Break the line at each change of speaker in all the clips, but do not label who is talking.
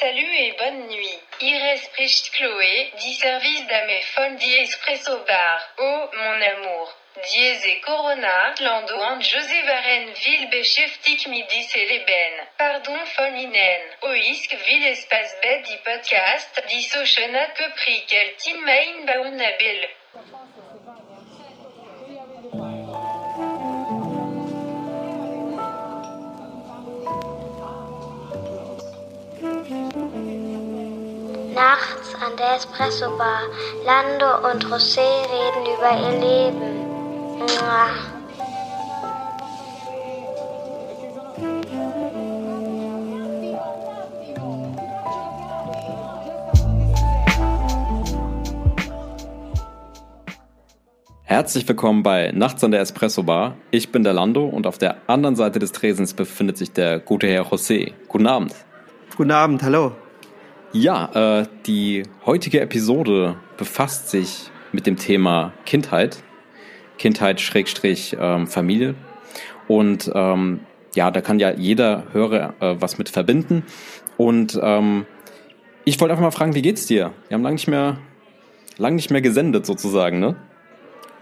Salut et bonne nuit. Hier spricht Chloé, die Service d'ame von die Espresso Bar. Oh, mon amour. Diese Corona, Lando und José Varenville beschäftigt mit diese Leben. Pardon von Ihnen. Oisk will espace bed die Podcast, die so schön hat geprickelt
Nachts an der Espresso-Bar. Lando und José reden über ihr Leben. Mua.
Herzlich willkommen bei Nachts an der Espresso Bar. Ich bin der Lando und auf der anderen Seite des Tresens befindet sich der gute Herr José. Guten Abend.
Guten Abend, hallo.
Ja, äh, die heutige Episode befasst sich mit dem Thema Kindheit. Kindheit Schrägstrich ähm, Familie. Und ähm, ja, da kann ja jeder Hörer äh, was mit verbinden. Und ähm, ich wollte einfach mal fragen, wie geht's dir? Wir haben lange nicht mehr, lang nicht mehr gesendet sozusagen, ne?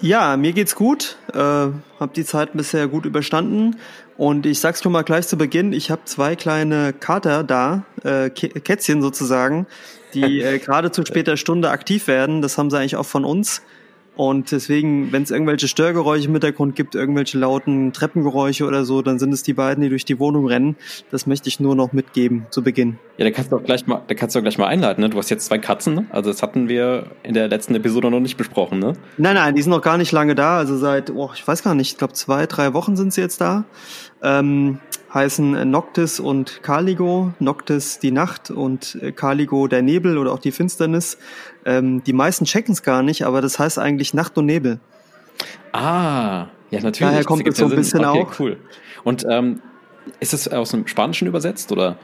Ja, mir geht's gut. Äh, hab die Zeit bisher gut überstanden. Und ich sag's schon mal gleich zu Beginn, ich habe zwei kleine Kater da, äh, Kätzchen sozusagen, die äh, gerade zu später Stunde aktiv werden. Das haben sie eigentlich auch von uns. Und deswegen, wenn es irgendwelche Störgeräusche im Hintergrund gibt, irgendwelche lauten Treppengeräusche oder so, dann sind es die beiden, die durch die Wohnung rennen. Das möchte ich nur noch mitgeben zu Beginn.
Ja, da kannst du auch gleich mal, da kannst du auch gleich mal einleiten. Ne? Du hast jetzt zwei Katzen, ne? also das hatten wir in der letzten Episode noch nicht besprochen, ne?
Nein, nein, die sind noch gar nicht lange da. Also seit, oh, ich weiß gar nicht, ich glaube zwei, drei Wochen sind sie jetzt da. Ähm, heißen Noctis und Caligo. Noctis die Nacht und Caligo der Nebel oder auch die Finsternis. Ähm, die meisten checken es gar nicht, aber das heißt eigentlich Nacht und Nebel.
Ah, ja, natürlich.
Daher kommt es so ein bisschen
okay,
auch.
cool. Und ähm, ist es aus dem Spanischen übersetzt oder?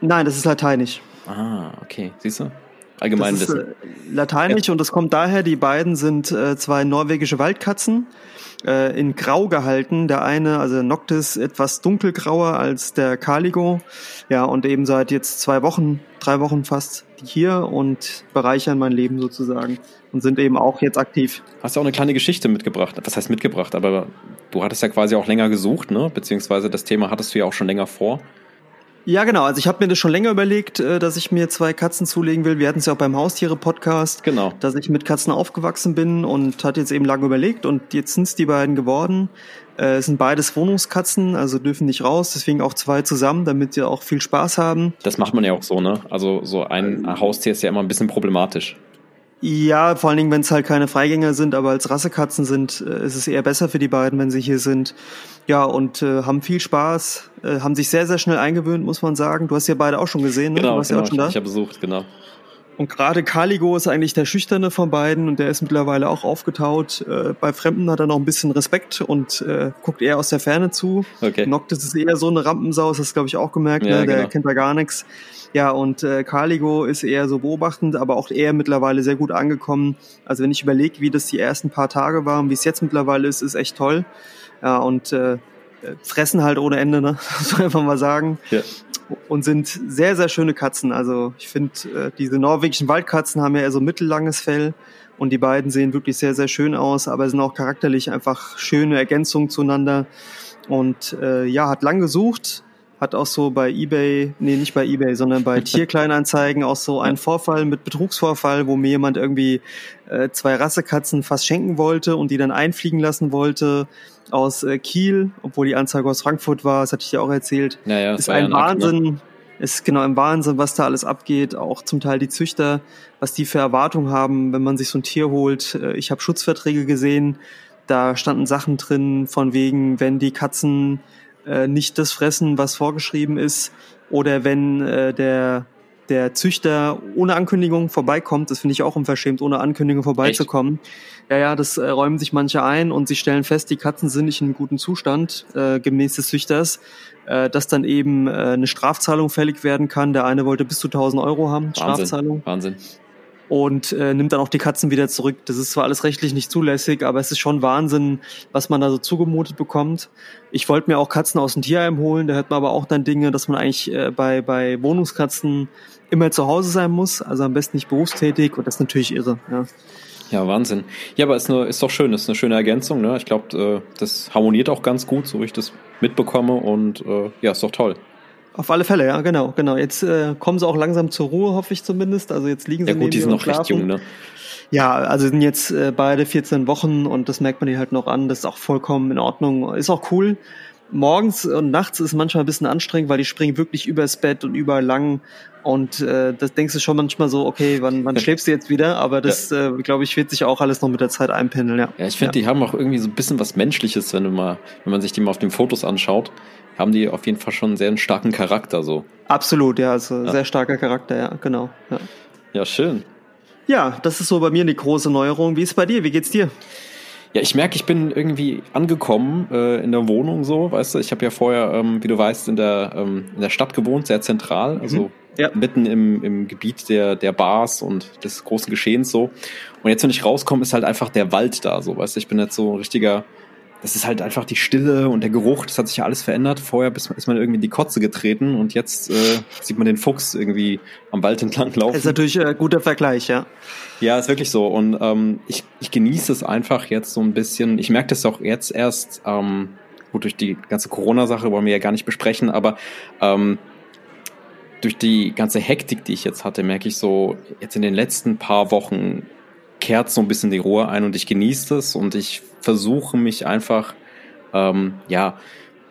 Nein, das ist lateinisch.
Ah, okay. Siehst du? Allgemein
das ist, äh, lateinisch ja. und das kommt daher, die beiden sind äh, zwei norwegische Waldkatzen äh, in Grau gehalten. Der eine, also Noctis, etwas dunkelgrauer als der Caligo. Ja, und eben seit jetzt zwei Wochen, drei Wochen fast hier und bereichern mein Leben sozusagen und sind eben auch jetzt aktiv.
Hast du auch eine kleine Geschichte mitgebracht? Was heißt mitgebracht? Aber du hattest ja quasi auch länger gesucht, ne? Beziehungsweise das Thema hattest du ja auch schon länger vor.
Ja, genau. Also ich habe mir das schon länger überlegt, äh, dass ich mir zwei Katzen zulegen will. Wir hatten es ja auch beim Haustiere-Podcast,
genau.
dass ich mit Katzen aufgewachsen bin und hatte jetzt eben lange überlegt und jetzt sind es die beiden geworden. Äh, es sind beides Wohnungskatzen, also dürfen nicht raus, deswegen auch zwei zusammen, damit sie auch viel Spaß haben.
Das macht man ja auch so, ne? Also so ein Haustier ist ja immer ein bisschen problematisch.
Ja, vor allen Dingen, wenn es halt keine Freigänger sind, aber als Rassekatzen sind, äh, ist es eher besser für die beiden, wenn sie hier sind. Ja, und äh, haben viel Spaß, äh, haben sich sehr, sehr schnell eingewöhnt, muss man sagen. Du hast ja beide auch schon gesehen, ne?
Genau,
du warst
genau,
ja auch schon da.
ich habe besucht, genau.
Und gerade Caligo ist eigentlich der Schüchterne von beiden und der ist mittlerweile auch aufgetaut. Äh, bei Fremden hat er noch ein bisschen Respekt und äh, guckt eher aus der Ferne zu.
Okay.
Noctis ist eher so eine Rampensau, das hast du, glaube ich, auch gemerkt,
Ja,
ne? der
genau.
kennt da gar nichts. Ja, und äh, Caligo ist eher so beobachtend, aber auch er mittlerweile sehr gut angekommen. Also wenn ich überlege, wie das die ersten paar Tage waren, wie es jetzt mittlerweile ist, ist echt toll. Ja, und äh, fressen halt ohne Ende, ne? muss man einfach mal sagen.
Ja.
Und sind sehr, sehr schöne Katzen. Also ich finde, äh, diese norwegischen Waldkatzen haben ja eher so mittellanges Fell. Und die beiden sehen wirklich sehr, sehr schön aus, aber sind auch charakterlich einfach schöne Ergänzungen zueinander. Und äh, ja, hat lang gesucht, hat auch so bei eBay, nee, nicht bei eBay, sondern bei Tierkleinanzeigen auch so einen Vorfall mit Betrugsvorfall, wo mir jemand irgendwie äh, zwei Rassekatzen fast schenken wollte und die dann einfliegen lassen wollte aus äh, Kiel, obwohl die Anzeige aus Frankfurt war, das hatte ich dir auch erzählt.
Naja, das
ist ein
Akt, ne?
Wahnsinn, ist genau ein Wahnsinn, was da alles abgeht, auch zum Teil die Züchter, was die für Erwartungen haben, wenn man sich so ein Tier holt. Äh, Ich habe Schutzverträge gesehen, da standen Sachen drin von wegen, wenn die Katzen äh, nicht das fressen, was vorgeschrieben ist, oder wenn äh, der der Züchter ohne Ankündigung vorbeikommt, das finde ich auch unverschämt, ohne Ankündigung vorbeizukommen. Ja, ja, das äh, räumen sich manche ein und sie stellen fest, die Katzen sind nicht in einem guten Zustand, äh, gemäß des Züchters, äh, dass dann eben äh, eine Strafzahlung fällig werden kann. Der eine wollte bis zu 1000 Euro haben,
Wahnsinn.
Strafzahlung.
Wahnsinn.
Und äh, nimmt dann auch die Katzen wieder zurück. Das ist zwar alles rechtlich nicht zulässig, aber es ist schon Wahnsinn, was man da so zugemutet bekommt. Ich wollte mir auch Katzen aus dem Tierheim holen, da hört man aber auch dann Dinge, dass man eigentlich äh, bei, bei Wohnungskatzen immer zu Hause sein muss, also am besten nicht berufstätig und das ist natürlich irre. Ja.
Ja, Wahnsinn. Ja, aber ist, eine, ist doch schön, ist eine schöne Ergänzung. Ne? Ich glaube, äh, das harmoniert auch ganz gut, so wie ich das mitbekomme. Und äh, ja, ist doch toll.
Auf alle Fälle, ja, genau, genau. Jetzt äh, kommen sie auch langsam zur Ruhe, hoffe ich zumindest. Also jetzt liegen sie
Ja gut, die sind noch recht jung, ne?
Ja, also sind jetzt äh, beide 14 Wochen und das merkt man ihnen halt noch an. Das ist auch vollkommen in Ordnung. Ist auch cool. Morgens und nachts ist manchmal ein bisschen anstrengend, weil die springen wirklich übers Bett und überall lang. Und äh, das denkst du schon manchmal so, okay, wann, wann schläfst du jetzt wieder? Aber das, ja. äh, glaube ich, wird sich auch alles noch mit der Zeit einpendeln, ja.
Ja, ich finde,
ja.
die haben auch irgendwie so ein bisschen was Menschliches, wenn du mal, wenn man sich die mal auf den Fotos anschaut haben die auf jeden Fall schon einen sehr starken Charakter so.
Absolut, ja, also ja. sehr starker Charakter, ja, genau. Ja.
ja, schön.
Ja, das ist so bei mir eine große Neuerung. Wie ist es bei dir? Wie geht's dir?
Ja, ich merke, ich bin irgendwie angekommen äh, in der Wohnung so, weißt du. Ich habe ja vorher, ähm, wie du weißt, in der, ähm, in der Stadt gewohnt, sehr zentral, also mhm. ja. mitten im, im Gebiet der, der Bars und des großen Geschehens so. Und jetzt, wenn ich rauskomme, ist halt einfach der Wald da, so, weißt du. Ich bin jetzt so ein richtiger das ist halt einfach die Stille und der Geruch, das hat sich ja alles verändert. Vorher ist man irgendwie in die Kotze getreten und jetzt äh, sieht man den Fuchs irgendwie am Wald entlang laufen. Das
ist natürlich ein guter Vergleich, ja.
Ja, ist wirklich so. Und ähm, ich, ich genieße es einfach jetzt so ein bisschen. Ich merke das auch jetzt erst, ähm, gut, durch die ganze Corona-Sache wollen wir ja gar nicht besprechen, aber ähm, durch die ganze Hektik, die ich jetzt hatte, merke ich so, jetzt in den letzten paar Wochen kehrt so ein bisschen die Ruhe ein und ich genieße das und ich versuche mich einfach, ähm, ja,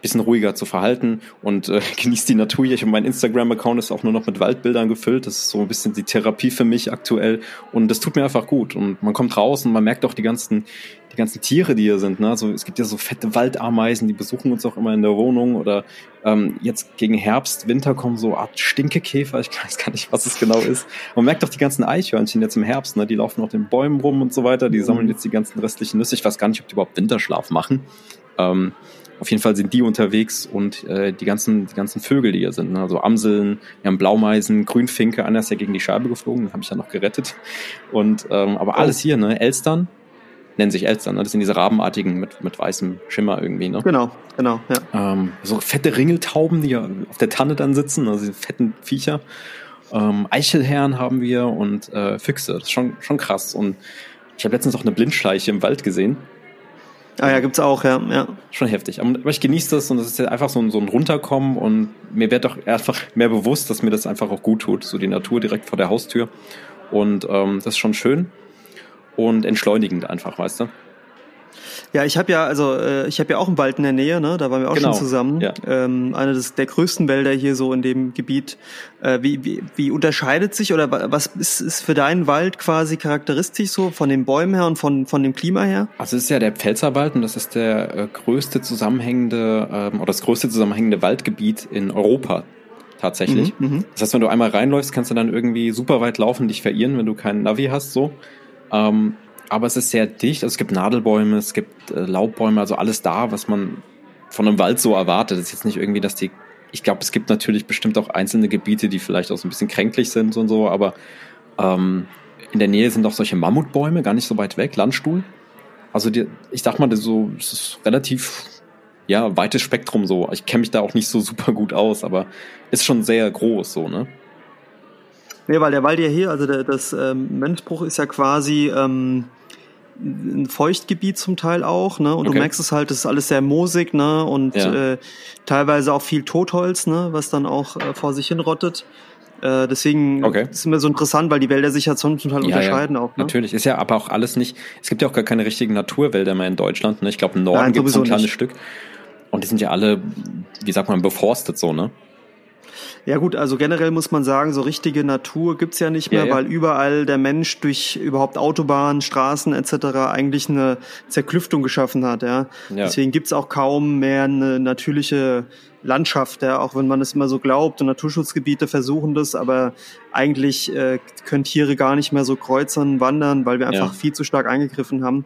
bisschen ruhiger zu verhalten und äh, genieße die Natur hier. Ich mein Instagram-Account ist auch nur noch mit Waldbildern gefüllt. Das ist so ein bisschen die Therapie für mich aktuell und das tut mir einfach gut. Und man kommt raus und man merkt auch die ganzen, die ganzen Tiere, die hier sind. Ne? Also es gibt ja so fette Waldameisen, die besuchen uns auch immer in der Wohnung oder ähm, jetzt gegen Herbst, Winter kommen so Art Stinkekäfer. Ich weiß gar nicht, was es genau ist. Man merkt auch die ganzen Eichhörnchen jetzt im Herbst. Ne? Die laufen auf den Bäumen rum und so weiter. Die sammeln jetzt die ganzen restlichen Nüsse. Ich weiß gar nicht, ob die überhaupt Winterschlaf machen. Ähm, auf jeden Fall sind die unterwegs und äh, die ganzen die ganzen Vögel, die hier sind, ne? also Amseln, wir haben Blaumeisen, Grünfinke, einer ist ja gegen die Scheibe geflogen, den habe ich ja noch gerettet. Und ähm, aber alles hier, ne, Elstern, nennen sich Elstern, ne? das sind diese Rabenartigen mit mit weißem Schimmer irgendwie, ne?
Genau, genau, ja.
Ähm, so fette Ringeltauben, die auf der Tanne dann sitzen, also diese fetten Viecher. Ähm, Eichelherren haben wir und äh, Füchse, das ist schon schon krass und ich habe letztens auch eine Blindschleiche im Wald gesehen.
Ah ja, gibt's auch, ja. ja.
Schon heftig. Aber ich genieße das und das ist ja einfach so ein, so ein Runterkommen und mir wird doch einfach mehr bewusst, dass mir das einfach auch gut tut. So die Natur direkt vor der Haustür. Und ähm, das ist schon schön und entschleunigend einfach, weißt du?
Ja, ich habe ja, also äh, ich habe ja auch einen Wald in der Nähe, ne? Da waren wir auch genau. schon zusammen. Ja. Ähm, einer des, der größten Wälder hier so in dem Gebiet. Äh, wie, wie, wie unterscheidet sich oder was ist, ist für deinen Wald quasi charakteristisch so von den Bäumen her und von, von dem Klima her?
Also es ist ja der Pfälzerwald und das ist der äh, größte zusammenhängende ähm, oder das größte zusammenhängende Waldgebiet in Europa tatsächlich. Mhm, mhm, das heißt, wenn du einmal reinläufst, kannst du dann irgendwie super weit laufen, dich verirren, wenn du keinen Navi hast so. Ähm, aber es ist sehr dicht. Also es gibt Nadelbäume, es gibt äh, Laubbäume, also alles da, was man von einem Wald so erwartet. Es ist jetzt nicht irgendwie, dass die. Ich glaube, es gibt natürlich bestimmt auch einzelne Gebiete, die vielleicht auch so ein bisschen kränklich sind und so, aber ähm, in der Nähe sind auch solche Mammutbäume, gar nicht so weit weg, Landstuhl. Also die, ich sag mal, so, es ist relativ ja, weites Spektrum so. Ich kenne mich da auch nicht so super gut aus, aber ist schon sehr groß so, ne?
Nee, weil der Wald ja hier, also der, das ähm, Mönchbruch ist ja quasi ähm, ein Feuchtgebiet zum Teil auch, ne? Und okay. du merkst es halt, das ist alles sehr moosig, ne? Und ja. äh, teilweise auch viel Totholz, ne? Was dann auch äh, vor sich hin rottet. Äh, deswegen okay. ist es immer so interessant, weil die Wälder sich ja zum Teil ja, unterscheiden ja. auch.
Ne? Natürlich, ist ja aber auch alles nicht. Es gibt ja auch gar keine richtigen Naturwälder mehr in Deutschland. Ne? Ich glaube, im Norden gibt es ein kleines nicht. Stück. Und die sind ja alle, wie sagt man, beforstet so, ne?
Ja gut, also generell muss man sagen, so richtige Natur gibt's ja nicht mehr, ja, ja. weil überall der Mensch durch überhaupt Autobahnen, Straßen etc. eigentlich eine Zerklüftung geschaffen hat. Ja. ja. Deswegen gibt's auch kaum mehr eine natürliche Landschaft, ja, auch wenn man es immer so glaubt und Naturschutzgebiete versuchen das, aber eigentlich äh, können Tiere gar nicht mehr so kreuzen, wandern, weil wir einfach viel zu stark eingegriffen haben.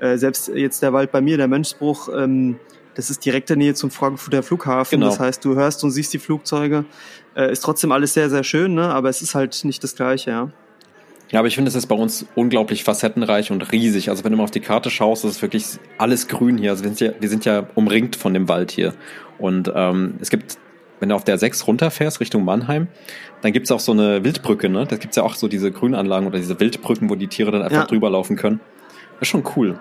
Äh, selbst jetzt der Wald bei mir, der Mönchsbruch, ähm, das ist direkte Nähe zum Frankfurter Flughafen. Genau. Das heißt, du hörst und siehst die Flugzeuge. Äh, ist trotzdem alles sehr, sehr schön, ne? aber es ist halt nicht das Gleiche, ja.
Ja, aber ich finde, es ist bei uns unglaublich facettenreich und riesig. Also wenn du mal auf die Karte schaust, ist es wirklich alles grün hier. Also wir sind ja, wir sind ja umringt von dem Wald hier. Und ähm, es gibt, wenn du auf der 6 runterfährst Richtung Mannheim, dann gibt's auch so eine Wildbrücke, ne? Da gibt's ja auch so diese Grünanlagen oder diese Wildbrücken, wo die Tiere dann einfach ja. drüber laufen können. Das ist schon cool.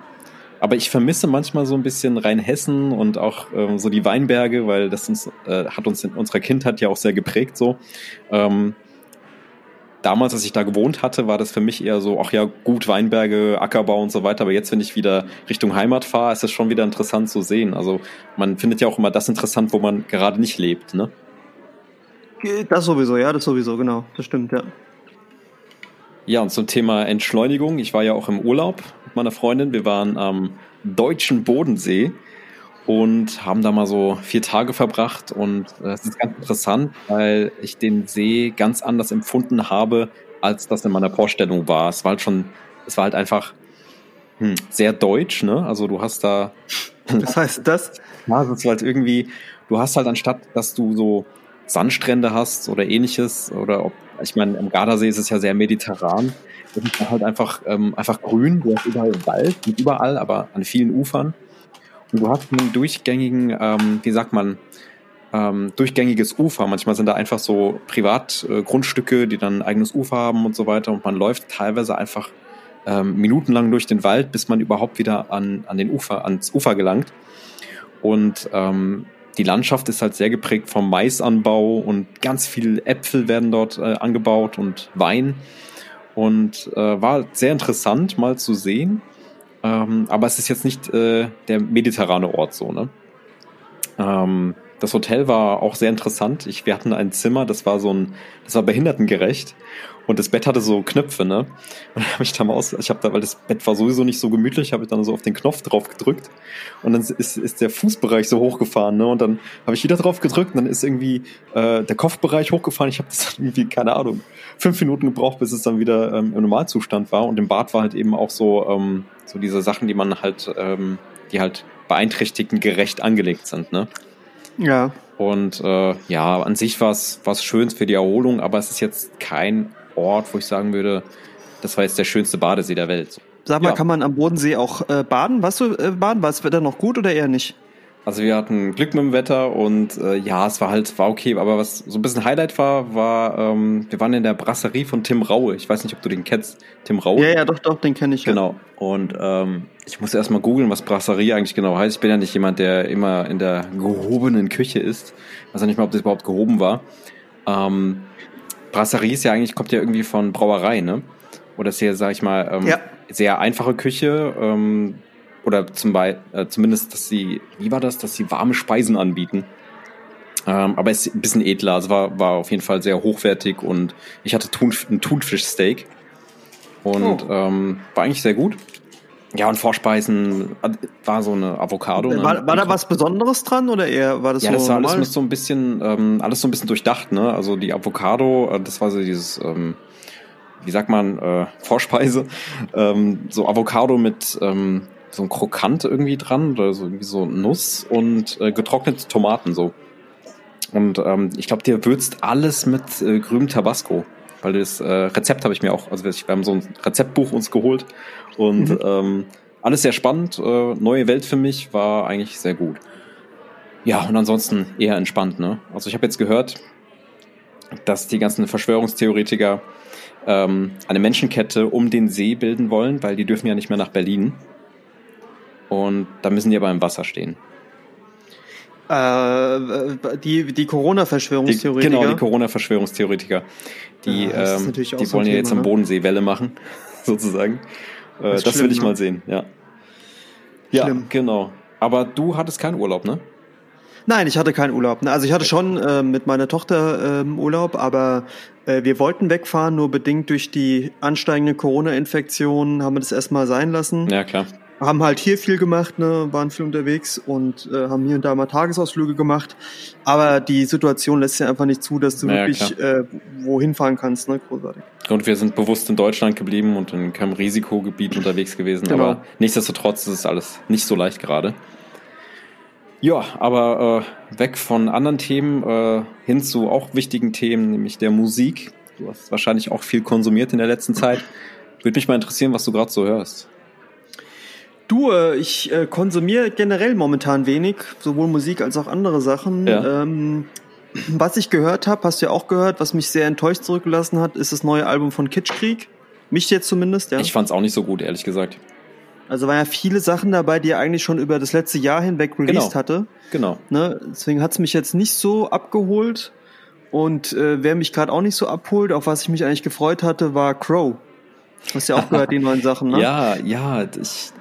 Aber ich vermisse manchmal so ein bisschen Rheinhessen und auch ähm, so die Weinberge, weil das uns, äh, hat uns in unserer Kindheit ja auch sehr geprägt so. Ähm, damals, als ich da gewohnt hatte, war das für mich eher so, ach ja, gut, Weinberge, Ackerbau und so weiter. Aber jetzt, wenn ich wieder Richtung Heimat fahre, ist es schon wieder interessant zu sehen. Also man findet ja auch immer das interessant, wo man gerade nicht lebt, ne?
Das sowieso, ja, das sowieso, genau. Das stimmt, ja.
Ja, und zum Thema Entschleunigung. Ich war ja auch im Urlaub meiner Freundin. Wir waren am deutschen Bodensee und haben da mal so vier Tage verbracht und äh, es ist ganz interessant, weil ich den See ganz anders empfunden habe, als das in meiner Vorstellung war. Es war halt schon, es war halt einfach hm, sehr deutsch, ne? Also du hast da.
Was heißt das?
Ja, das ist halt irgendwie, du hast halt anstatt, dass du so Sandstrände hast oder ähnliches, oder ob, ich meine, im Gardasee ist es ja sehr mediterran, das ist halt einfach, ähm, einfach grün, du hast überall Wald, nicht überall, aber an vielen Ufern. Und du hast einen durchgängigen, ähm, wie sagt man, ähm, durchgängiges Ufer. Manchmal sind da einfach so Privatgrundstücke, äh, die dann ein eigenes Ufer haben und so weiter. Und man läuft teilweise einfach ähm, minutenlang durch den Wald, bis man überhaupt wieder an, an den Ufer, ans Ufer gelangt. Und ähm, die Landschaft ist halt sehr geprägt vom Maisanbau und ganz viel Äpfel werden dort äh, angebaut und Wein. Und äh, war sehr interessant mal zu sehen. Ähm, aber es ist jetzt nicht äh, der mediterrane Ort so, ne? Ähm, das Hotel war auch sehr interessant. Ich, wir hatten ein Zimmer, das war so ein, das war behindertengerecht. Und das Bett hatte so Knöpfe, ne? Und dann habe ich da mal aus, ich habe da, weil das Bett war sowieso nicht so gemütlich, habe ich dann so auf den Knopf drauf gedrückt. Und dann ist, ist der Fußbereich so hochgefahren, ne? Und dann habe ich wieder drauf gedrückt und dann ist irgendwie äh, der Kopfbereich hochgefahren. Ich habe das dann irgendwie, keine Ahnung, fünf Minuten gebraucht, bis es dann wieder ähm, im Normalzustand war. Und im Bad war halt eben auch so, ähm, so diese Sachen, die man halt, ähm, die halt beeinträchtigten gerecht angelegt sind, ne?
Ja.
Und äh, ja, an sich war es schön für die Erholung, aber es ist jetzt kein Ort, wo ich sagen würde, das war jetzt der schönste Badesee der Welt.
Sag mal, ja. kann man am Bodensee auch äh, baden? Warst du äh, baden? War das Wetter noch gut oder eher nicht?
Also wir hatten Glück mit dem Wetter und äh, ja, es war halt, war okay, aber was so ein bisschen Highlight war, war, ähm, wir waren in der Brasserie von Tim Raue. Ich weiß nicht, ob du den kennst. Tim Raue?
Ja, ja, doch, doch, den kenne ich.
Genau. Ja. Und ähm, ich musste erstmal googeln, was Brasserie eigentlich genau heißt. Ich bin ja nicht jemand, der immer in der gehobenen Küche ist. Ich weiß ja nicht mal, ob das überhaupt gehoben war. Ähm, Brasserie ist ja eigentlich, kommt ja irgendwie von Brauerei, ne? Oder ist ja, sag ich mal, ähm, ja. sehr einfache Küche. Ähm, oder zum Beispiel, äh, zumindest, dass sie, wie war das, dass sie warme Speisen anbieten. Ähm, aber es ist ein bisschen edler. Also war, war auf jeden Fall sehr hochwertig und ich hatte Thun, ein Thunfischsteak. Und oh. ähm, war eigentlich sehr gut. Ja, und Vorspeisen äh, war so eine Avocado.
Ne? War, war da was Besonderes dran oder eher war das
ja,
so?
Ja, das war alles so ein bisschen, ähm, alles so ein bisschen durchdacht, ne? Also die Avocado, äh, das war so dieses, ähm, wie sagt man, äh, Vorspeise, ähm, so Avocado mit ähm, so ein Krokant irgendwie dran oder so irgendwie so Nuss und äh, getrocknete Tomaten so. Und ähm, ich glaube, der würzt alles mit äh, grünem Tabasco. Weil das äh, Rezept habe ich mir auch, also wir haben so ein Rezeptbuch uns geholt und mhm. ähm, alles sehr spannend, äh, neue Welt für mich, war eigentlich sehr gut. Ja, und ansonsten eher entspannt, ne? Also ich habe jetzt gehört, dass die ganzen Verschwörungstheoretiker ähm, eine Menschenkette um den See bilden wollen, weil die dürfen ja nicht mehr nach Berlin. Und da müssen die aber im Wasser stehen.
Äh, die die Corona-Verschwörungstheoretiker.
Genau, die Corona-Verschwörungstheoretiker. Die, ja, ähm, die wollen so ja jetzt am ne? Bodensee Welle machen, sozusagen. Äh, das, schlimm, will ich ne? mal sehen, ja. Ja, schlimm. genau. Aber du hattest keinen Urlaub, ne?
Nein, ich hatte keinen Urlaub. Ne? Also ich hatte schon äh, mit meiner Tochter ähm, Urlaub, aber äh, wir wollten wegfahren, nur bedingt durch die ansteigende Corona-Infektion haben wir das erstmal sein lassen.
Ja, klar
haben halt hier viel gemacht, ne, waren viel unterwegs und äh, haben hier und da mal Tagesausflüge gemacht. Aber die Situation lässt ja einfach nicht zu, dass du ja, wirklich äh, wohin fahren kannst, ne, großartig.
Und wir sind bewusst in Deutschland geblieben und in keinem Risikogebiet unterwegs gewesen. Genau. Aber nichtsdestotrotz ist es alles nicht so leicht gerade. Ja, aber äh, weg von anderen Themen äh, hin zu auch wichtigen Themen, nämlich der Musik. Du hast wahrscheinlich auch viel konsumiert in der letzten Zeit. Würde mich mal interessieren, was du gerade so hörst.
Du, ich äh, konsumiere generell momentan wenig, sowohl Musik als auch andere Sachen.
Ja.
Ähm, was ich gehört habe, hast du ja auch gehört, was mich sehr enttäuscht zurückgelassen hat, ist das neue Album von Kitschkrieg. Mich jetzt zumindest, ja.
Ich fand es auch nicht so gut, ehrlich gesagt.
Also waren ja viele Sachen dabei, die er eigentlich schon über das letzte Jahr hinweg released
Genau.
hatte.
Genau.
Ne? Deswegen hat's mich jetzt nicht so abgeholt. Und äh, wer mich gerade auch nicht so abholt, auf was ich mich eigentlich gefreut hatte, war Crow. Hast ja auch gehört, die neuen Sachen, ne?
Ja, ja, ich,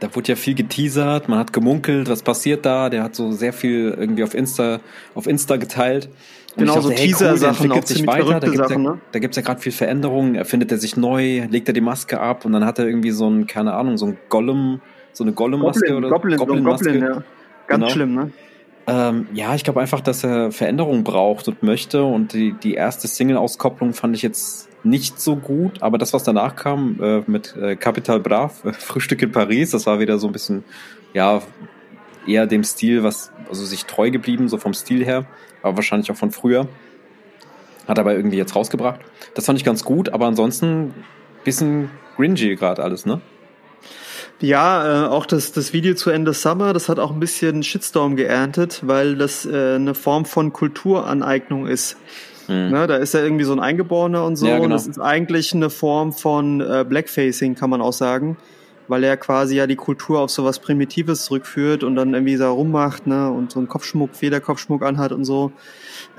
da wurde ja viel geteasert, man hat gemunkelt, was passiert da, der hat so sehr viel irgendwie auf Insta, auf Insta geteilt. Und
Genau, so
hey, cool,
Teaser-Sachen, auch
sich weiter, da gibt's
Sachen,
ja,
ne?
da gibt's ja gerade viel Veränderungen, erfindet er sich neu, legt er die Maske ab und dann hat er irgendwie so ein, keine Ahnung, so ein Gollum, so eine Gollum-Maske
Goblin,
oder
Goblin, so ein
Goblin-Maske.
Goblin, ja. Ganz
Genau.
schlimm, ne?
Ähm, ja, ich glaube einfach, dass er Veränderungen braucht und möchte. Und die, die erste Single-Auskopplung fand ich jetzt nicht so gut. Aber das, was danach kam äh, mit äh, Capital Brav, äh, Frühstück in Paris, das war wieder so ein bisschen, ja, eher dem Stil, was, also sich treu geblieben, so vom Stil her. Aber wahrscheinlich auch von früher. Hat aber irgendwie jetzt rausgebracht. Das fand ich ganz gut, aber ansonsten bisschen gringy gerade alles, ne?
Ja, äh, auch das, das Video zu End of Summer, das hat auch ein bisschen Shitstorm geerntet, weil das äh, eine Form von Kulturaneignung ist.
Hm.
Ne, da ist ja irgendwie so ein Eingeborener und so.
Ja, genau.
Und das ist eigentlich eine Form von äh, Blackfacing, kann man auch sagen. Weil er quasi ja die Kultur auf sowas Primitives zurückführt und dann irgendwie da rummacht, ne, und so einen Kopfschmuck, Federkopfschmuck anhat und so.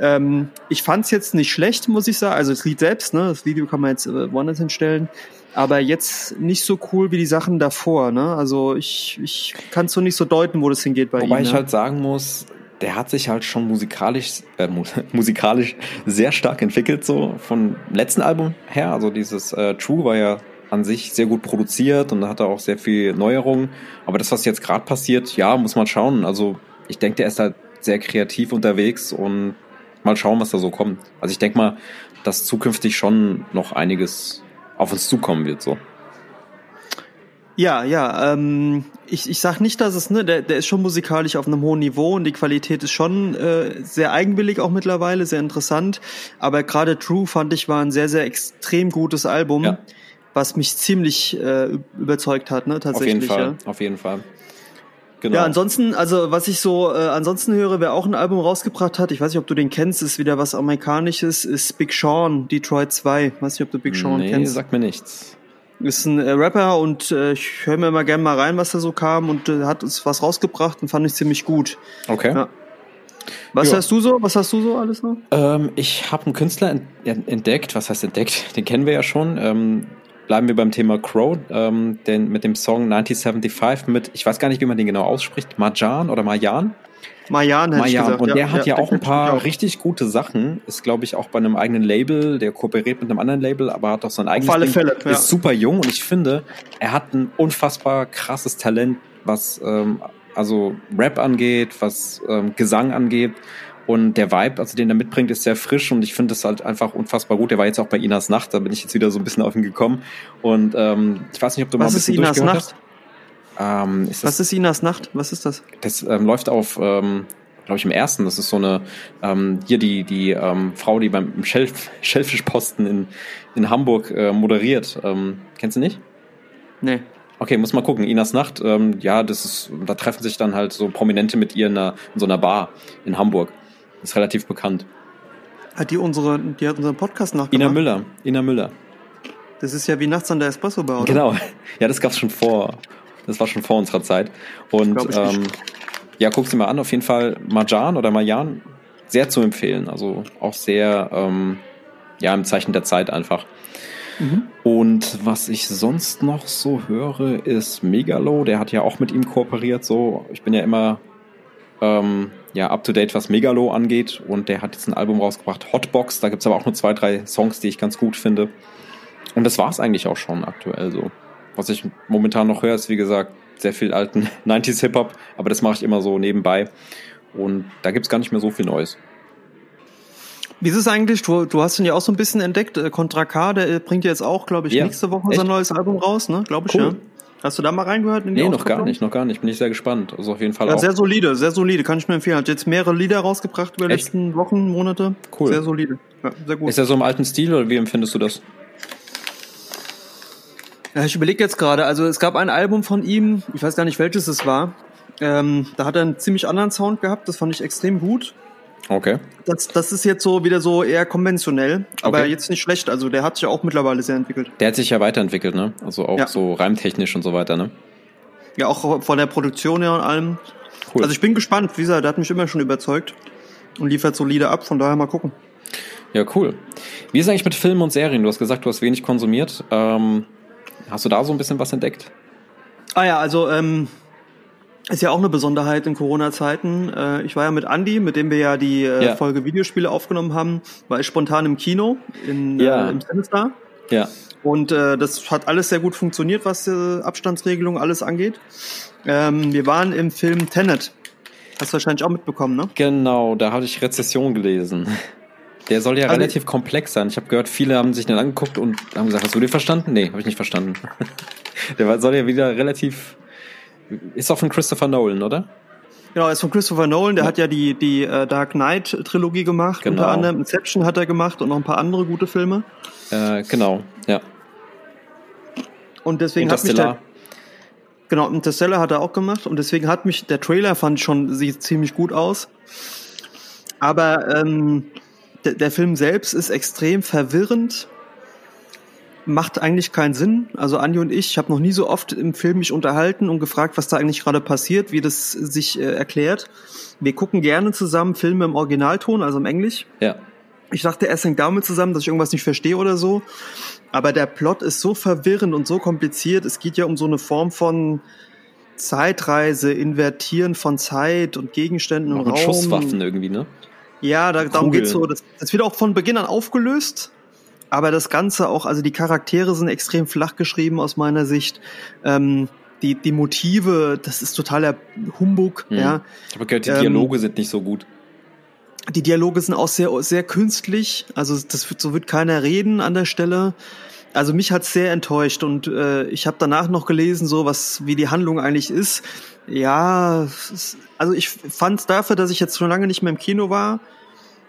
Ähm, ich fand's jetzt nicht schlecht, muss ich sagen. Also das Lied selbst, ne, das Video kann man jetzt äh, woanders hinstellen. Aber jetzt nicht so cool wie die Sachen davor, ne? Also ich, ich kann so nicht so deuten, wo das hingeht bei
Wobei
ihm.
ich
ne?
halt sagen muss, der hat sich halt schon musikalisch, äh, mu musikalisch sehr stark entwickelt, so vom letzten Album her. Also dieses äh, True war ja an sich sehr gut produziert und da hat er auch sehr viel Neuerungen. Aber das, was jetzt gerade passiert, ja, muss man schauen. Also ich denke, der ist halt sehr kreativ unterwegs und mal schauen, was da so kommt. Also ich denke mal, dass zukünftig schon noch einiges auf uns zukommen wird, so.
Ja, ja, ähm, ich, ich sag nicht, dass es, ne, der, der ist schon musikalisch auf einem hohen Niveau und die Qualität ist schon äh, sehr eigenwillig auch mittlerweile, sehr interessant. Aber gerade True fand ich war ein sehr, sehr extrem gutes Album,
Ja.
was mich ziemlich äh, überzeugt hat, ne,
Auf
tatsächlich.
jeden Fall,
Ja.
auf jeden Fall. Genau.
Ja, ansonsten, also was ich so äh, ansonsten höre, wer auch ein Album rausgebracht hat, ich weiß nicht, ob du den kennst, ist wieder was Amerikanisches, ist Big Sean, Detroit 2. Weiß nicht, ob du Big Sean
nee,
kennst.
sagt mir nichts.
Ist ein äh, Rapper und äh, ich höre mir immer gerne mal rein, was da so kam und äh, hat uns was rausgebracht und fand ich ziemlich gut.
Okay.
Ja. Was
Ja.
hast du so? Was hast du so alles noch?
Ähm, ich habe einen Künstler ent entdeckt. Was heißt entdeckt? Den kennen wir ja schon. Ähm, bleiben wir beim Thema Crow, ähm, den, mit dem Song 1975 mit, ich weiß gar nicht, wie man den genau ausspricht, Marjan oder Marjan?
Mayan hätte gesagt.
Und der hat ja, auch ein paar
auch.
richtig gute Sachen. Ist, glaube ich, auch bei einem eigenen Label. Der kooperiert mit einem anderen Label, aber hat auch sein eigenes
alle
Ding.
Fälle, ja.
Ist super jung und ich finde, er hat ein unfassbar krasses Talent, was ähm, also Rap angeht, was ähm, Gesang angeht. Und der Vibe, also den er mitbringt, ist sehr frisch und ich finde das halt einfach unfassbar gut. Der war jetzt auch bei Inas Nacht, da bin ich jetzt wieder so ein bisschen auf ihn gekommen. Und ähm, ich weiß nicht, ob du mal
Was
ein
ist
bisschen
Inas
durchgehört
Nacht?
hast. Ähm, ist das,
Was ist Inas Nacht? Was ist das?
das ähm, läuft auf, ähm, glaube ich, im ersten. Das ist so eine, ähm, hier die, die ähm, Frau, die beim Schellfischposten in, in Hamburg äh, moderiert. Ähm, kennst du nicht?
Nee.
Okay, muss mal gucken. Inas Nacht, ähm, ja, das ist, da treffen sich dann halt so Prominente mit ihr in, einer, in so einer Bar in Hamburg. Ist relativ bekannt.
Hat die unsere, die hat unseren Podcast nachgemacht?
Ina Müller. Ina Müller.
Das ist ja wie nachts an der Espresso Bar, oder?
Genau. Ja, das gab's schon vor. Das war schon vor unserer Zeit. Und ähm, ja, guck sie mal an. Auf jeden Fall Marjan oder Marjan sehr zu empfehlen. Also auch sehr ähm, ja im Zeichen der Zeit einfach.
Mhm.
Und was ich sonst noch so höre, ist Megalo. Der hat ja auch mit ihm kooperiert. So, ich bin ja immer ähm, ja up to date, was Megalo angeht. Und der hat jetzt ein Album rausgebracht, Hotbox. Da gibt's aber auch nur zwei, drei Songs, die ich ganz gut finde. Und das war's eigentlich auch schon aktuell so. Was ich momentan noch höre, ist wie gesagt sehr viel alten 90s Hip-Hop, aber das mache ich immer so nebenbei. Und da gibt's gar nicht mehr so viel Neues.
Wie ist es eigentlich? Du, du hast ihn ja auch so ein bisschen entdeckt. Äh, Contra K, der äh, bringt ja jetzt auch, glaube ich,
Ja.
nächste Woche
Echt?
sein neues Album raus, ne? Glaube ich,
Cool.
ja. Hast du da mal reingehört? In die
Nee, noch gar nicht, noch gar nicht. Bin ich sehr gespannt. Also auf jeden Fall
Ja,
auch.
sehr solide, sehr solide, kann ich nur empfehlen. Hat jetzt mehrere Lieder rausgebracht über die letzten Wochen, Monate.
Cool.
Sehr solide. Ja, sehr gut.
Ist er so im alten Stil oder wie empfindest du das?
Ja, ich überlege jetzt gerade, also es gab ein Album von ihm, ich weiß gar nicht welches es war. Ähm, da hat er einen ziemlich anderen Sound gehabt, das fand ich extrem gut.
Okay.
Das, das ist jetzt so wieder so eher konventionell, aber
Okay.
jetzt nicht schlecht. Also der hat sich auch mittlerweile sehr entwickelt.
Der hat sich ja weiterentwickelt, ne? Also auch
Ja.
so reimtechnisch und so weiter, ne?
Ja, auch von der Produktion her und allem.
Cool.
Also ich bin gespannt, wie gesagt, der hat mich immer schon überzeugt und liefert solide ab, von daher mal gucken.
Ja, cool. Wie ist eigentlich mit Filmen und Serien? Du hast gesagt, du hast wenig konsumiert. Ähm, hast du da so ein bisschen was entdeckt?
Ah ja, also ähm, ist ja auch eine Besonderheit in Corona-Zeiten. Äh, ich war ja mit Andy, mit dem wir ja die äh,
Ja.
Folge Videospiele aufgenommen haben, war ich spontan im Kino in,
Ja.
äh, im Sinister.
Ja.
Und äh, das hat alles sehr gut funktioniert, was äh, Abstandsregelung alles angeht. Ähm, wir waren im Film Tenet. Hast du wahrscheinlich auch mitbekommen, ne?
Genau, da hatte ich Rezession gelesen. Der soll ja
Also-
relativ komplex sein. Ich habe gehört, viele haben sich den angeguckt und haben gesagt, hast du den verstanden? Nee, habe ich nicht verstanden. Der soll ja wieder relativ. Ist auch von Christopher Nolan, oder?
Genau, ist von Christopher Nolan, der hat ja die, die äh, Dark Knight Trilogie gemacht,
Genau.
unter anderem Inception hat er gemacht und noch ein paar andere gute Filme.
Äh, genau, ja.
Und deswegen hat mich der, genau, Interstellar hat er auch gemacht und deswegen hat mich, der Trailer fand ich schon, sieht ziemlich gut aus. Aber ähm, der, der Film selbst ist extrem verwirrend, macht eigentlich keinen Sinn. Also Andi und ich, ich habe noch nie so oft im Film mich unterhalten und gefragt, was da eigentlich gerade passiert, wie das sich äh, erklärt. Wir gucken gerne zusammen Filme im Originalton, also im Englisch.
Ja.
Ich dachte, erst hängt damit zusammen, dass ich irgendwas nicht verstehe oder so. Aber der Plot ist so verwirrend und so kompliziert. Es geht ja um so eine Form von Zeitreise, Invertieren von Zeit und Gegenständen
Auch
und Raum.
Schusswaffen irgendwie, ne?
Ja, da, darum
Kugeln.
geht's so. Das, das wird auch von Beginn an aufgelöst. Aber das Ganze auch, also die Charaktere sind extrem flach geschrieben aus meiner Sicht. Ähm, die, die Motive, das ist totaler Humbug,
Mhm.
ja.
Ich habe gehört, die
Ähm,
Dialoge sind nicht so gut.
Die Dialoge sind auch sehr, sehr künstlich. Also das wird, so wird keiner reden an der Stelle. Also mich hat's sehr enttäuscht und äh, ich habe danach noch gelesen, so was wie die Handlung eigentlich ist. Ja, es also ich fand's dafür, dass ich jetzt schon lange nicht mehr im Kino war,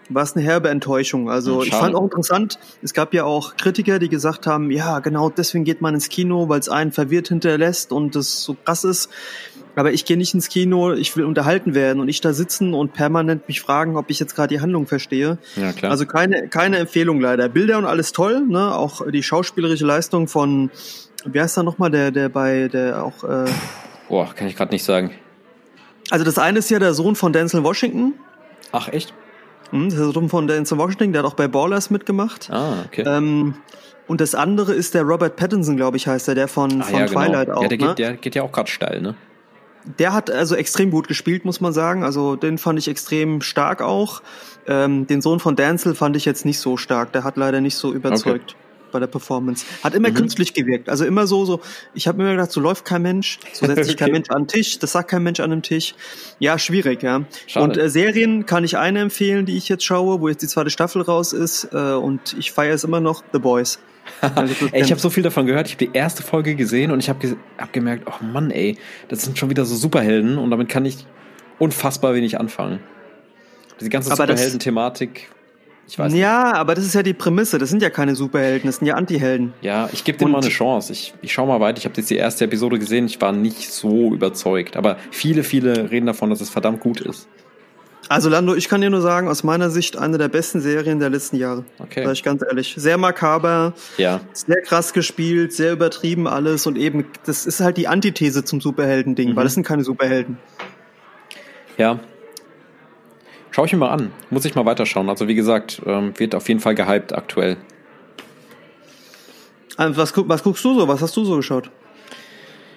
war es eine herbe Enttäuschung. Also
Hm,
ich
schade.
fand auch interessant, es gab ja auch Kritiker, die gesagt haben, ja genau deswegen geht man ins Kino, weil es einen verwirrt hinterlässt und das so krass ist. Aber ich gehe nicht ins Kino, ich will unterhalten werden und ich da sitzen und permanent mich fragen, ob ich jetzt gerade die Handlung verstehe.
Ja, klar.
Also keine, keine Empfehlung leider. Bilder und alles toll, ne? Auch die schauspielerische Leistung von, wie heißt da nochmal, der, der bei, der auch, äh,
Boah, kann ich gerade nicht sagen.
Also das eine ist ja der Sohn von Denzel Washington.
Ach, echt?
Hm, der Sohn von Denzel Washington, der hat auch bei Ballers mitgemacht.
Ah, okay.
Ähm, und das andere ist der Robert Pattinson, glaube ich, heißt er, der von,
ah,
von
ja, genau.
Twilight auch.
ja, der,
ne?
geht, der geht ja auch gerade steil, ne?
Der hat also extrem gut gespielt, muss man sagen. Also den fand ich extrem stark auch. Ähm, den Sohn von Denzel fand ich jetzt nicht so stark. Der hat leider nicht so überzeugt bei der Performance. Hat immer
Mhm.
künstlich gewirkt. Also immer so, so. Ich habe immer gedacht, so läuft kein Mensch, so setzt sich kein
Okay.
Mensch an den Tisch, das sagt kein Mensch an dem Tisch. Ja, schwierig, ja.
Schade.
Und äh, Serien kann ich eine empfehlen, die ich jetzt schaue, wo jetzt die zweite Staffel raus ist. Äh, und ich feiere es immer noch, The Boys. Also,
Ey, ich habe so viel davon gehört. Ich habe die erste Folge gesehen und ich habe ge hab gemerkt, oh Mann, ey, das sind schon wieder so Superhelden und damit kann ich unfassbar wenig anfangen. Diese ganze Superhelden-Thematik, ich weiß nicht.
ja, aber das ist ja die Prämisse. Das sind ja keine Superhelden, das sind ja Antihelden.
Ja, ich gebe dem
Und-
mal eine Chance. Ich, ich schau mal weiter. Ich habe jetzt die erste Episode gesehen. Ich war nicht so überzeugt. Aber viele, viele reden davon, dass es verdammt gut ist.
Also Lando, ich kann dir nur sagen, aus meiner Sicht eine der besten Serien der letzten Jahre.
Okay.
Sag ich ganz ehrlich. Sehr makaber,
Ja,
sehr krass gespielt, sehr übertrieben alles und eben, das ist halt die Antithese zum Superhelden-Ding,
Mhm.
weil das sind keine Superhelden.
ja. Schau ich mir mal an. Muss ich mal weiterschauen. Also wie gesagt, ähm, wird auf jeden Fall gehypt aktuell.
Ähm, Was, was guckst du so? Was hast du so geschaut?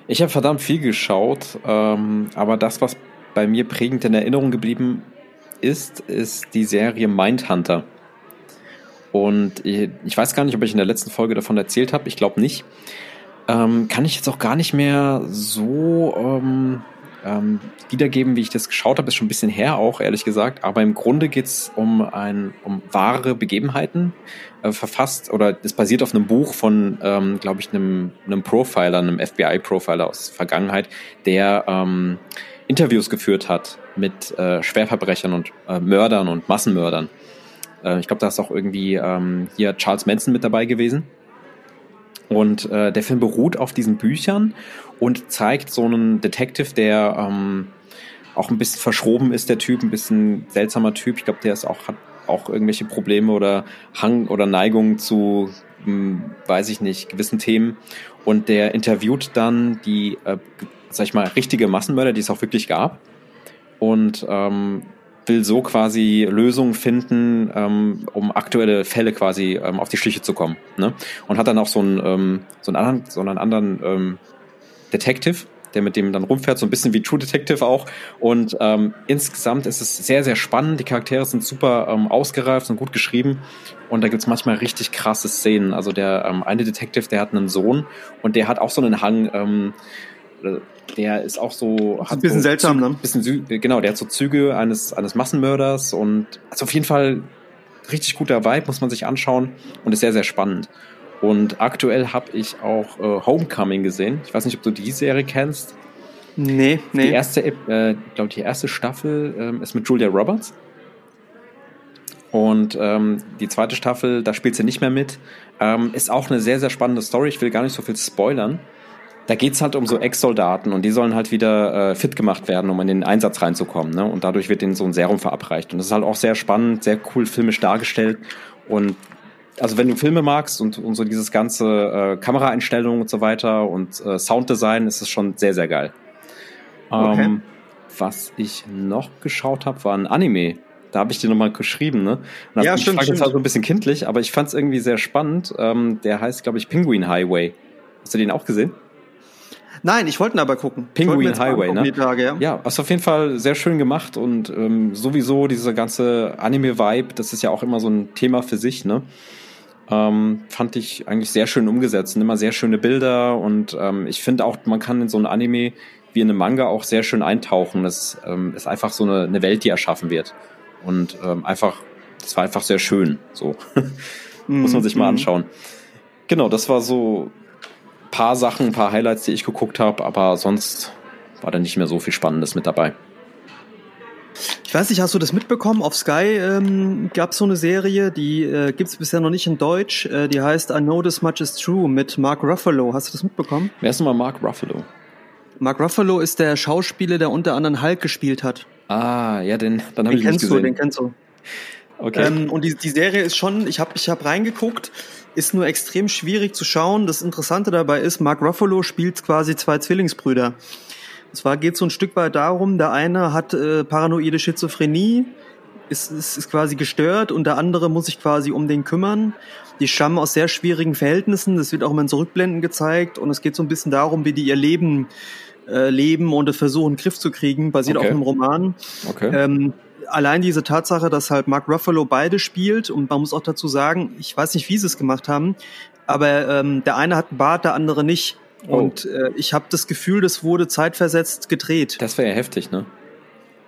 Ich habe verdammt viel geschaut, ähm, aber das, was bei mir prägend in Erinnerung geblieben ist, ist die Serie Mindhunter. Und ich, ich weiß gar nicht, ob ich in der letzten Folge davon erzählt habe. Ich glaube nicht. Ähm, kann ich jetzt auch gar nicht mehr so ähm, ähm, wiedergeben, wie ich das geschaut habe, ist schon ein bisschen her auch, ehrlich gesagt. Aber im Grunde geht's um ein, um wahre Begebenheiten äh, verfasst oder es basiert auf einem Buch von, ähm, glaube ich, einem, einem Profiler, einem FBI-Profiler aus der Vergangenheit, der ähm, Interviews geführt hat mit äh, Schwerverbrechern und äh, Mördern und Massenmördern. Äh, ich glaube, da ist auch irgendwie ähm, hier Charles Manson mit dabei gewesen. Und äh, der Film beruht auf diesen Büchern und zeigt so einen Detective, der ähm, auch ein bisschen verschroben ist, der Typ, ein bisschen seltsamer Typ. Ich glaube, der ist auch, hat auch irgendwelche Probleme oder Hang oder Neigung zu, hm, weiß ich nicht, gewissen Themen. Und der interviewt dann die, äh, sag ich mal, richtige Massenmörder, die es auch wirklich gab. Und ähm, will so quasi Lösungen finden, ähm, um aktuelle Fälle quasi ähm, auf die Schliche zu kommen. Ne? Und hat dann auch so einen, ähm, so einen anderen, so einen anderen ähm, Detective, der mit dem dann rumfährt, so ein bisschen wie True Detective auch. Und ähm, insgesamt ist es sehr, sehr spannend. Die Charaktere sind super ähm, ausgereift und gut geschrieben. Und da gibt's manchmal richtig krasse Szenen. Also der ähm, eine Detective, der hat einen Sohn und der hat auch so einen Hang, ähm, der ist auch so. Hat
ein bisschen
so
seltsam,
Zü-
ne?
Bisschen, genau, der hat so Züge eines, eines Massenmörders und also auf jeden Fall richtig guter Vibe, muss man sich anschauen und ist sehr, sehr spannend. Und aktuell habe ich auch äh, Homecoming gesehen. Ich weiß nicht, ob du die Serie kennst.
Nee, nee.
Die erste, äh, glaube die erste Staffel ähm, ist mit Julia Roberts. Und ähm, die zweite Staffel, da spielt sie nicht mehr mit. Ähm, ist auch eine sehr, sehr spannende Story. Ich will gar nicht so viel spoilern. Da geht's halt um so Ex-Soldaten und die sollen halt wieder äh, fit gemacht werden, um in den Einsatz reinzukommen. Ne? Und dadurch wird denen so ein Serum verabreicht. Und das ist halt auch sehr spannend, sehr cool filmisch dargestellt. Und also wenn du Filme magst und, und so dieses ganze äh, Kameraeinstellungen und so weiter und äh, Sounddesign, ist es schon sehr, sehr geil.
Okay.
Ähm, was ich noch geschaut habe, war ein Anime. Da habe ich dir nochmal geschrieben, ne? Und
Ja, stimmt, stimmt.
halt so ein bisschen kindlich, aber ich fand es irgendwie sehr spannend. Ähm, der heißt, glaube ich, Penguin Highway. Hast du den auch gesehen?
Nein, ich wollte ihn aber gucken.
Penguin Highway,
angucken,
ne?
Tage, ja.
Ja, ist auf jeden Fall sehr schön gemacht und ähm, sowieso diese ganze Anime-Vibe, das ist ja auch immer so ein Thema für sich, ne? Ähm, fand ich eigentlich sehr schön umgesetzt. Immer sehr schöne Bilder und ähm, ich finde auch, man kann in so ein Anime wie in einem Manga auch sehr schön eintauchen. Das ähm, ist einfach so eine, eine Welt, die erschaffen wird. Und ähm, einfach, das war einfach sehr schön. So. Muss man sich mal
Mhm.
anschauen. Genau, das war so ein paar Sachen, ein paar Highlights, die ich geguckt habe, aber sonst war da nicht mehr so viel Spannendes mit dabei.
Ich weiß nicht, hast du das mitbekommen? Auf Sky ähm, gab es so eine Serie, die äh, gibt's bisher noch nicht in Deutsch. Äh, die heißt I Know This Much Is True mit Mark Ruffalo. Hast du das mitbekommen?
Wer ist denn mal Mark Ruffalo?
Mark Ruffalo ist der Schauspieler, der unter anderem Hulk gespielt hat.
Ah, ja, den, dann habe ich nicht
kennst du,
gesehen.
den kennst du.
okay.
Ähm, und die, die Serie ist schon, ich habe ich hab reingeguckt, ist nur extrem schwierig zu schauen. Das Interessante dabei ist, Mark Ruffalo spielt quasi zwei Zwillingsbrüder. Und zwar geht es so ein Stück weit darum, der eine hat äh, paranoide Schizophrenie, ist, ist, ist quasi gestört und der andere muss sich quasi um den kümmern. Die stammen aus sehr schwierigen Verhältnissen, das wird auch immer in Zurückblenden gezeigt und es geht so ein bisschen darum, wie die ihr Leben äh, leben und es versuchen, Griff zu kriegen, basiert
Okay.
auf einem Roman.
okay.
Ähm, allein diese Tatsache, dass halt Mark Ruffalo beide spielt und man muss auch dazu sagen, ich weiß nicht, wie sie es gemacht haben, aber ähm, der eine hat einen Bart, der andere nicht.
Oh.
Und äh, ich habe das Gefühl, das wurde zeitversetzt gedreht.
das wäre ja heftig, ne?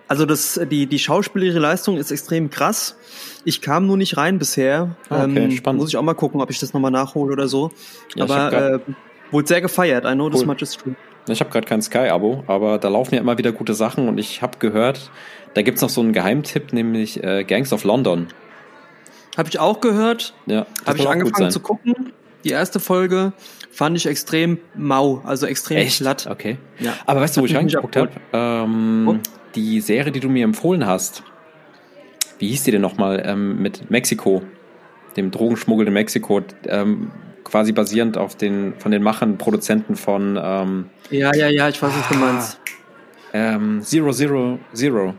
Also das, die, die schauspielerische Leistung ist extrem krass. Ich kam nur nicht rein bisher.
Ah, okay,
ähm,
spannend.
Muss ich auch mal gucken, ob ich das nochmal nachhole oder so.
Ja,
Aber
grad-
äh, wurde sehr gefeiert. I know this
Cool.
much is true.
Ich habe gerade kein Sky-Abo, aber da laufen ja immer wieder gute Sachen und ich habe gehört, da gibt's noch so einen Geheimtipp, nämlich äh, Gangs of London.
Habe ich auch gehört.
Ja,
Habe ich angefangen zu gucken. Die erste Folge fand ich extrem mau, also extrem
Echt?
platt.
Okay.
Ja.
Aber weißt du, wo ich reingeguckt habe? Ähm? Die Serie, die du mir empfohlen hast. Wie hieß die denn nochmal? Ähm, mit Mexiko, dem Drogenschmuggel in Mexiko, ähm, quasi basierend auf den von den Machern, Produzenten von ähm,
Ja, ja, ja, ich weiß, was du
Ah,
meinst.
ähm, Zero Zero Zero.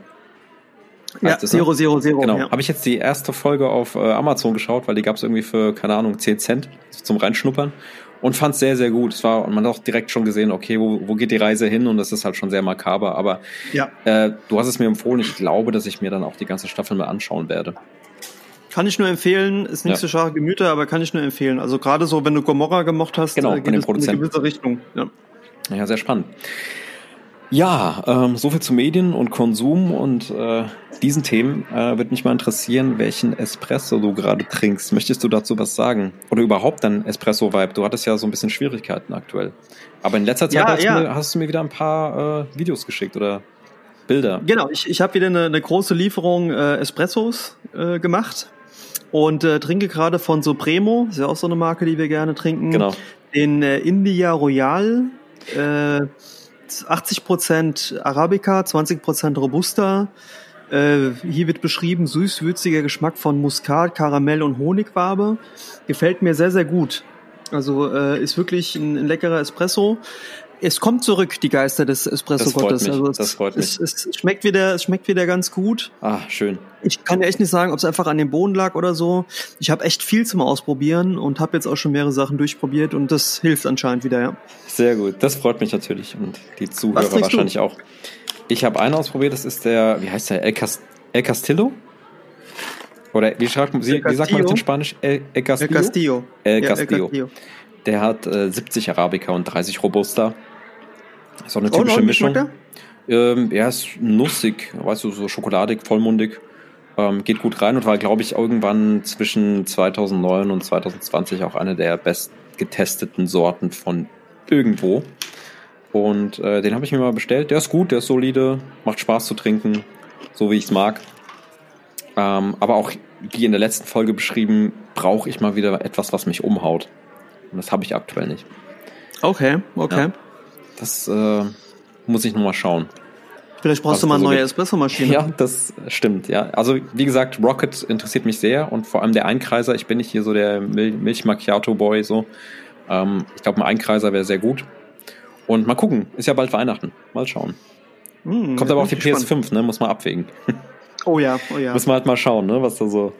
Ja,
heißt es, ne?
Zero, Zero, Zero.
Genau.
Ja.
Habe ich jetzt die erste Folge auf äh, Amazon geschaut, weil die gab es irgendwie für, keine Ahnung, 10 Cent zum Reinschnuppern. Und fand es sehr, sehr gut. Es war, und man hat auch direkt schon gesehen, okay, wo, wo geht die Reise hin? Und das ist halt schon sehr makaber. Aber
ja.
äh, du hast es mir empfohlen. Ich glaube, dass ich mir dann auch die ganze Staffel mal anschauen werde.
Kann ich nur empfehlen, ist nicht
Ja.
so scharfe Gemüter, aber kann ich nur empfehlen. Also gerade so, wenn du Gomorra gemocht hast,
Genau,
äh, geht es in eine gewisse Richtung. Ja.
Ja, sehr spannend. Ja, ähm, soviel zu Medien und Konsum und äh, diesen Themen äh, würde mich mal interessieren, welchen Espresso du gerade trinkst. Möchtest du dazu was sagen? Oder überhaupt dein Espresso-Vibe? Du hattest ja so ein bisschen Schwierigkeiten aktuell. Aber in letzter Zeit
Ja,
hast,
ja.
Du mir, hast du mir wieder ein paar äh, Videos geschickt oder Bilder.
Genau, ich, ich habe wieder eine, eine große Lieferung äh, Espressos äh, gemacht und äh, trinke gerade von Supremo, ist ja auch so eine Marke, die wir gerne trinken.
Genau.
Den äh, India Royal, äh, 80% Arabica, 20% Robusta. Äh, hier wird beschrieben süß-würziger Geschmack von Muskat, Karamell und Honigwabe. Gefällt mir sehr, sehr gut. Also äh, ist wirklich ein, ein leckerer Espresso. Es kommt zurück, die Geister des Espresso
Das freut
Gottes.
mich,
Also es,
das freut
Es, es schmeckt wieder, es schmeckt wieder ganz gut.
Ah, schön.
Ich kann dir echt nicht sagen, ob es einfach an dem Boden lag oder so. Ich habe echt viel zum Ausprobieren und habe jetzt auch schon mehrere Sachen durchprobiert und das hilft anscheinend wieder, ja.
Sehr gut. Das freut mich natürlich und die Zuhörer
trinkst du?
wahrscheinlich auch. Ich habe einen ausprobiert, das ist der, wie heißt der? El, Cas El Castillo? Oder wie, schreibt, wie, wie sagt man das in Spanisch? El, El Castillo?
El Castillo.
El
Ja,
Castillo. Der hat äh, 70 Arabica und 30 Robusta. Ist auch eine
Oh,
typische
no, wie
Mischung. Ähm, er ist nussig, weißt du, so schokoladig, vollmundig. Ähm, geht gut rein und war, glaube ich, irgendwann zwischen 2009 und 2020 auch eine der bestgetesteten Sorten von irgendwo. Und äh, den habe ich mir mal bestellt. Der ist gut, der ist solide, macht Spaß zu trinken, so wie ich es mag. Ähm, aber auch, wie in der letzten Folge beschrieben, brauche ich mal wieder etwas, was mich umhaut. Und das habe ich aktuell nicht.
Okay, okay.
Ja. Das äh, muss ich nochmal schauen.
Vielleicht brauchst du mal eine
so
neue. Espressomaschine.
Ja, das stimmt, ja. Also, wie gesagt, Rocket interessiert mich sehr und vor allem der Einkreiser. Ich bin nicht hier so der Mil Milch Macchiato Boy, so. Ähm, ich glaube, ein Einkreiser wäre sehr gut. Und mal gucken, ist ja bald Weihnachten. Mal schauen.
Hm,
Kommt aber auf die
ich gespannt.
PS5, ne? Muss man abwägen.
Oh ja, oh ja.
Muss man halt mal schauen, ne? Was da so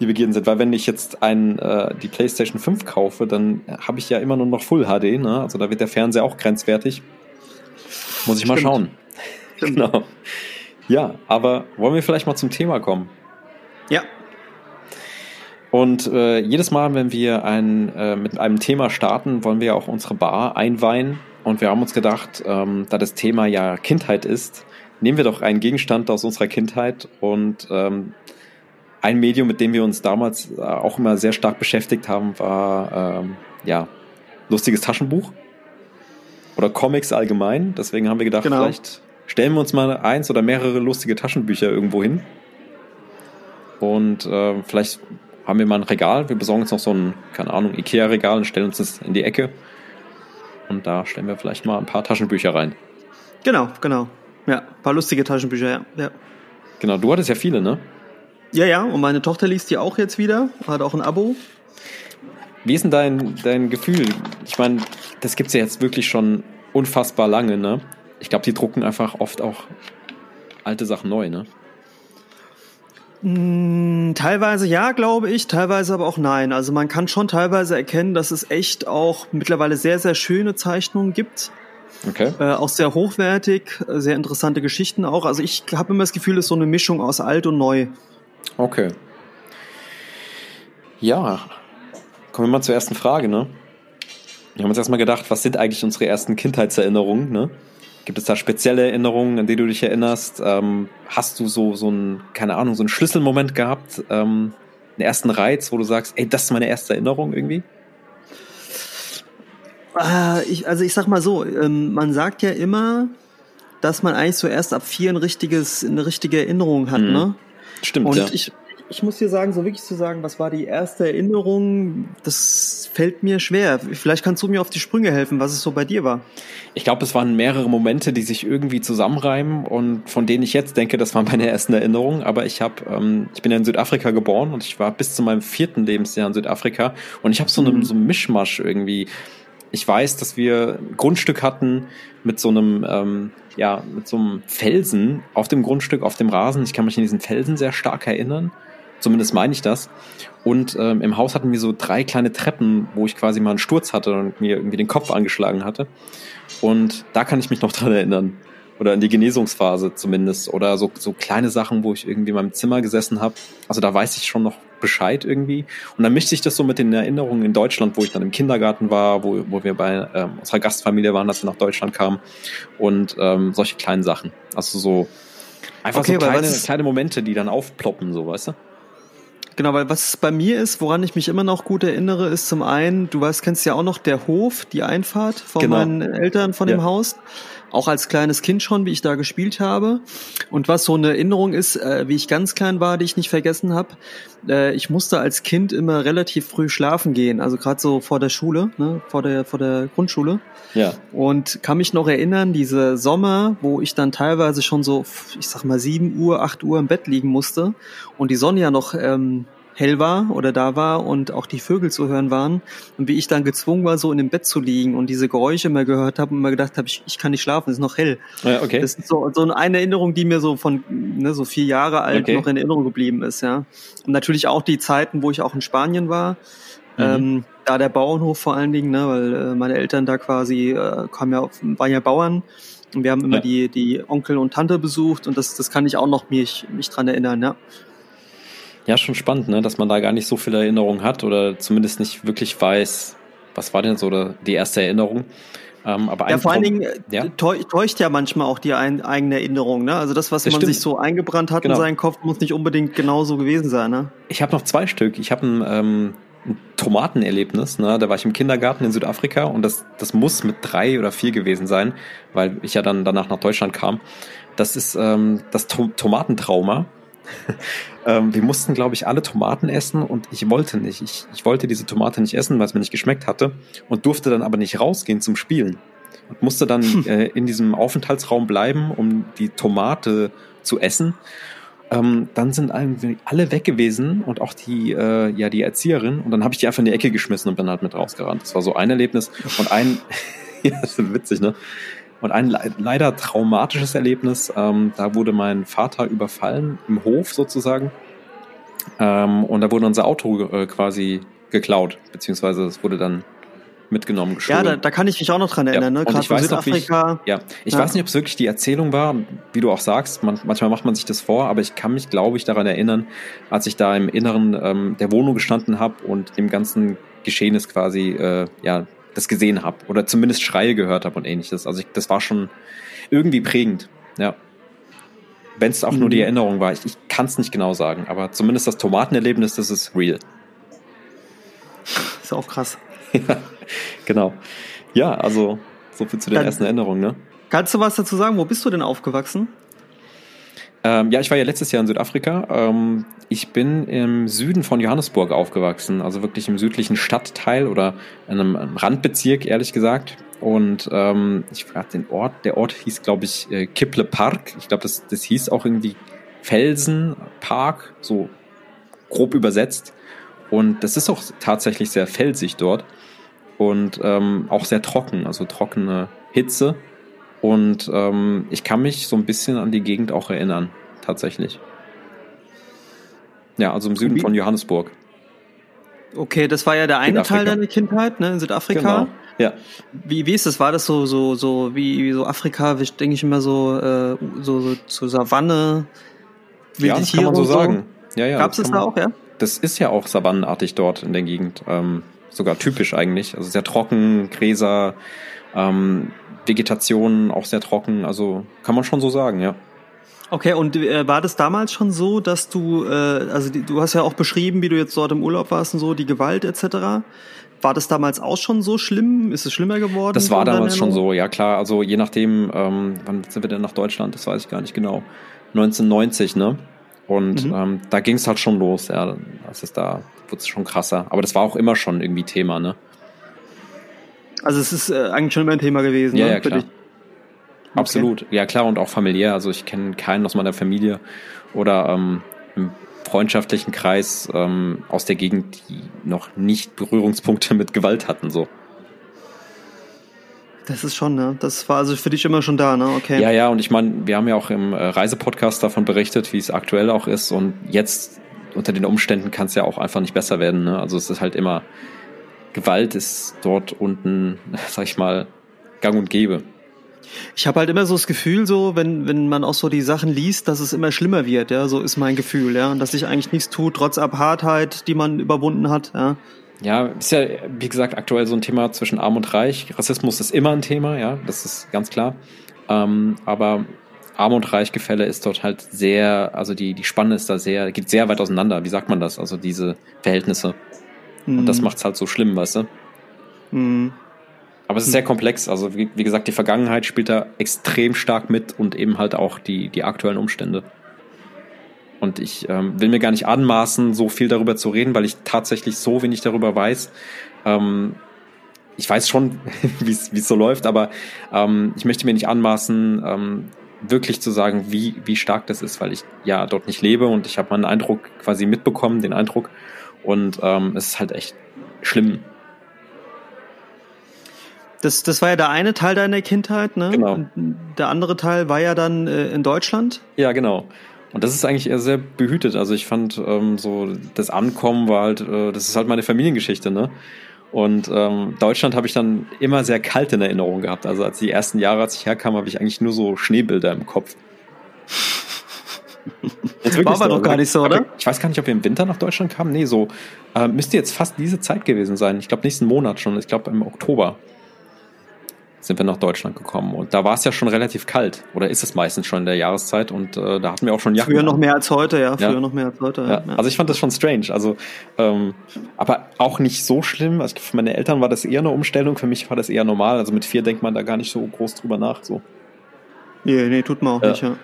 die Beginn sind. Weil wenn ich jetzt ein, äh, die PlayStation 5 kaufe, dann habe ich ja immer nur noch Full HD, ne? Also da wird der Fernseher auch grenzwertig. Muss ich mal
Stimmt.
schauen.
Stimmt.
Genau. Ja, aber wollen wir vielleicht mal zum Thema kommen?
Ja,
Und äh, jedes Mal, wenn wir ein, äh, mit einem Thema starten, wollen wir auch unsere Bar einweihen. Und wir haben uns gedacht, ähm, da das Thema ja Kindheit ist, nehmen wir doch einen Gegenstand aus unserer Kindheit und ähm, ein Medium, mit dem wir uns damals äh, auch immer sehr stark beschäftigt haben, war ähm, ja lustiges Taschenbuch oder Comics allgemein. Deswegen haben wir gedacht,
Genau.
vielleicht stellen wir uns mal eins oder mehrere lustige Taschenbücher irgendwo hin. Und äh, vielleicht haben wir mal ein Regal. Wir besorgen uns noch so ein, keine Ahnung, Ikea-Regal und stellen uns das in die Ecke. Und da stellen wir vielleicht mal ein paar Taschenbücher rein.
genau, genau. Ja, ein paar lustige Taschenbücher, ja. ja.
Genau, du hattest ja viele, ne?
Ja, ja, und meine Tochter liest die auch jetzt wieder, hat auch ein Abo.
Wie ist denn dein, dein Gefühl? Ich meine, das gibt's ja jetzt wirklich schon unfassbar lange, ne? Ich glaube, die drucken einfach oft auch alte Sachen neu, ne?
Mm, Teilweise ja, glaube ich, teilweise aber auch nein. Also man kann schon teilweise erkennen, dass es echt auch mittlerweile sehr, sehr schöne Zeichnungen gibt.
Okay.
Äh, auch sehr hochwertig, äh, sehr interessante Geschichten auch. Also ich habe immer das Gefühl, es ist so eine Mischung aus alt und neu.
Okay. Ja, kommen wir mal zur ersten Frage, ne? Wir haben uns erstmal gedacht, was sind eigentlich unsere ersten Kindheitserinnerungen, ne? Gibt es da spezielle Erinnerungen, an die du dich erinnerst? Ähm, hast du so, so einen, keine Ahnung, so einen Schlüsselmoment gehabt, ähm, einen ersten Reiz, wo du sagst, ey, das ist meine erste Erinnerung irgendwie?
Äh, ich, also ich sag mal so, ähm, man sagt ja immer, dass man eigentlich so erst ab vier ein richtiges, eine richtige Erinnerung hat,
Mhm.
ne?
Stimmt,
Und
ja.
ich, ich muss dir sagen, so wirklich zu sagen, was war die erste Erinnerung, das fällt mir schwer. Vielleicht kannst du mir auf die Sprünge helfen, was es so bei dir war.
Ich glaube, es waren mehrere Momente, die sich irgendwie zusammenreimen und von denen ich jetzt denke, das waren meine ersten Erinnerungen. Aber ich habe, ähm, ich bin ja in Südafrika geboren und ich war bis zu meinem vierten Lebensjahr in Südafrika und ich habe so, einen so einen Mischmasch irgendwie. Ich weiß, dass wir ein Grundstück hatten mit so einem, ähm, ja, mit so einem Felsen auf dem Grundstück, auf dem Rasen. Ich kann mich an diesen Felsen sehr stark erinnern. Zumindest meine ich das. Und ähm, im Haus hatten wir so drei kleine Treppen, wo ich quasi mal einen Sturz hatte und mir irgendwie den Kopf angeschlagen hatte. Und da kann ich mich noch dran erinnern. Oder an die Genesungsphase zumindest. Oder so, so kleine Sachen, wo ich irgendwie in meinem Zimmer gesessen habe. Also da weiß ich schon noch Bescheid irgendwie. Und dann mischt sich das so mit den Erinnerungen in Deutschland, wo ich dann im Kindergarten war, wo, wo wir bei ähm, unserer Gastfamilie waren, als wir nach Deutschland kamen und ähm, solche kleinen Sachen. Also so einfach okay, so kleine, kleine Momente, die dann aufploppen, so weißt du?
Genau, weil was bei mir ist, woran ich mich immer noch gut erinnere, ist zum einen, du weißt, kennst ja auch noch der Hof, die Einfahrt von genau. meinen Eltern von ja. dem Haus auch als kleines Kind schon, wie ich da gespielt habe. Und was so eine Erinnerung ist, äh, wie ich ganz klein war, die ich nicht vergessen habe, äh, ich musste als Kind immer relativ früh schlafen gehen, also gerade so vor der Schule, ne, vor der vor der Grundschule. Ja. Und kann mich noch erinnern, diese Sommer, wo ich dann teilweise schon so, ich sag mal sieben Uhr, acht Uhr im Bett liegen musste und die Sonne ja noch ähm, hell war oder da war und auch die Vögel zu hören waren und wie ich dann gezwungen war, so in dem Bett zu liegen und diese Geräusche mehr gehört habe und mir gedacht habe, ich, ich kann nicht schlafen, es ist noch hell. Ja, okay. Das ist so, so eine Erinnerung, die mir so von ne, so vier Jahre alt okay. noch in Erinnerung geblieben ist, ja. Und natürlich auch die Zeiten, wo ich auch in Spanien war. Mhm. Ähm, da der Bauernhof vor allen Dingen, ne, weil äh, meine Eltern da quasi äh, kamen ja, waren ja Bauern und wir haben immer ja. die, die Onkel und Tante besucht und das, das kann ich auch noch mich, mich dran erinnern, ja.
Ja, schon spannend, ne? dass man da gar nicht so viele Erinnerungen hat oder zumindest nicht wirklich weiß, was war denn so die erste Erinnerung.
Ähm, aber ja, vor allen Dingen äh, ja? täuscht ja manchmal auch die ein, eigene Erinnerung. Ne? Also das, was das man stimmt. sich so eingebrannt hat genau. in seinen Kopf, muss nicht unbedingt genauso gewesen sein. Ne?
Ich habe noch zwei Stück. Ich habe ein, ähm, ein Tomatenerlebnis. Ne? Da war ich im Kindergarten in Südafrika und das, das muss mit drei oder vier gewesen sein, weil ich ja dann danach nach Deutschland kam. Das ist ähm, das to Tomatentrauma. ähm, wir mussten, glaube ich, alle Tomaten essen und ich wollte nicht. Ich, ich wollte diese Tomate nicht essen, weil es mir nicht geschmeckt hatte und durfte dann aber nicht rausgehen zum Spielen und musste dann äh, in diesem Aufenthaltsraum bleiben, um die Tomate zu essen. Ähm, dann sind alle weg gewesen und auch die, äh, ja, die Erzieherin. Und dann habe ich die einfach in die Ecke geschmissen und bin halt mit rausgerannt. Das war so ein Erlebnis. Und ein, ja, das ist witzig, ne? Und ein leider traumatisches Erlebnis, ähm, da wurde mein Vater überfallen, im Hof sozusagen. Ähm, und da wurde unser Auto äh, quasi geklaut, beziehungsweise es wurde dann mitgenommen,
gestohlen. Ja, da, da kann ich mich auch noch dran erinnern, ja. ne?
Gerade von Südafrika. Ich, ja, ich ja. weiß nicht, ob es wirklich die Erzählung war, wie du auch sagst, man, manchmal macht man sich das vor, aber ich kann mich, glaube ich, daran erinnern, als ich da im Inneren ähm, der Wohnung gestanden habe und dem ganzen Geschehen ist quasi äh, ja das gesehen habe oder zumindest Schreie gehört habe und ähnliches. Also ich, das war schon irgendwie prägend, ja. Wenn es auch mhm. nur die mhm. Erinnerung war, ich, ich kann es nicht genau sagen, aber zumindest das Tomatenerlebnis, das ist real.
Ist auch krass.
ja, genau. Ja, also so viel zu den Dann, ersten Erinnerungen, ne?
Kannst du was dazu sagen? Wo bist du denn aufgewachsen?
Ähm, ja, ich war ja letztes Jahr in Südafrika. Ähm, ich bin im Süden von Johannesburg aufgewachsen, also wirklich im südlichen Stadtteil oder in einem Randbezirk, ehrlich gesagt. Und ähm, ich frage den Ort, der Ort hieß, glaube ich, äh, Kiple Park. Ich glaube, das, das hieß auch irgendwie Felsenpark, so grob übersetzt. Und das ist auch tatsächlich sehr felsig dort und ähm, auch sehr trocken, also trockene Hitze. Und ähm, ich kann mich so ein bisschen an die Gegend auch erinnern, tatsächlich. Ja, also im Süden von Johannesburg.
Okay, das war ja der eine Teil deiner Kindheit, ne, in Südafrika. Genau. Ja. Wie, wie ist das? War das so, so, so, wie, wie so Afrika, denke ich immer so, äh, so, so, so Savanne,
ja, das kann man so sagen. Ja, ja,
Gab es das da auch, ja?
Das ist ja auch savannenartig dort in der Gegend. Ähm, sogar typisch eigentlich. Also sehr trocken, Gräser, ähm, Vegetation auch sehr trocken, also kann man schon so sagen, ja.
Okay, und äh, war das damals schon so, dass du, äh, also die, du hast ja auch beschrieben, wie du jetzt dort im Urlaub warst und so, die Gewalt etc. War das damals auch schon so schlimm? Ist es schlimmer geworden?
Das war damals schon so, ja klar. Also je nachdem, ähm, wann sind wir denn nach Deutschland? Das weiß ich gar nicht genau. 1990, ne? Und mhm. ähm, da ging es halt schon los, ja. Das ist da, wurde es schon krasser. Aber das war auch immer schon irgendwie Thema, ne?
Also es ist äh, eigentlich schon immer ein Thema gewesen.
Ja, ne, ja klar. Absolut, okay. ja klar und auch familiär. Also ich kenne keinen aus meiner Familie oder ähm, im freundschaftlichen Kreis ähm, aus der Gegend, die noch nicht Berührungspunkte mit Gewalt hatten. So.
Das ist schon, ne? Das war also für dich immer schon da, ne? Okay.
Ja, ja, und ich meine, wir haben ja auch im äh, Reisepodcast davon berichtet, wie es aktuell auch ist. Und jetzt unter den Umständen kann es ja auch einfach nicht besser werden. Ne? Also es ist halt immer Gewalt ist dort unten, sag ich mal, gang und gäbe.
Ich habe halt immer so das Gefühl, so wenn wenn man auch so die Sachen liest, dass es immer schlimmer wird. Ja, so ist mein Gefühl. Ja, und dass sich eigentlich nichts tut, trotz Apartheid, die man überwunden hat. Ja.
Ja, ist ja, wie gesagt, aktuell so ein Thema zwischen Arm und Reich. Rassismus ist immer ein Thema, ja, das ist ganz klar. Ähm, aber Arm und Reich-Gefälle ist dort halt sehr, also die, die Spanne ist da sehr, geht sehr weit auseinander. Wie sagt man das? Also diese Verhältnisse. Mhm. Und das macht's halt so schlimm, weißt du? Mhm. Aber es ist sehr komplex. Also wie, wie, gesagt, die Vergangenheit spielt da extrem stark mit und eben halt auch die, die aktuellen Umstände. Und ich ähm, will mir gar nicht anmaßen, so viel darüber zu reden, weil ich tatsächlich so wenig darüber weiß. Ähm, ich weiß schon, wie es so läuft, aber ähm, ich möchte mir nicht anmaßen, ähm, wirklich zu sagen, wie, wie stark das ist, weil ich ja dort nicht lebe und ich habe meinen Eindruck quasi mitbekommen, den Eindruck. Und ähm, es ist halt echt schlimm.
Das, das war ja der eine Teil deiner Kindheit, ne?
Genau.
Und der andere Teil war ja dann äh, in Deutschland.
Ja, genau. Und das ist eigentlich eher sehr behütet. Also ich fand ähm, so das Ankommen war halt, äh, das ist halt meine Familiengeschichte, ne? Und ähm, Deutschland habe ich dann immer sehr kalt in Erinnerung gehabt. Also als die ersten Jahre, als ich herkam, habe ich eigentlich nur so Schneebilder im Kopf.
War aber doch gar nicht so, oder?
Ich weiß gar nicht, ob wir im Winter nach Deutschland kamen. Nee, so äh, müsste jetzt fast diese Zeit gewesen sein. Ich glaube nächsten Monat schon. Ich glaube im Oktober sind wir nach Deutschland gekommen. Und da war es ja schon relativ kalt. Oder ist es meistens schon in der Jahreszeit. Und äh, da hatten wir auch schon
Jacken. Früher noch mehr als heute, ja. Früher ja. noch mehr als heute.
Ja. ja. Also ich fand das schon strange. Also, ähm, aber auch nicht so schlimm. Also für meine Eltern war das eher eine Umstellung. Für mich war das eher normal. Also mit vier denkt man da gar nicht so groß drüber nach. So.
Nee, nee, tut man auch nicht, ja.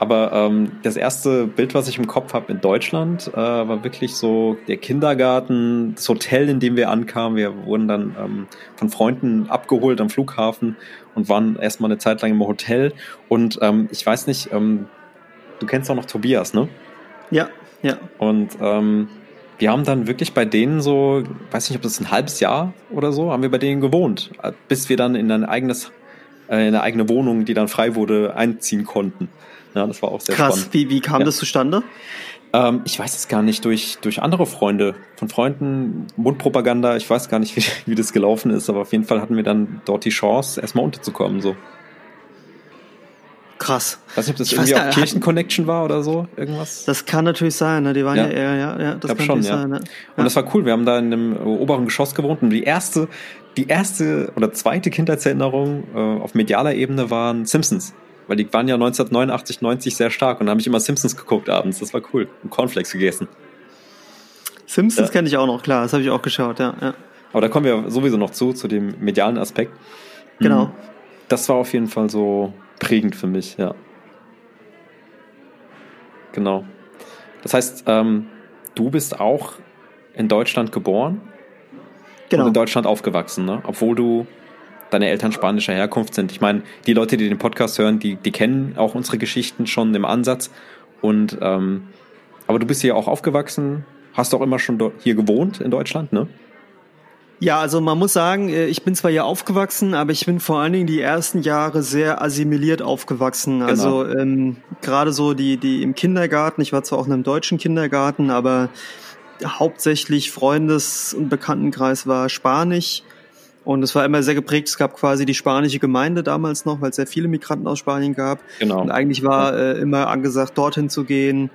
Aber ähm, das erste Bild, was ich im Kopf habe in Deutschland, äh, war wirklich so der Kindergarten, das Hotel, in dem wir ankamen. Wir wurden dann ähm, von Freunden abgeholt am Flughafen und waren erstmal eine Zeit lang im Hotel. Und ähm, ich weiß nicht, ähm, du kennst auch noch Tobias, ne?
Ja, ja.
Und ähm, wir haben dann wirklich bei denen so, weiß nicht, ob das ein halbes Jahr oder so, haben wir bei denen gewohnt, bis wir dann in ein eigenes, äh, in eine eigene Wohnung, die dann frei wurde, einziehen konnten. Ja, das war auch sehr
Krass, spannend. wie, wie kam ja. das zustande?
Ähm, ich weiß es gar nicht, durch, durch andere Freunde, von Freunden, Mundpropaganda, ich weiß gar nicht, wie, wie das gelaufen ist, aber auf jeden Fall hatten wir dann dort die Chance, erstmal unterzukommen. So.
Krass.
Ich weiß nicht, ob das ich irgendwie auch Kirchenconnection war oder so, irgendwas.
Das kann natürlich sein, ne? Die waren ja, ja eher, ja, ja, das
kann schon, ja. sein, ne? Und das war cool. Wir haben da in einem oberen Geschoss gewohnt und die erste, die erste oder zweite Kindheitserinnerung äh, auf medialer Ebene waren Simpsons weil die waren ja 1989, 90 sehr stark und da habe ich immer Simpsons geguckt abends. Das war cool. Und Cornflakes gegessen.
Simpsons ja. kenne ich auch noch, klar, das habe ich auch geschaut, ja, ja.
Aber da kommen wir sowieso noch zu, zu dem medialen Aspekt.
Genau. Hm.
Das war auf jeden Fall so prägend für mich, ja. Genau. Das heißt, ähm, du bist auch in Deutschland geboren
genau.
und in Deutschland aufgewachsen, ne? Obwohl du deine Eltern spanischer Herkunft sind. Ich meine, die Leute, die den Podcast hören, die, die kennen auch unsere Geschichten schon im Ansatz. Und ähm, aber du bist hier auch aufgewachsen, hast auch immer schon hier gewohnt in Deutschland, ne?
Ja, also man muss sagen, äh, ich bin zwar hier aufgewachsen, aber ich bin vor allen Dingen die ersten Jahre sehr assimiliert aufgewachsen. Genau. Also ähm, gerade so die, die im Kindergarten, ich war zwar auch in einem deutschen Kindergarten, aber hauptsächlich Freundes- und Bekanntenkreis war Spanisch. Und es war immer sehr geprägt. Es gab quasi die spanische Gemeinde damals noch, weil es sehr viele Migranten aus Spanien gab.
Genau.
Und eigentlich war äh, immer angesagt, dorthin zu gehen.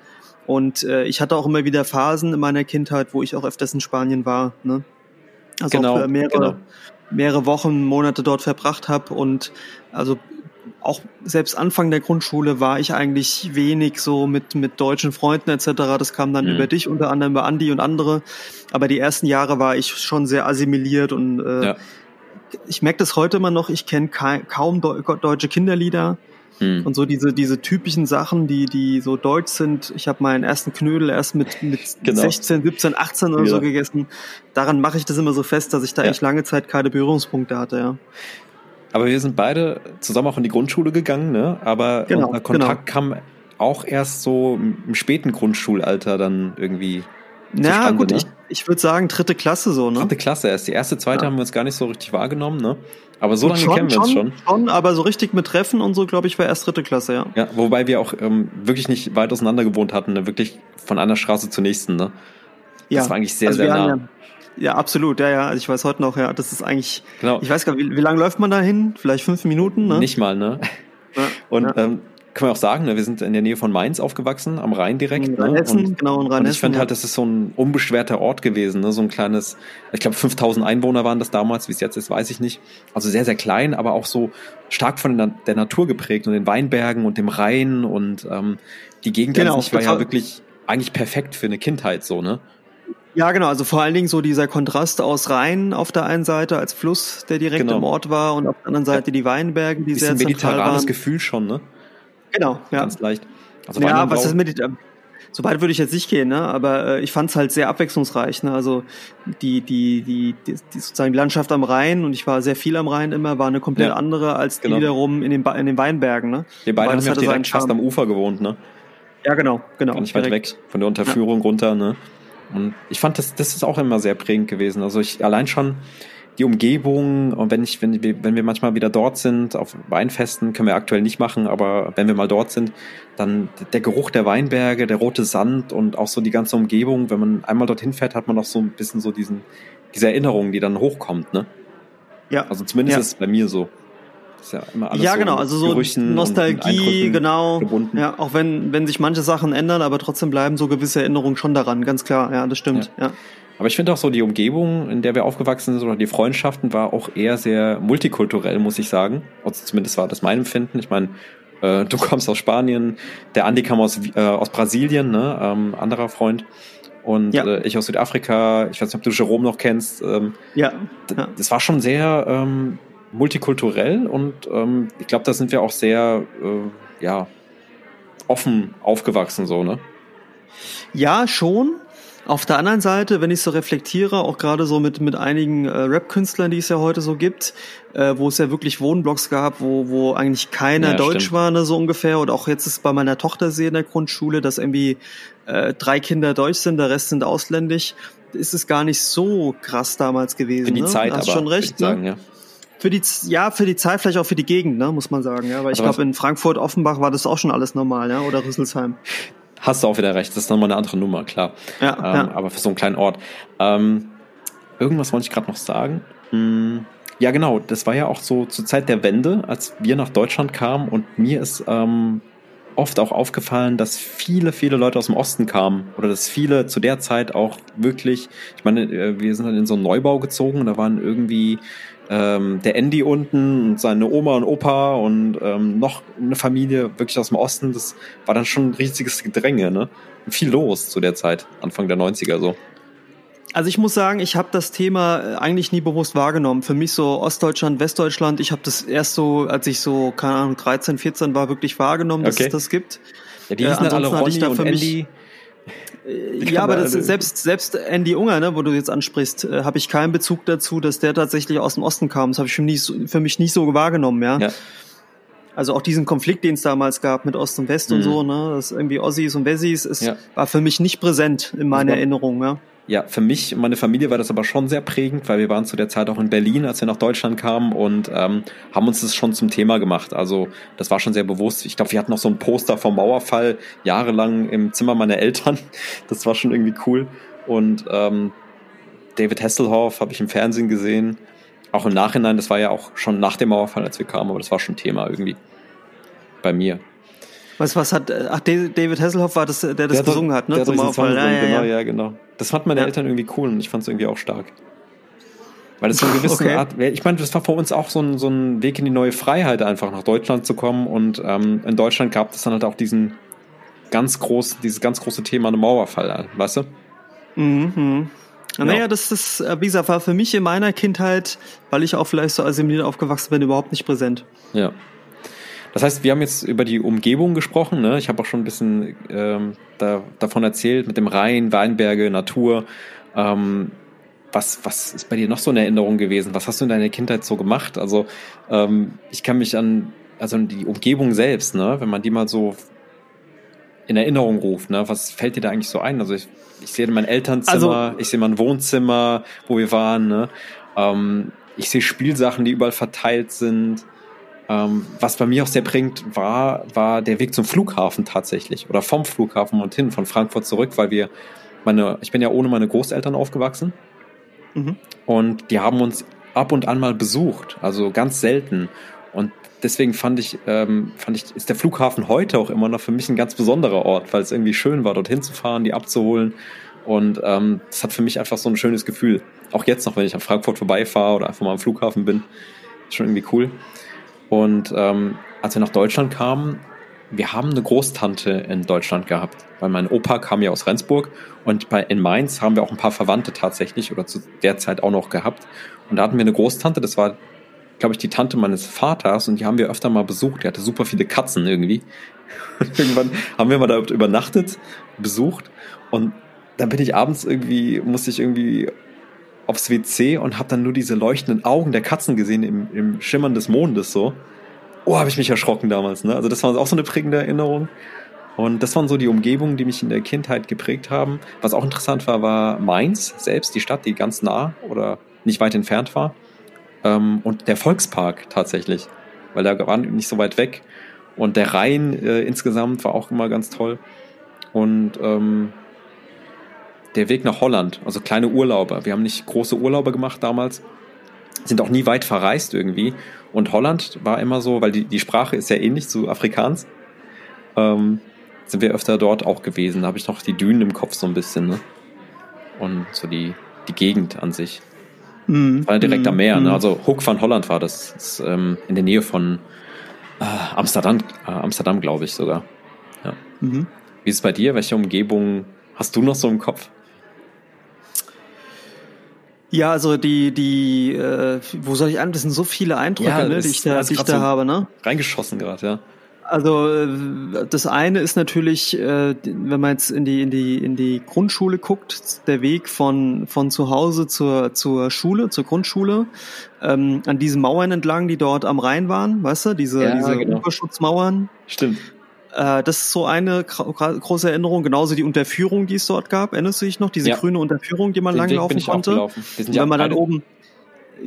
Und äh, ich hatte auch immer wieder Phasen in meiner Kindheit, wo ich auch öfters in Spanien war. Ne? Also genau, auch mehrere, genau. mehrere Wochen, Monate dort verbracht habe. Und also auch selbst Anfang der Grundschule war ich eigentlich wenig so mit, mit deutschen Freunden etc. Das kam dann mhm. über dich, unter anderem über Andi und andere. Aber die ersten Jahre war ich schon sehr assimiliert und äh, ja. ich merke das heute immer noch, ich kenne kaum deutsche Kinderlieder. Mhm. Und so diese, diese typischen Sachen, die, die so deutsch sind. Ich habe meinen ersten Knödel erst mit, mit genau. 16, 17, 18 oder ja. so gegessen. Daran mache ich das immer so fest, dass ich da ja. echt lange Zeit keine Berührungspunkte hatte, ja.
Aber wir sind beide zusammen auch in die Grundschule gegangen, ne? Aber genau, unser Kontakt genau. kam auch erst so im späten Grundschulalter dann irgendwie.
Ja, gut, ne? ich, ich würde sagen, dritte Klasse so, ne?
Dritte Klasse erst. Die erste, zweite ja. haben wir uns gar nicht so richtig wahrgenommen, ne? Aber so lange schon, kennen wir uns schon.
Schon, aber so richtig mit Treffen und so, glaube ich, war erst dritte Klasse, ja.
Ja, wobei wir auch ähm, wirklich nicht weit auseinander gewohnt hatten, ne? wirklich von einer Straße zur nächsten, ne?
Ja.
Das war eigentlich sehr, also sehr nah.
Ja, Ja, absolut, ja, ja. Also ich weiß heute noch, ja, das ist eigentlich. Genau. Ich weiß gar nicht, wie, wie lange läuft man da hin? Vielleicht fünf Minuten, ne?
Nicht mal, ne? Ja, und ja. Ähm, können wir auch sagen, ne, wir sind in der Nähe von Mainz aufgewachsen, am Rhein direkt. In
ne? genau, in Rheinhessen.
Und ich finde halt, das ist so ein unbeschwerter Ort gewesen, ne? so ein kleines, ich glaube 5000 Einwohner waren das damals, wie es jetzt ist, weiß ich nicht. Also sehr, sehr klein, aber auch so stark von der Natur geprägt und den Weinbergen und dem Rhein und ähm, die Gegend genau, war ja wirklich eigentlich perfekt für eine Kindheit so, ne?
Ja, genau. Also vor allen Dingen so dieser Kontrast aus Rhein auf der einen Seite als Fluss, der direkt genau. im Ort war, und auf der anderen Seite die Weinberge, die Bisschen sehr zentral mediterranes waren.
Gefühl schon, ne?
Genau, ja.
Ganz leicht.
Also ja, was ist mit so weit würde ich jetzt nicht gehen, ne? aber äh, ich fand es halt sehr abwechslungsreich. Ne? Also die, die, die, die, die sozusagen die Landschaft am Rhein und ich war sehr viel am Rhein immer, war eine komplett ja, andere als die genau. wiederum in den, in den Weinbergen. Ne?
Wir beide haben ja direkt fast am Ufer gewohnt, ne?
Ja, genau, genau.
Gar nicht weit weg von der Unterführung ja. runter, ne? Und ich fand, das, das ist auch immer sehr prägend gewesen. Also ich allein schon die Umgebung und wenn ich, wenn wir, wenn wir manchmal wieder dort sind, auf Weinfesten, können wir aktuell nicht machen, aber wenn wir mal dort sind, dann der Geruch der Weinberge, der rote Sand und auch so die ganze Umgebung, wenn man einmal dorthin fährt, hat man auch so ein bisschen so diesen, diese Erinnerung, die dann hochkommt, ne? Ja. Also zumindest ja. ist es bei mir so.
Ist ja immer alles ja, so genau, also so Gerüchen Nostalgie, genau. Gebunden. Ja, auch wenn, wenn sich manche Sachen ändern, aber trotzdem bleiben so gewisse Erinnerungen schon daran, ganz klar, ja, das stimmt, ja. ja.
Aber ich finde auch so die Umgebung, in der wir aufgewachsen sind, oder die Freundschaften, war auch eher sehr multikulturell, muss ich sagen. Also zumindest war das mein Empfinden. Ich meine, äh, du kommst aus Spanien, der Andi kam aus, äh, aus Brasilien, ne, ähm, anderer Freund. Und ja. äh, ich aus Südafrika, ich weiß nicht, ob du Jerome noch kennst. Ähm,
ja. ja.
Das war schon sehr ähm, multikulturell und ähm, ich glaube, da sind wir auch sehr, äh, ja, offen aufgewachsen, so, ne?
Ja, schon. Auf der anderen Seite, wenn ich so reflektiere, auch gerade so mit, mit einigen äh, Rap-Künstlern, die es ja heute so gibt, äh, wo es ja wirklich Wohnblocks gab, wo, wo eigentlich keiner ja, Deutsch stimmt. war, ne, so ungefähr. Und auch jetzt ist bei meiner Tochter sehe in der Grundschule, dass irgendwie äh, drei Kinder Deutsch sind, der Rest sind ausländisch. Ist es gar nicht so krass damals gewesen. Für
die
ne?
Zeit, Hast aber, schon recht, ne? sagen, ja.
Für die, ja, für die Zeit, vielleicht auch für die Gegend, ne, muss man sagen, ja. Weil ich glaube, in Frankfurt, Offenbach war das auch schon alles normal, ja, oder Rüsselsheim.
Hast du auch wieder recht, das ist nochmal eine andere Nummer, klar.
Ja,
ähm, ja. Aber für so einen kleinen Ort. Ähm, irgendwas wollte ich gerade noch sagen. Hm, ja, genau, das war ja auch so zur Zeit der Wende, als wir nach Deutschland kamen und mir ist ähm, oft auch aufgefallen, dass viele, viele Leute aus dem Osten kamen oder dass viele zu der Zeit auch wirklich, ich meine, äh, wir sind dann in so einen Neubau gezogen und da waren irgendwie ähm, der Andy unten und seine Oma und Opa und ähm, noch eine Familie wirklich aus dem Osten. Das war dann schon ein riesiges Gedränge, ne? Viel los zu der Zeit, Anfang der 90er so.
Also ich muss sagen, ich habe das Thema äh, eigentlich nie bewusst wahrgenommen. Für mich so Ostdeutschland, Westdeutschland, ich habe das erst so, als ich so, keine Ahnung, 13, 14 war, wirklich wahrgenommen, dass okay. es das gibt.
Ja, die hießen äh, alle Ronny und Andy.
Ja, aber das, selbst, selbst Andy Unger, ne, wo du jetzt ansprichst, äh, habe ich keinen Bezug dazu, dass der tatsächlich aus dem Osten kam. Das habe ich für mich, für mich nicht so wahrgenommen, ja. ja. Also auch diesen Konflikt, den es damals gab mit Ost und West mhm. und so, ne, das irgendwie Ossis und Wessis, ist, ja. war für mich nicht präsent in meiner Erinnerung, ja.
Ja, für mich und meine Familie war das aber schon sehr prägend, weil wir waren zu der Zeit auch in Berlin, als wir nach Deutschland kamen und ähm, haben uns das schon zum Thema gemacht. Also das war schon sehr bewusst. Ich glaube, wir hatten noch so ein Poster vom Mauerfall jahrelang im Zimmer meiner Eltern. Das war schon irgendwie cool. Und ähm, David Hasselhoff habe ich im Fernsehen gesehen. Auch im Nachhinein, das war ja auch schon nach dem Mauerfall, als wir kamen, aber das war schon Thema irgendwie bei mir.
Was, was hat, ach, David Hasselhoff war das, der das der gesungen hat, ne? Der
Zum Song ja, ja, genau, ja, genau. Das fanden meine ja. Eltern irgendwie cool und ich fand es irgendwie auch stark. Weil das so eine gewisse okay. Art, ich meine, das war für uns auch so ein, so ein Weg in die neue Freiheit, einfach nach Deutschland zu kommen. Und ähm, in Deutschland gab es dann halt auch diesen ganz groß, dieses ganz große Thema eine Mauerfall, weißt du?
Mhm. mhm. Ja. Naja, das ist, äh, wie gesagt, war für mich in meiner Kindheit, weil ich auch vielleicht so assimiliert aufgewachsen bin, überhaupt nicht präsent.
Ja. Das heißt, wir haben jetzt über die Umgebung gesprochen. Ne? Ich habe auch schon ein bisschen ähm, da, davon erzählt mit dem Rhein, Weinberge, Natur. Ähm, was, was ist bei dir noch so eine Erinnerung gewesen? Was hast du in deiner Kindheit so gemacht? Also ähm, ich kann mich an, also die Umgebung selbst, ne? wenn man die mal so in Erinnerung ruft, ne? was fällt dir da eigentlich so ein? Also ich, ich sehe mein Elternzimmer, also, ich sehe mein Wohnzimmer, wo wir waren. Ne? Ähm, ich sehe Spielsachen, die überall verteilt sind. Ähm, was bei mir auch sehr prägend war, war der Weg zum Flughafen tatsächlich oder vom Flughafen und hin, von Frankfurt zurück, weil wir meine, ich bin ja ohne meine Großeltern aufgewachsen. Mhm. Und die haben uns ab und an mal besucht, also ganz selten. Und deswegen fand ich, ähm, fand ich, ist der Flughafen heute auch immer noch für mich ein ganz besonderer Ort, weil es irgendwie schön war, dorthin zu fahren, die abzuholen. Und ähm, das hat für mich einfach so ein schönes Gefühl. Auch jetzt noch, wenn ich an Frankfurt vorbeifahre oder einfach mal am Flughafen bin, ist schon irgendwie cool. Und ähm, als wir nach Deutschland kamen, wir haben eine Großtante in Deutschland gehabt, weil mein Opa kam ja aus Rendsburg und bei, in Mainz haben wir auch ein paar Verwandte tatsächlich oder zu der Zeit auch noch gehabt. Und da hatten wir eine Großtante, das war, glaube ich, die Tante meines Vaters und die haben wir öfter mal besucht. Die hatte super viele Katzen irgendwie. Und irgendwann haben wir mal da übernachtet, besucht und dann bin ich abends irgendwie, musste ich irgendwie aufs WC und habe dann nur diese leuchtenden Augen der Katzen gesehen im, im Schimmern des Mondes so. Oh, habe ich mich erschrocken damals. Ne? Also das war auch so eine prägende Erinnerung. Und das waren so die Umgebungen, die mich in der Kindheit geprägt haben. Was auch interessant war, war Mainz selbst, die Stadt, die ganz nah oder nicht weit entfernt war. Ähm, und der Volkspark tatsächlich, weil der war nicht so weit weg. Und der Rhein äh, insgesamt war auch immer ganz toll. Und ähm, der Weg nach Holland, also kleine Urlauber. Wir haben nicht große Urlaube gemacht damals, sind auch nie weit verreist irgendwie. Und Holland war immer so, weil die, die Sprache ist ja ähnlich zu Afrikaans, ähm, sind wir öfter dort auch gewesen. Da habe ich noch die Dünen im Kopf so ein bisschen, ne? Und so die, die Gegend an sich. Mm, war direkt mm, am Meer, mm. ne? Mhm. Also Hook van Holland war das. das ist, ähm, in der Nähe von äh, Amsterdam, äh, Amsterdam glaube ich sogar. Ja. -hmm. Wie ist es bei dir? Welche Umgebung hast du noch so im Kopf?
Ja, also die, die, äh, wo soll ich an? Das sind so viele Eindrücke, ja, ne, die ich da, die ich da so habe, ne?
Reingeschossen gerade, ja.
Also äh, das eine ist natürlich, äh, wenn man jetzt in die in die in die Grundschule guckt, der Weg von von zu Hause zur zur Schule, zur Grundschule, ähm, an diesen Mauern entlang, die dort am Rhein waren, weißt du, diese ja, diese genau. Überschutzmauern.
Stimmt.
Äh, das ist so eine große Erinnerung, genauso die Unterführung, die es dort gab. Erinnerst du dich noch? Diese ja. grüne Unterführung, die man langlaufen konnte. Wenn man dann oben,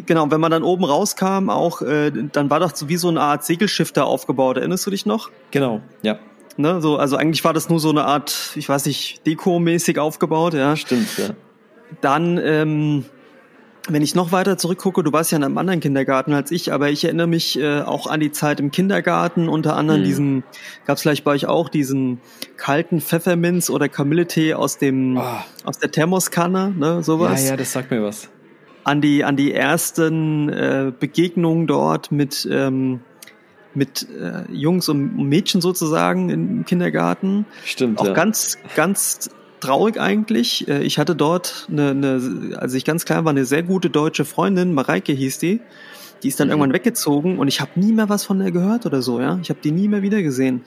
genau, wenn man dann oben rauskam, auch, äh, dann war das wie so eine Art Segelschiff da aufgebaut. Erinnerst du dich noch?
Genau, ja.
Ne, so, also eigentlich war das nur so eine Art, ich weiß nicht, Deko-mäßig aufgebaut, ja.
Stimmt, ja.
Dann, ähm, wenn ich noch weiter zurückgucke, du warst ja in einem anderen Kindergarten als ich, aber ich erinnere mich äh, auch an die Zeit im Kindergarten, unter anderem mhm. diesen, gab es vielleicht bei euch auch diesen kalten Pfefferminz oder Kamilletee aus dem oh. aus der Thermoskanne, ne, sowas.
Ja, ja, das sagt mir was.
An die an die ersten äh, Begegnungen dort mit ähm, mit äh, Jungs und Mädchen sozusagen im Kindergarten.
Stimmt.
Auch
ja.
ganz ganz traurig eigentlich. Äh, ich hatte dort eine, eine, als ich ganz klein war, eine sehr gute deutsche Freundin, Mareike hieß die. Die ist dann mhm. irgendwann weggezogen und ich habe nie mehr was von der gehört oder so, ja. Ich habe die nie mehr wieder gesehen.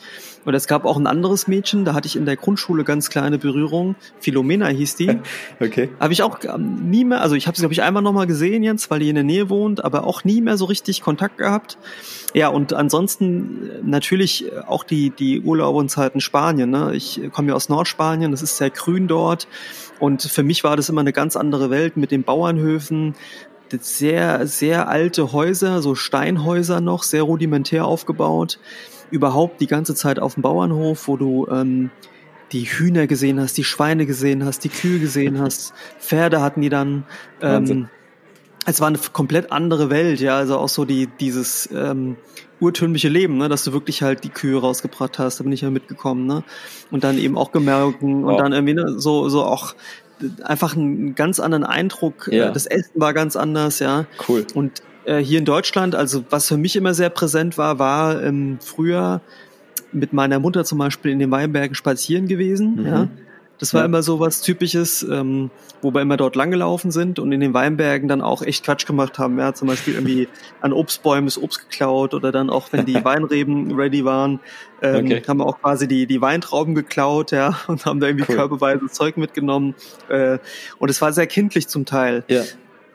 Und es gab auch ein anderes Mädchen, da hatte ich in der Grundschule ganz kleine Berührung. Philomena hieß die.
Okay.
Habe ich auch ähm, nie mehr, also ich habe sie glaube ich einmal noch mal gesehen jetzt, weil die in der Nähe wohnt, aber auch nie mehr so richtig Kontakt gehabt. Ja, und ansonsten äh, natürlich auch die die Urlaube und Zeiten Spanien, ne? Ich komme ja aus Nordspanien, das ist sehr grün dort und für mich war das immer eine ganz andere Welt mit den Bauernhöfen, sehr, sehr alte Häuser, so Steinhäuser noch, sehr rudimentär aufgebaut. Überhaupt die ganze Zeit auf dem Bauernhof, wo du ähm, die Hühner gesehen hast, die Schweine gesehen hast, die Kühe gesehen hast, Pferde hatten die dann. Ähm, es war eine komplett andere Welt, ja, also auch so die dieses ähm, urtümliche Leben, ne, dass du wirklich halt die Kühe rausgebracht hast, da bin ich ja mitgekommen, ne, und dann eben auch Gemerken und dann irgendwie ne, so so auch einfach einen ganz anderen Eindruck. Äh, ja. Das Essen war ganz anders, ja.
Cool.
Und äh, hier in Deutschland, also was für mich immer sehr präsent war, war ähm, früher mit meiner Mutter zum Beispiel in den Weinbergen spazieren gewesen, mhm. ja. Das war ja. immer so was Typisches, ähm, wo wir immer dort langgelaufen sind und in den Weinbergen dann auch echt Quatsch gemacht haben. Ja, zum Beispiel irgendwie an Obstbäumen das Obst geklaut oder dann auch, wenn die Weinreben ready waren, ähm, okay. haben wir auch quasi die, die Weintrauben geklaut, ja, und haben da irgendwie cool. körperweise Zeug mitgenommen. Äh, und es war sehr kindlich zum Teil.
Ja.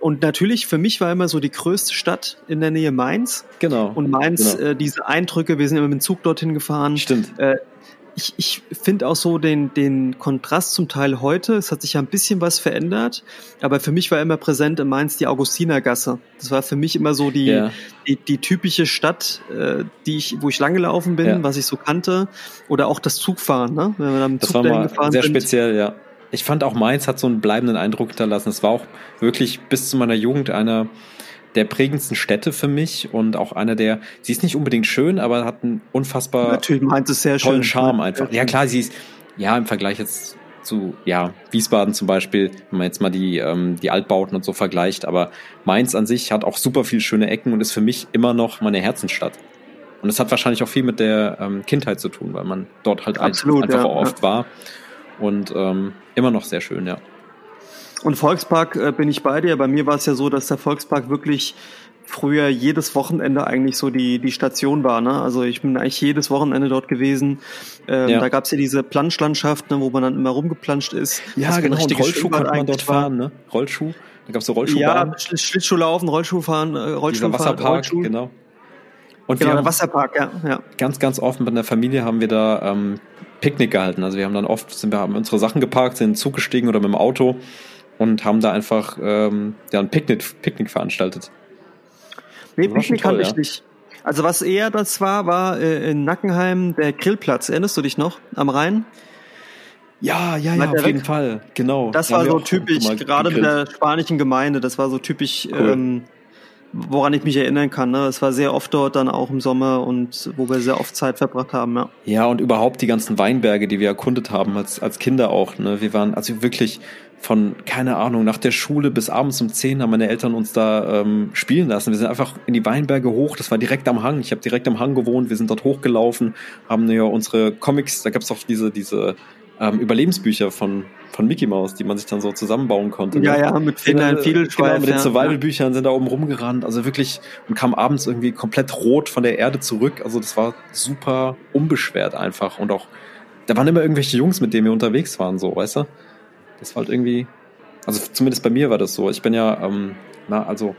Und natürlich, für mich war immer so die größte Stadt in der Nähe Mainz.
Genau.
Und Mainz, genau. Äh, diese Eindrücke, wir sind immer mit dem Zug dorthin gefahren.
Stimmt.
Äh, ich, ich finde auch so den, den Kontrast zum Teil heute. Es hat sich ja ein bisschen was verändert, aber für mich war immer präsent in Mainz die Augustinergasse. Das war für mich immer so die, ja. die, die, typische Stadt, äh, die ich, wo ich lang gelaufen bin, ja. was ich so kannte. Oder auch das Zugfahren, ne?
Wenn wir dann mit das Zug war gefahren
sehr
sind. speziell, ja. ich fand auch Mainz hat so einen bleibenden Eindruck hinterlassen. Es war auch wirklich bis zu meiner Jugend einer der prägendsten Städte für mich und auch einer der, sie ist nicht unbedingt schön, aber hat einen unfassbar
Natürlich Mainz ist sehr
tollen
schön.
Charme einfach. Ja klar, sie ist, ja, im Vergleich jetzt zu, ja, Wiesbaden zum Beispiel, wenn man jetzt mal die, ähm, die Altbauten und so vergleicht, aber Mainz an sich hat auch super viele schöne Ecken und ist für mich immer noch meine Herzensstadt. Und es hat wahrscheinlich auch viel mit der ähm, Kindheit zu tun, weil man dort halt
Absolut,
einfach
ja,
oft war. Und ähm, immer noch sehr schön, ja.
Und Volkspark äh, bin ich bei dir. Bei mir war es ja so, dass der Volkspark wirklich früher jedes Wochenende eigentlich so die, die Station war. Ne? Also ich bin eigentlich jedes Wochenende dort gewesen. Ähm,
Ja.
Da gab's ja diese Planschlandschaft, ne, wo man dann immer rumgeplanscht ist.
Ja, genau. Und Rollschuh konnte man dort
war.
fahren, ne? Rollschuh. Da gab es so
Ja,
Rollschuhbahnen.
Sch- Schlittschuhlaufen, Rollschuhfahren, äh,
dieser
Rollstuhlfahren,
Wasserpark,
Rollschuh.
genau. Und
Genau,
wir haben
Wasserpark, ja. ja.
ganz, ganz oft mit der Familie haben wir da ähm, Picknick gehalten. Also wir haben dann oft, sind wir haben unsere Sachen geparkt, sind in den Zug gestiegen oder mit dem Auto und haben da einfach ähm, ja, ein Picknick, Picknick veranstaltet.
Nee, Picknick
toll,
ich
ja.
nicht. Also was eher das war, war äh, in Nackenheim der Grillplatz. Erinnerst du dich noch? Am Rhein?
Ja, ja, ja, auf jeden
weg.
Fall. Genau.
Das
Da
war so typisch, gerade mit der spanischen Gemeinde, das war so typisch,
Cool.
ähm, woran ich mich erinnern kann. Ne? Es war sehr oft dort dann auch im Sommer und wo wir sehr oft Zeit verbracht haben. Ja.
Ja, und überhaupt die ganzen Weinberge, die wir erkundet haben, als, als Kinder auch. Ne? Wir waren also wirklich von, keine Ahnung, nach der Schule bis abends um 10 haben meine Eltern uns da ähm, spielen lassen. Wir sind einfach in die Weinberge hoch, das war direkt am Hang. Ich habe direkt am Hang gewohnt, wir sind dort hochgelaufen, haben ja unsere Comics, da gab's auch diese, diese ähm, Überlebensbücher von, von Mickey Mouse, die man sich dann so zusammenbauen konnte.
Ja,
ne?
ja, mit Federn,
Genau,
Fiedelschweif.
mit den. Survival-Büchern sind da oben rumgerannt, also wirklich, und kam abends irgendwie komplett rot von der Erde zurück. Also das war super unbeschwert einfach. Und auch, da waren immer irgendwelche Jungs, mit denen wir unterwegs waren, so, weißt du? Das war halt irgendwie, also zumindest bei mir war das so. Ich bin ja, ähm, na, also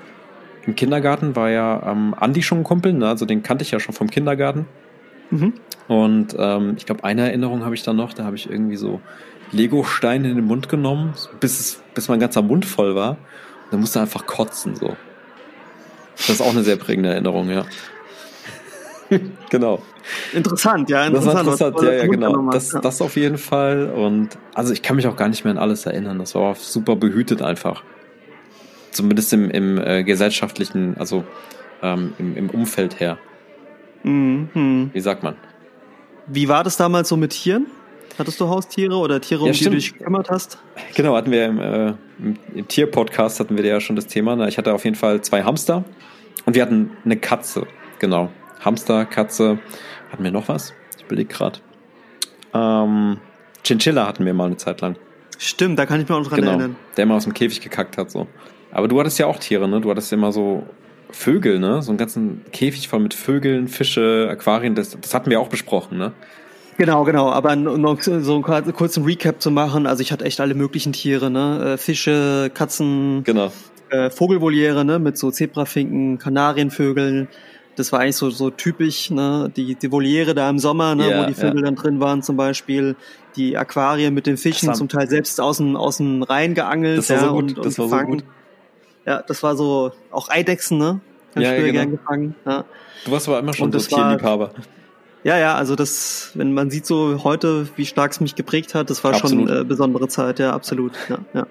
im Kindergarten war ja ähm, Andi schon ein Kumpel, ne? also den kannte ich ja schon vom Kindergarten.
Mhm.
Und ähm, ich glaube, eine Erinnerung habe ich dann noch, da habe ich irgendwie so Lego-Steine in den Mund genommen, bis, es, bis mein ganzer Mund voll war. Und dann musste er einfach kotzen, so. Das ist auch eine sehr prägende Erinnerung, ja. genau.
Interessant, ja,
Das war
interessant.
interessant, ja, ja, genau. Das, das auf jeden Fall. Und also ich kann mich auch gar nicht mehr an alles erinnern. Das war super behütet einfach. Zumindest im, im äh, gesellschaftlichen, also ähm, im, im Umfeld her.
Mhm.
Wie sagt man?
Wie war das damals so mit Tieren? Hattest du Haustiere oder Tiere, um
Ja,
die du dich gekümmert hast?
Genau, hatten wir im, äh, im, Tier-Podcast hatten wir ja schon das Thema. ne? Ich hatte auf jeden Fall zwei Hamster und wir hatten eine Katze. Genau. Hamster, Katze. Hatten wir noch was? Ich überlege gerade. Ähm, Chinchilla hatten wir mal eine Zeit lang.
Stimmt, da kann ich mich auch noch dran
Genau.
erinnern.
Der immer aus dem Käfig gekackt hat. so. Aber du hattest ja auch Tiere, ne? Du hattest ja immer so Vögel, ne? So einen ganzen Käfig voll mit Vögeln, Fische, Aquarien. Das, das hatten wir auch besprochen, ne?
Genau, genau. Aber noch so einen kur- kurzen Recap zu machen. Also ich hatte echt alle möglichen Tiere, ne? Äh, Fische, Katzen,
Genau.
äh, Vogelvoliere, ne? Mit so Zebrafinken, Kanarienvögeln. Das war eigentlich so, so typisch, ne? Die, die Voliere da im Sommer, ne?
Ja,
Wo die Vögel dann drin waren zum Beispiel. Die Aquarien mit den Fischen, zum Teil selbst aus dem, aus dem Rhein geangelt.
Das war
ja,
so gut,
Und,
das
und
war so
gefangen.
gut.
Ja, das war so, auch Eidechsen, ne? Hab
Ja,
ich
ja,
früher
genau.
gern gefangen. Ja.
Du warst aber immer schon so
das
Tierliebhaber.
Ja, ja, also das, wenn man sieht so heute, wie stark es mich geprägt hat, das war
Absolut.
schon äh, besondere Zeit, ja, absolut. Ja, ja.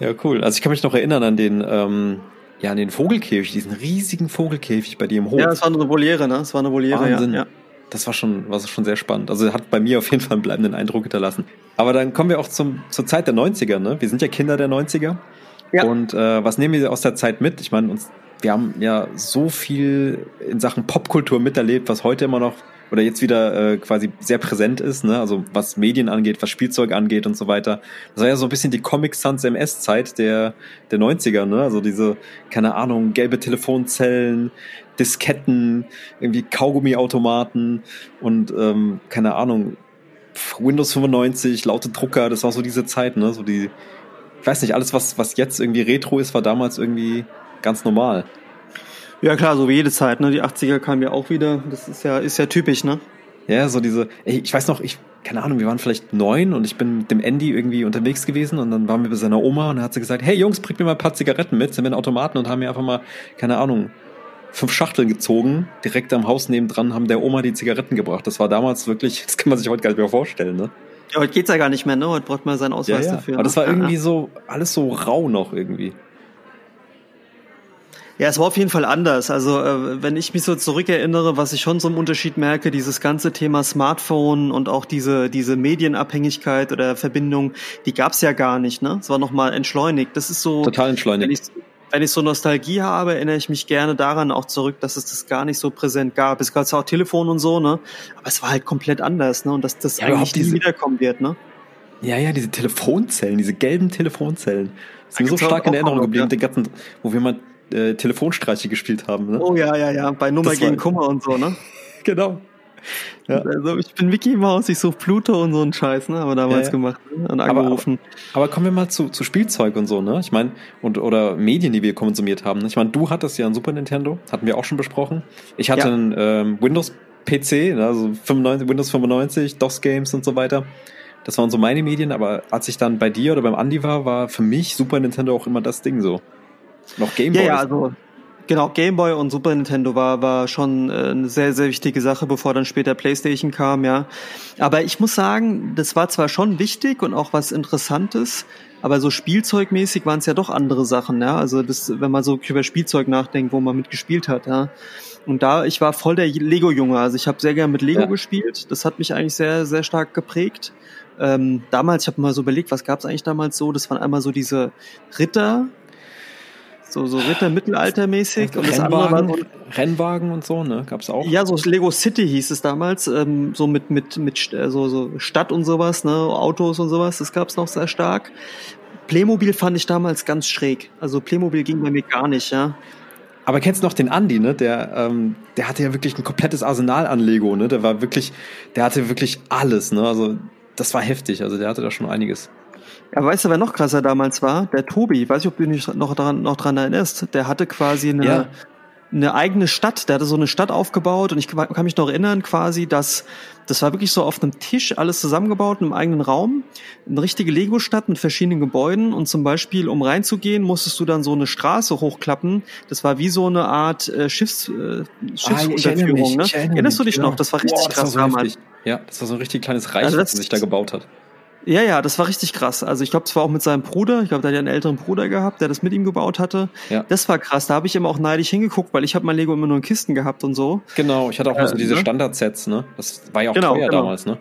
Ja, cool. Also ich kann mich noch erinnern an den, ähm, ja, an den Vogelkäfig, diesen riesigen Vogelkäfig bei dir im Hof.
ja, es war eine Voliere, ne? Es war eine Voliere,
Wahnsinn.
ja. ja.
Das war schon, war schon sehr spannend. Also hat bei mir auf jeden Fall einen bleibenden Eindruck hinterlassen. Aber dann kommen wir auch zum, zur Zeit der 90er, ne? Wir sind ja Kinder der 90er.
Ja.
Und äh, was nehmen wir aus der Zeit mit? Ich meine, uns, wir haben ja so viel in Sachen Popkultur miterlebt, was heute immer noch oder jetzt wieder äh, quasi sehr präsent ist, ne? Also was Medien angeht, was Spielzeug angeht und so weiter. Das war ja so ein bisschen die Comic Sans MS-Zeit der, der 90er, ne? Also diese, keine Ahnung, gelbe Telefonzellen, Disketten, irgendwie Kaugummiautomaten und ähm, keine Ahnung, Windows 95, laute Drucker, das war so diese Zeit, ne? So die, ich weiß nicht, alles, was, was jetzt irgendwie Retro ist, war damals irgendwie ganz normal.
Ja, klar, so wie jede Zeit, ne? Die 80er kamen ja auch wieder. Das ist ja, ist ja typisch, ne?
Ja, so diese, ey, ich weiß noch, ich, keine Ahnung, wir waren vielleicht neun und ich bin mit dem Andy irgendwie unterwegs gewesen und dann waren wir bei seiner Oma und dann hat sie gesagt, hey Jungs, bringt mir mal ein paar Zigaretten mit, sind wir in Automaten und haben mir einfach mal, keine Ahnung, fünf Schachteln gezogen, direkt am Haus nebendran haben der Oma die Zigaretten gebracht. Das war damals wirklich, das kann man sich heute gar nicht mehr vorstellen, ne?
Ja, heute geht's ja gar nicht mehr, ne? Heute braucht man seinen Ausweis
ja, ja.
dafür.
Aber das
ne?
war irgendwie so, alles so rau noch irgendwie.
Ja, es war auf jeden Fall anders. Also äh, wenn ich mich so zurückerinnere, was ich schon so im Unterschied merke, dieses ganze Thema Smartphone und auch diese diese Medienabhängigkeit oder Verbindung, die gab's ja gar nicht. Ne, es war noch mal entschleunigt. Das ist so
Total entschleunigt.
Wenn ich so Nostalgie habe, erinnere ich mich gerne daran auch zurück, dass es das gar nicht so präsent gab. Es gab zwar auch Telefon und so, ne, aber es war halt komplett anders, ne, und dass das
Ja,
eigentlich
überhaupt
nie
diese-
wiederkommen wird, ne.
Ja, ja, diese Telefonzellen, diese gelben Telefonzellen. Das ist mir so stark in Erinnerung geblieben,
ja.
den ganzen, wo wir mal äh, Telefonstreiche gespielt haben. Ne?
Oh ja, ja, ja, bei Nummer
Das war-
gegen Kummer und so, ne.
Genau. Ja.
Also ich bin Mickey Mouse, ich suche Pluto und so einen Scheiß, ne? Aber damals
Ja, ja.
gemacht ne? und
Aber-
angerufen.
Aber kommen wir mal zu, zu Spielzeug und so, ne? Ich meine, und oder Medien, die wir konsumiert haben. ne? Ich meine, du hattest ja ein Super Nintendo, hatten wir auch schon besprochen. Ich hatte
Ja.
einen ähm, Windows PC, ne? also 95, Windows 95, DOS Games und so weiter. Das waren so meine Medien, aber als ich dann bei dir oder beim Andi war, war für mich Super Nintendo auch immer das Ding so. Noch Game
ja,
Boy.
ja, also genau, Game Boy und Super Nintendo war, war schon äh, eine sehr, sehr wichtige Sache, bevor dann später Playstation kam, ja. Aber ich muss sagen, das war zwar schon wichtig und auch was Interessantes, aber so spielzeugmäßig waren es ja doch andere Sachen, ja. Also das, wenn man so über Spielzeug nachdenkt, wo man mitgespielt hat, ja. Und da, ich war voll der Lego-Junge. Also ich habe sehr gern mit Lego
Ja.
gespielt. Das hat mich eigentlich sehr, sehr stark geprägt. Ähm, damals, ich habe mal so überlegt, was gab es eigentlich damals so? Das waren einmal so diese Ritter, so, so Ritter mittelaltermäßig. Und das andere war
Rennwagen,
so,
Rennwagen und so, ne? Gab's auch.
ja, so Lego City hieß es damals, ähm, so mit, mit, mit äh, so, so Stadt und sowas, ne, Autos und sowas, das gab's noch sehr stark. Playmobil fand ich damals ganz schräg. Also Playmobil ging bei mir gar nicht, ja.
Aber kennst du noch den Andi, ne? Der, ähm, der hatte ja wirklich ein komplettes Arsenal an Lego, ne? Der war wirklich, der hatte wirklich alles, ne? Also das war heftig. Also der hatte da schon einiges.
Ja, weißt du, wer noch krasser damals war? Der Tobi. Weiß ich, ob du dich noch dran, noch dran erinnerst. Der hatte quasi eine,
Ja.
eine eigene Stadt. Der hatte so eine Stadt aufgebaut und ich kann mich noch erinnern quasi, dass das war wirklich so auf einem Tisch alles zusammengebaut in einem eigenen Raum. Eine richtige Lego-Stadt mit verschiedenen Gebäuden und zum Beispiel, um reinzugehen, musstest du dann so eine Straße hochklappen. Das war wie so eine Art äh, Schiffs, äh, Schiffsunterführung. Ne? Erinnerst du dich noch? Das war richtig
Boah,
krass
war so
damals.
Ja, das war so ein richtig kleines Reich,
Also
was
das-
er sich da gebaut hat.
Ja, ja, das war richtig krass. Also ich glaube, es war auch mit seinem Bruder. Ich glaube, der hat ja einen älteren Bruder gehabt, der das mit ihm gebaut hatte.
Ja.
Das war krass. Da habe ich immer auch neidisch hingeguckt, weil ich habe mein Lego immer nur in Kisten gehabt und so.
Genau, ich hatte auch mal so
Äh,
diese
ne?
Standardsets, ne? Das war ja auch
Genau,
teuer
genau.
damals, ne?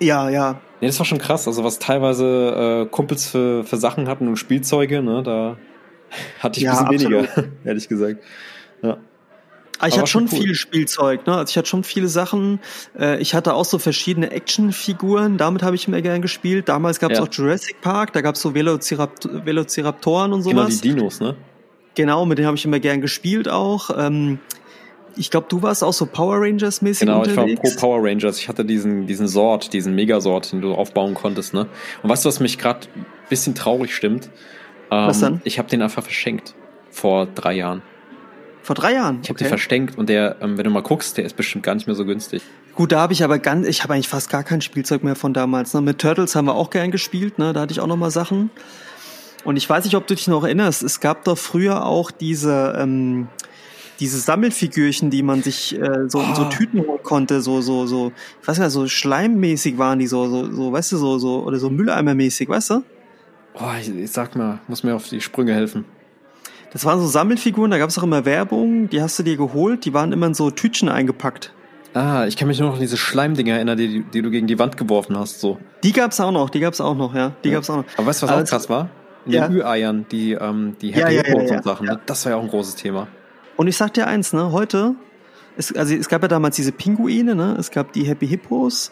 Ja, ja.
Nee, das war schon krass. Also was teilweise äh, Kumpels für, für Sachen hatten und Spielzeuge, ne? Da hatte ich
Ja,
ein bisschen weniger, ehrlich gesagt. Ja.
Aber ich hatte schon
cool.
viel Spielzeug, ne? Also ich hatte schon viele Sachen. Äh, Ich hatte auch so verschiedene Actionfiguren, damit habe ich immer gern gespielt. Damals gab es
Ja.
auch Jurassic Park, da gab es so Velocirapt Velociraptoren und
Genau,
sowas.
die Dinos, ne?
Genau, mit denen habe ich immer gern gespielt auch. Ähm, Ich glaube, du warst auch so Power Rangers mäßig
Genau, ich war
unterwegs.
pro Power Rangers. Ich hatte diesen, diesen Sort, diesen Megasort, den du aufbauen konntest, ne? Und weißt du, was mich gerade ein bisschen traurig stimmt? Ähm,
Was dann?
Ich habe den einfach verschenkt. Vor drei Jahren.
Vor drei Jahren.
Ich habe den verschenkt und der, ähm, wenn du mal guckst, der ist bestimmt gar nicht mehr so günstig.
Gut, da habe ich aber ganz, ich habe eigentlich fast gar kein Spielzeug mehr von damals. Ne? Mit Turtles haben wir auch gern gespielt, ne? Da hatte ich auch noch mal Sachen. Und ich weiß nicht, ob du dich noch erinnerst. Es gab doch früher auch diese ähm, diese Sammelfigürchen, die man sich äh, so in so. Tüten holen konnte, so so so, ich weiß nicht, so schleimmäßig waren die so so so, weißt du, so so oder so Mülleimermäßig, weißt du?
Boah, ich, ich sag mal, muss mir auf die Sprünge helfen.
Das waren so Sammelfiguren, da gab es auch immer Werbung, die hast du dir geholt, die waren immer in so Tütchen eingepackt.
Ah, ich kann mich nur noch an diese Schleimdinger erinnern, die, die du gegen die Wand geworfen hast, so.
Die gab's auch noch, die gab's auch noch, ja. Die
Ja.
gab's auch noch.
Aber weißt du, was
Aber
auch krass war? In
Ja.
den Ü-Eiern, die, ähm, die Happy
ja, ja,
und Sachen, ne? das war ja auch ein großes Thema.
Und ich sag dir eins, ne, heute, es, also es gab ja damals diese Pinguine, ne, es gab die Happy Hippos,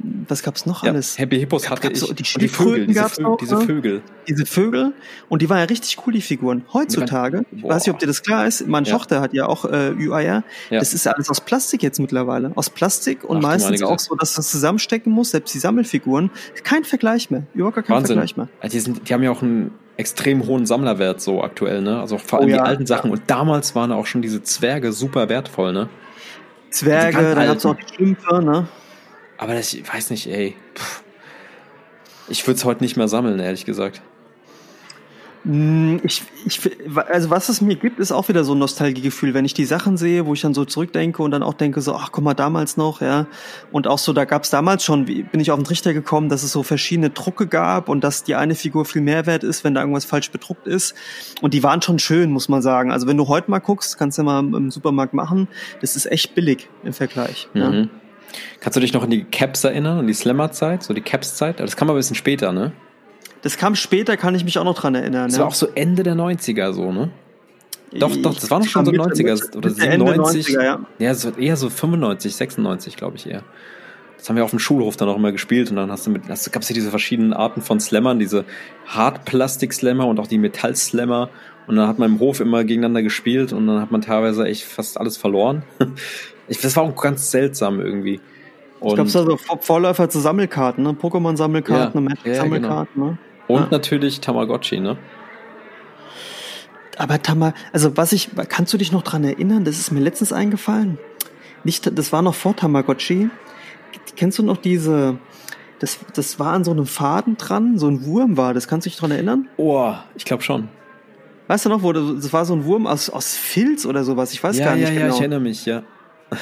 was gab's noch
Ja,
alles?
Happy Hippos
Gab-
hatte
gab's
ich.
so- die
Vögel,
Schildkröten
diese,
gab's
Vö
noch,
diese
ne?
Vögel.
Diese Vögel und die waren ja richtig cool, die Figuren. Heutzutage, ich weiß nicht, ob dir das klar ist, meine
Ja.
Tochter hat ja auch äh, Ü-Eier,
Ja.
das ist ja alles aus Plastik jetzt mittlerweile. Aus Plastik und
Ach,
meistens auch so, dass du das zusammenstecken musst, selbst die Sammelfiguren. Kein Vergleich mehr, überhaupt gar kein
Wahnsinn.
Vergleich mehr.
Also die, sind, die haben ja auch einen extrem hohen Sammlerwert so aktuell, ne? Also vor allem
Oh
die alten Sachen. Und damals waren auch schon diese Zwerge super wertvoll, ne?
Zwerge,
ganz
dann gab's auch die Schlümpfe, ne?
Aber das, ich weiß nicht, ey. Ich würde es heute nicht mehr sammeln, ehrlich gesagt.
Mm, ich, ich, also was es mir gibt, ist auch wieder so ein Nostalgiegefühl, wenn ich die Sachen sehe, wo ich dann so zurückdenke und dann auch denke so, ach guck mal, damals noch, ja. Und auch so, da gab es damals schon, bin ich auf den Trichter gekommen, dass es so verschiedene Drucke gab und dass die eine Figur viel mehr wert ist, wenn da irgendwas falsch bedruckt ist. Und die waren schon schön, muss man sagen. Also wenn du heute mal guckst, kannst du ja mal im Supermarkt machen, das ist echt billig im Vergleich. Mhm. Ja.
Kannst du dich noch an die Caps erinnern, an die Slammer-Zeit, so die Caps-Zeit? Das kam mal ein bisschen später, ne?
Das kam später, kann ich mich auch noch dran erinnern.
Das ja. war auch so Ende der 90er so, ne? Doch, doch, das war noch schon so 90er oder 97. 90er, ja. ja, so eher so 95, 96, glaube ich eher. Das haben wir auf dem Schulhof dann auch immer gespielt und dann hast du mit, hast, gab es ja diese verschiedenen Arten von Slammern, diese Hartplastik-Slammer und auch die Metall-Slammer und dann hat man im Hof immer gegeneinander gespielt und dann hat man teilweise echt fast alles verloren. Ich, das war auch ganz seltsam irgendwie.
Und ich glaube, es war so Vorläufer zu Sammelkarten, ne? Pokémon-Sammelkarten, ja, Magic-Sammelkarten, ja, genau. ne?
Und ja. natürlich Tamagotchi, ne?
Aber Tamag, also was ich, kannst du dich noch dran erinnern? Das ist mir letztens eingefallen. Nicht, das war noch vor Tamagotchi. Kennst du noch diese, das, das war an so einem Faden dran, so ein Wurm war, das kannst du dich dran erinnern?
Oh, ich glaube schon.
Weißt du noch, wo das war so ein Wurm aus, aus Filz oder sowas, ich weiß
ja,
gar nicht
ja,
genau.
Ja, ich erinnere mich, ja.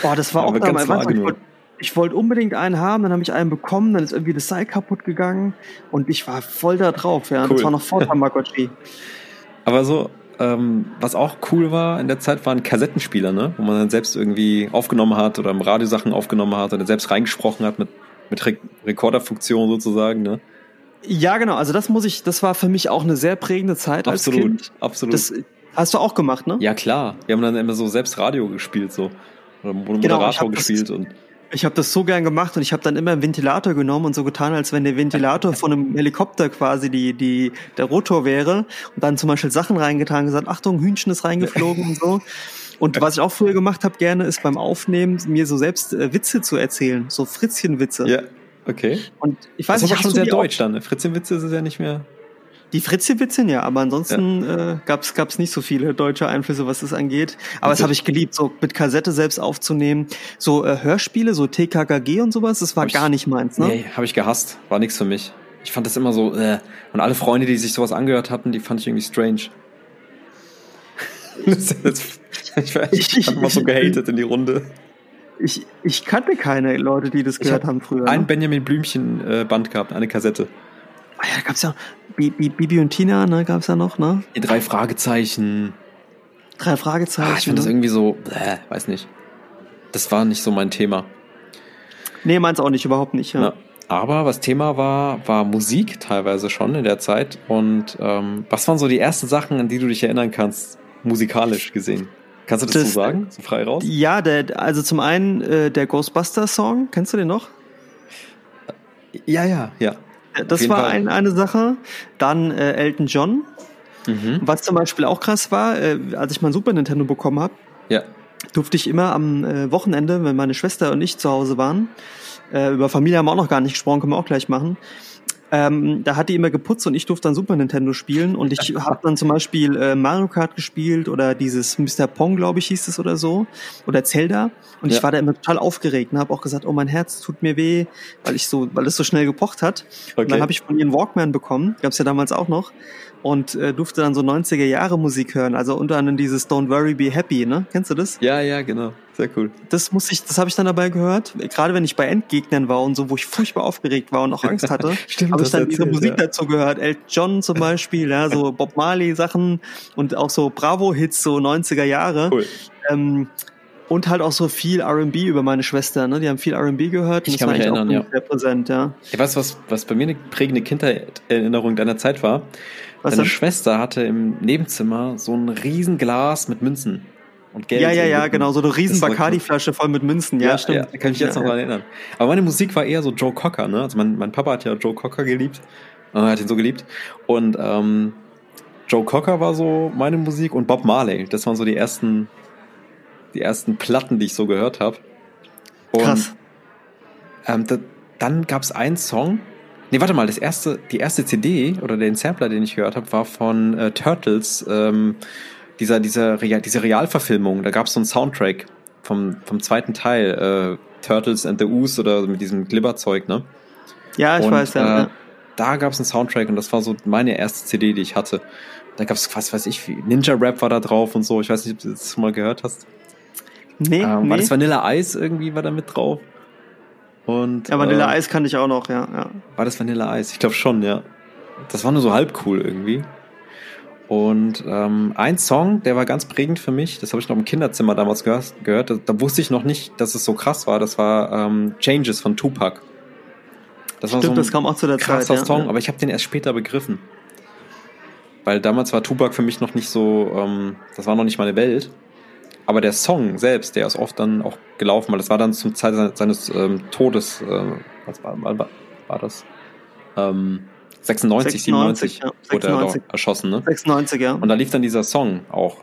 Boah, das war auch damals. Ich wollte wollt unbedingt einen haben, dann habe ich einen bekommen, dann ist irgendwie das Seil kaputt gegangen und ich war voll da drauf. Ja, cool. das war noch vor Tamagotchi.
Aber so, ähm, was auch cool war in der Zeit, waren Kassettenspieler, ne? wo man dann selbst irgendwie aufgenommen hat oder im Radio Sachen aufgenommen hat oder selbst reingesprochen hat mit, mit Re Rekorderfunktion sozusagen. Ne?
Ja, genau. Also das muss ich, das war für mich auch eine sehr prägende Zeit
absolut,
als Kind.
Absolut,
absolut. Hast du auch gemacht, ne?
Ja, klar. Wir haben dann immer so selbst Radio gespielt, so. Oder genau, Moderator genau, gespielt und.
Ich habe das so gern gemacht und ich habe dann immer einen Ventilator genommen und so getan, als wenn der Ventilator von einem Helikopter quasi die, die, der Rotor wäre und dann zum Beispiel Sachen reingetan, gesagt, Achtung, Hühnchen ist reingeflogen und so. Und was ich auch früher gemacht habe gerne, ist beim Aufnehmen mir so selbst äh, Witze zu erzählen, so Fritzchenwitze.
Ja, okay.
Und ich weiß
das ist aber schon sehr deutsch dann. Ne? Fritzchenwitze ist es ja nicht mehr.
Die Fritzi-Witzchen, ja, aber ansonsten ja. äh, gab's gab's nicht so viele deutsche Einflüsse, was das angeht. Aber das habe ich geliebt, so mit Kassette selbst aufzunehmen. So äh, Hörspiele, so TKKG und sowas, das war hab gar ich, nicht meins, ne? Nee,
habe ich gehasst. War nichts für mich. Ich fand das immer so, äh, und alle Freunde, die sich sowas angehört hatten, die fand ich irgendwie strange. das, das, ich, ich, ich immer so gehatet in die Runde.
Ich, ich kannte keine Leute, die das gehört hab haben früher.
Ein ne? Benjamin Blümchen-Band äh, gehabt, eine Kassette.
Ah ja, da gab's ja Bibi und Tina, ne, gab's ja noch, ne?
Die drei Fragezeichen.
Drei Fragezeichen. Ah,
ich finde ne? das irgendwie so, bläh, weiß nicht. Das war nicht so mein Thema.
Nee, meins auch nicht, überhaupt nicht, ja. Na,
aber was Thema war, war Musik teilweise schon in der Zeit. Und ähm, was waren so die ersten Sachen, an die du dich erinnern kannst, musikalisch gesehen? Kannst du das, das so sagen, so frei raus?
Ja, der, also zum einen äh, der Ghostbusters-Song, kennst du den noch?
Ja, ja, ja.
Das war ein, eine Sache. Dann äh, Elton John. Mhm. Was zum Beispiel auch krass war, äh, als ich mein Super Nintendo bekommen habe,
ja.
durfte ich immer am äh, Wochenende, wenn meine Schwester und ich zu Hause waren, äh, über Familie haben wir auch noch gar nicht gesprochen, können wir auch gleich machen, ähm, da hat die immer geputzt und ich durfte dann Super Nintendo spielen und ich habe dann zum Beispiel äh, Mario Kart gespielt oder dieses Mr. Pong, glaube ich, hieß es oder so oder Zelda und ja. ich war da immer total aufgeregt und habe auch gesagt, oh mein Herz tut mir weh, weil ich so, weil es so schnell gepocht hat. Okay. Und dann habe ich von ihr einen Walkman bekommen, gab's ja damals auch noch und äh, durfte dann so 90er Jahre Musik hören, also unter anderem dieses Don't Worry Be Happy, ne? Kennst du das?
Ja, ja, genau. Sehr cool.
Das muss ich, das habe ich dann dabei gehört. Gerade wenn ich bei Endgegnern war und so, wo ich furchtbar aufgeregt war und auch Angst hatte, habe ich dann erzählt, diese Musik ja. dazu gehört. Elton John zum Beispiel, ja, so Bob Marley Sachen und auch so Bravo-Hits, so 90er Jahre. Cool. Ähm, und halt auch so viel R&B über meine Schwester, ne? Die haben viel R&B gehört.
Ich kann mich erinnern, ja.
Sehr präsent, ja.
Ich weiß, was, was bei mir eine prägende Kindheitserinnerung deiner Zeit war. Was Deine dann? Schwester hatte im Nebenzimmer so ein Riesenglas mit Münzen und Geld.
Ja, ja, ja, genau, so eine riesen Bacardi-Flasche voll mit Münzen, ja, ja stimmt. Ja,
kann ich jetzt noch ja. erinnern. Aber meine Musik war eher so Joe Cocker, ne? Also mein, mein Papa hat ja Joe Cocker geliebt, äh, hat ihn so geliebt. Und ähm, Joe Cocker war so meine Musik und Bob Marley. Das waren so die ersten, die ersten Platten, die ich so gehört habe.
Krass.
Ähm, da, dann gab es einen Song, Nee, warte mal, das erste, die erste CD oder den Sampler, den ich gehört habe, war von äh, Turtles, ähm, dieser, dieser, Real, diese Realverfilmung. Da gab es so einen Soundtrack vom, vom zweiten Teil, äh, Turtles and the Ooze oder mit diesem Glibberzeug, ne?
Ja, ich und, weiß, ja.
Äh, da gab es einen Soundtrack und das war so meine erste CD, die ich hatte. Da gab es, was weiß ich, wie Ninja-Rap war da drauf und so. Ich weiß nicht, ob du das mal gehört hast.
Nee,
Ähm,
nee.
War das Vanilla Ice irgendwie, war da mit drauf? Und,
ja, Vanilla
äh,
Eis kann ich auch noch, ja. ja.
War das Vanilla Ice? Ich glaube schon, ja. Das war nur so halb cool irgendwie. Und ähm, ein Song, der war ganz prägend für mich, das habe ich noch im Kinderzimmer damals gehört, gehört. Da, da wusste ich noch nicht, dass es so krass war. Das war ähm, Changes von Tupac. Das war
Stimmt,
so
das kam auch zu der
krasser
Zeit.
Song,
ja.
aber ich habe den erst später begriffen. Weil damals war Tupac für mich noch nicht so, ähm, das war noch nicht meine Welt. Aber der Song selbst, der ist oft dann auch gelaufen, weil das war dann zum Zeit seines, seines ähm, Todes, äh, was war, war, war das? Ähm, 96, 97,
96, ja,
wurde er
96.
doch erschossen, ne?
96, ja.
Und da lief dann dieser Song auch.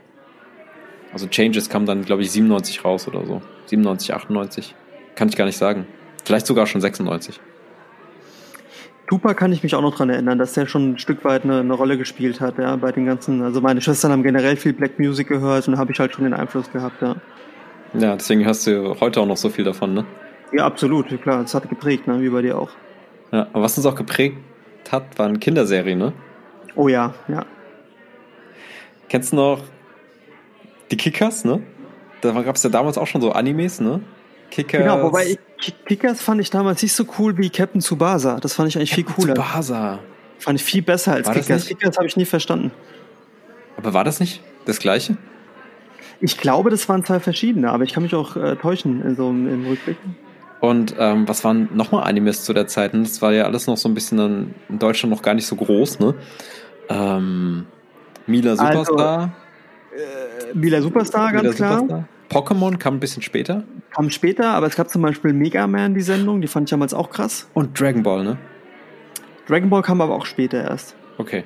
Also Changes kam dann, glaube ich, 97 raus oder so. 97, 98. Kann ich gar nicht sagen. Vielleicht sogar schon 96.
Tupac kann ich mich auch noch dran erinnern, dass der schon ein Stück weit eine, eine Rolle gespielt hat, ja, bei den ganzen, also meine Schwestern haben generell viel Black Music gehört und da habe ich halt schon den Einfluss gehabt, ja.
Ja, deswegen hörst du heute auch noch so viel davon, ne?
Ja, absolut, klar, das hat geprägt, ne, wie bei dir auch.
Ja, aber was uns auch geprägt hat, waren Kinderserien, ne?
Oh ja, ja.
Kennst du noch die Kickers, ne? Da gab es ja damals auch schon so Animes, ne? Kickers.
Genau, wobei ich, Kickers fand ich damals nicht so cool wie Captain Tsubasa. Das fand ich eigentlich viel cooler.
Tsubasa.
Fand ich viel besser als
War
Kickers. Kickers habe ich nie verstanden.
Aber war das nicht das gleiche?
Ich glaube, das waren zwei verschiedene, aber ich kann mich auch äh, täuschen in so einem im Rückblick.
Und ähm, was waren nochmal Animes zu der Zeit? Das war ja alles noch so ein bisschen in Deutschland noch gar nicht so groß, ne? Ähm, Mila
Also,
Superstar.
Äh, Mila Superstar, ganz
Mila
klar.
Superstar. Pokémon kam ein bisschen später.
Kam später, aber es gab zum Beispiel Mega Man, die Sendung, die fand ich damals auch krass.
Und Dragon Ball, ne?
Dragon Ball kam aber auch später erst.
Okay.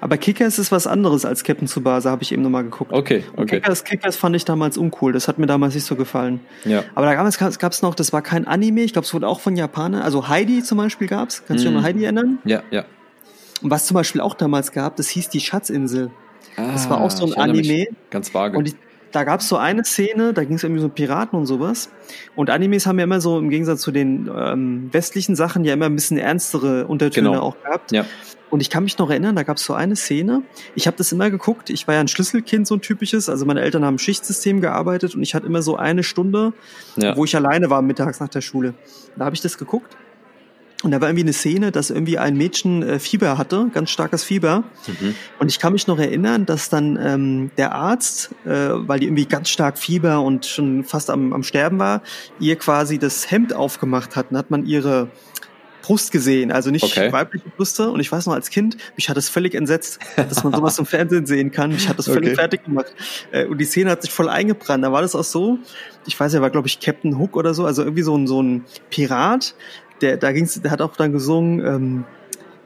Aber Kickers ist was anderes als Captain Tsubasa, habe ich eben nochmal geguckt.
Okay, okay.
Kickers, Kickers fand ich damals uncool, das hat mir damals nicht so gefallen.
Ja.
Aber da gab es noch, das war kein Anime, ich glaube, es wurde auch von Japanern. Also Heidi zum Beispiel gab's. Kannst du dich
Mhm.
noch an Heidi erinnern?
Ja, ja.
Und was zum Beispiel auch damals gab, das hieß die Schatzinsel. Das war auch so ein
Ah, erinnere mich
Anime.
Ganz vage.
Und ich, da gab es so eine Szene, da ging es irgendwie so um Piraten und sowas. Und Animes haben ja immer so im Gegensatz zu den ähm, westlichen Sachen ja immer ein bisschen ernstere Untertöne
Genau.
auch gehabt.
ja.
Und ich kann mich noch erinnern, da gab es so eine Szene. Ich habe das immer geguckt. Ich war ja ein Schlüsselkind, so ein typisches. Also meine Eltern haben im Schichtsystem gearbeitet und ich hatte immer so eine Stunde,
Ja.
wo ich alleine war mittags nach der Schule. Da habe ich das geguckt. Und da war irgendwie eine Szene, dass irgendwie ein Mädchen äh, Fieber hatte, ganz starkes Fieber.
Mhm.
Und ich kann mich noch erinnern, dass dann ähm, der Arzt, äh, weil die irgendwie ganz stark Fieber und schon fast am, am Sterben war, ihr quasi das Hemd aufgemacht hat. Und hat man ihre Brust gesehen, also nicht
Okay.
weibliche Brüste. Und ich weiß noch als Kind, mich hat das völlig entsetzt, dass man sowas im Fernsehen sehen kann. Mich hat das völlig
Okay.
fertig gemacht. Äh, und die Szene hat sich voll eingebrannt. Da war das auch so, ich weiß ja, war glaube ich Captain Hook oder so, also irgendwie so ein, so ein Pirat, der, da ging's, der hat auch dann gesungen, ähm,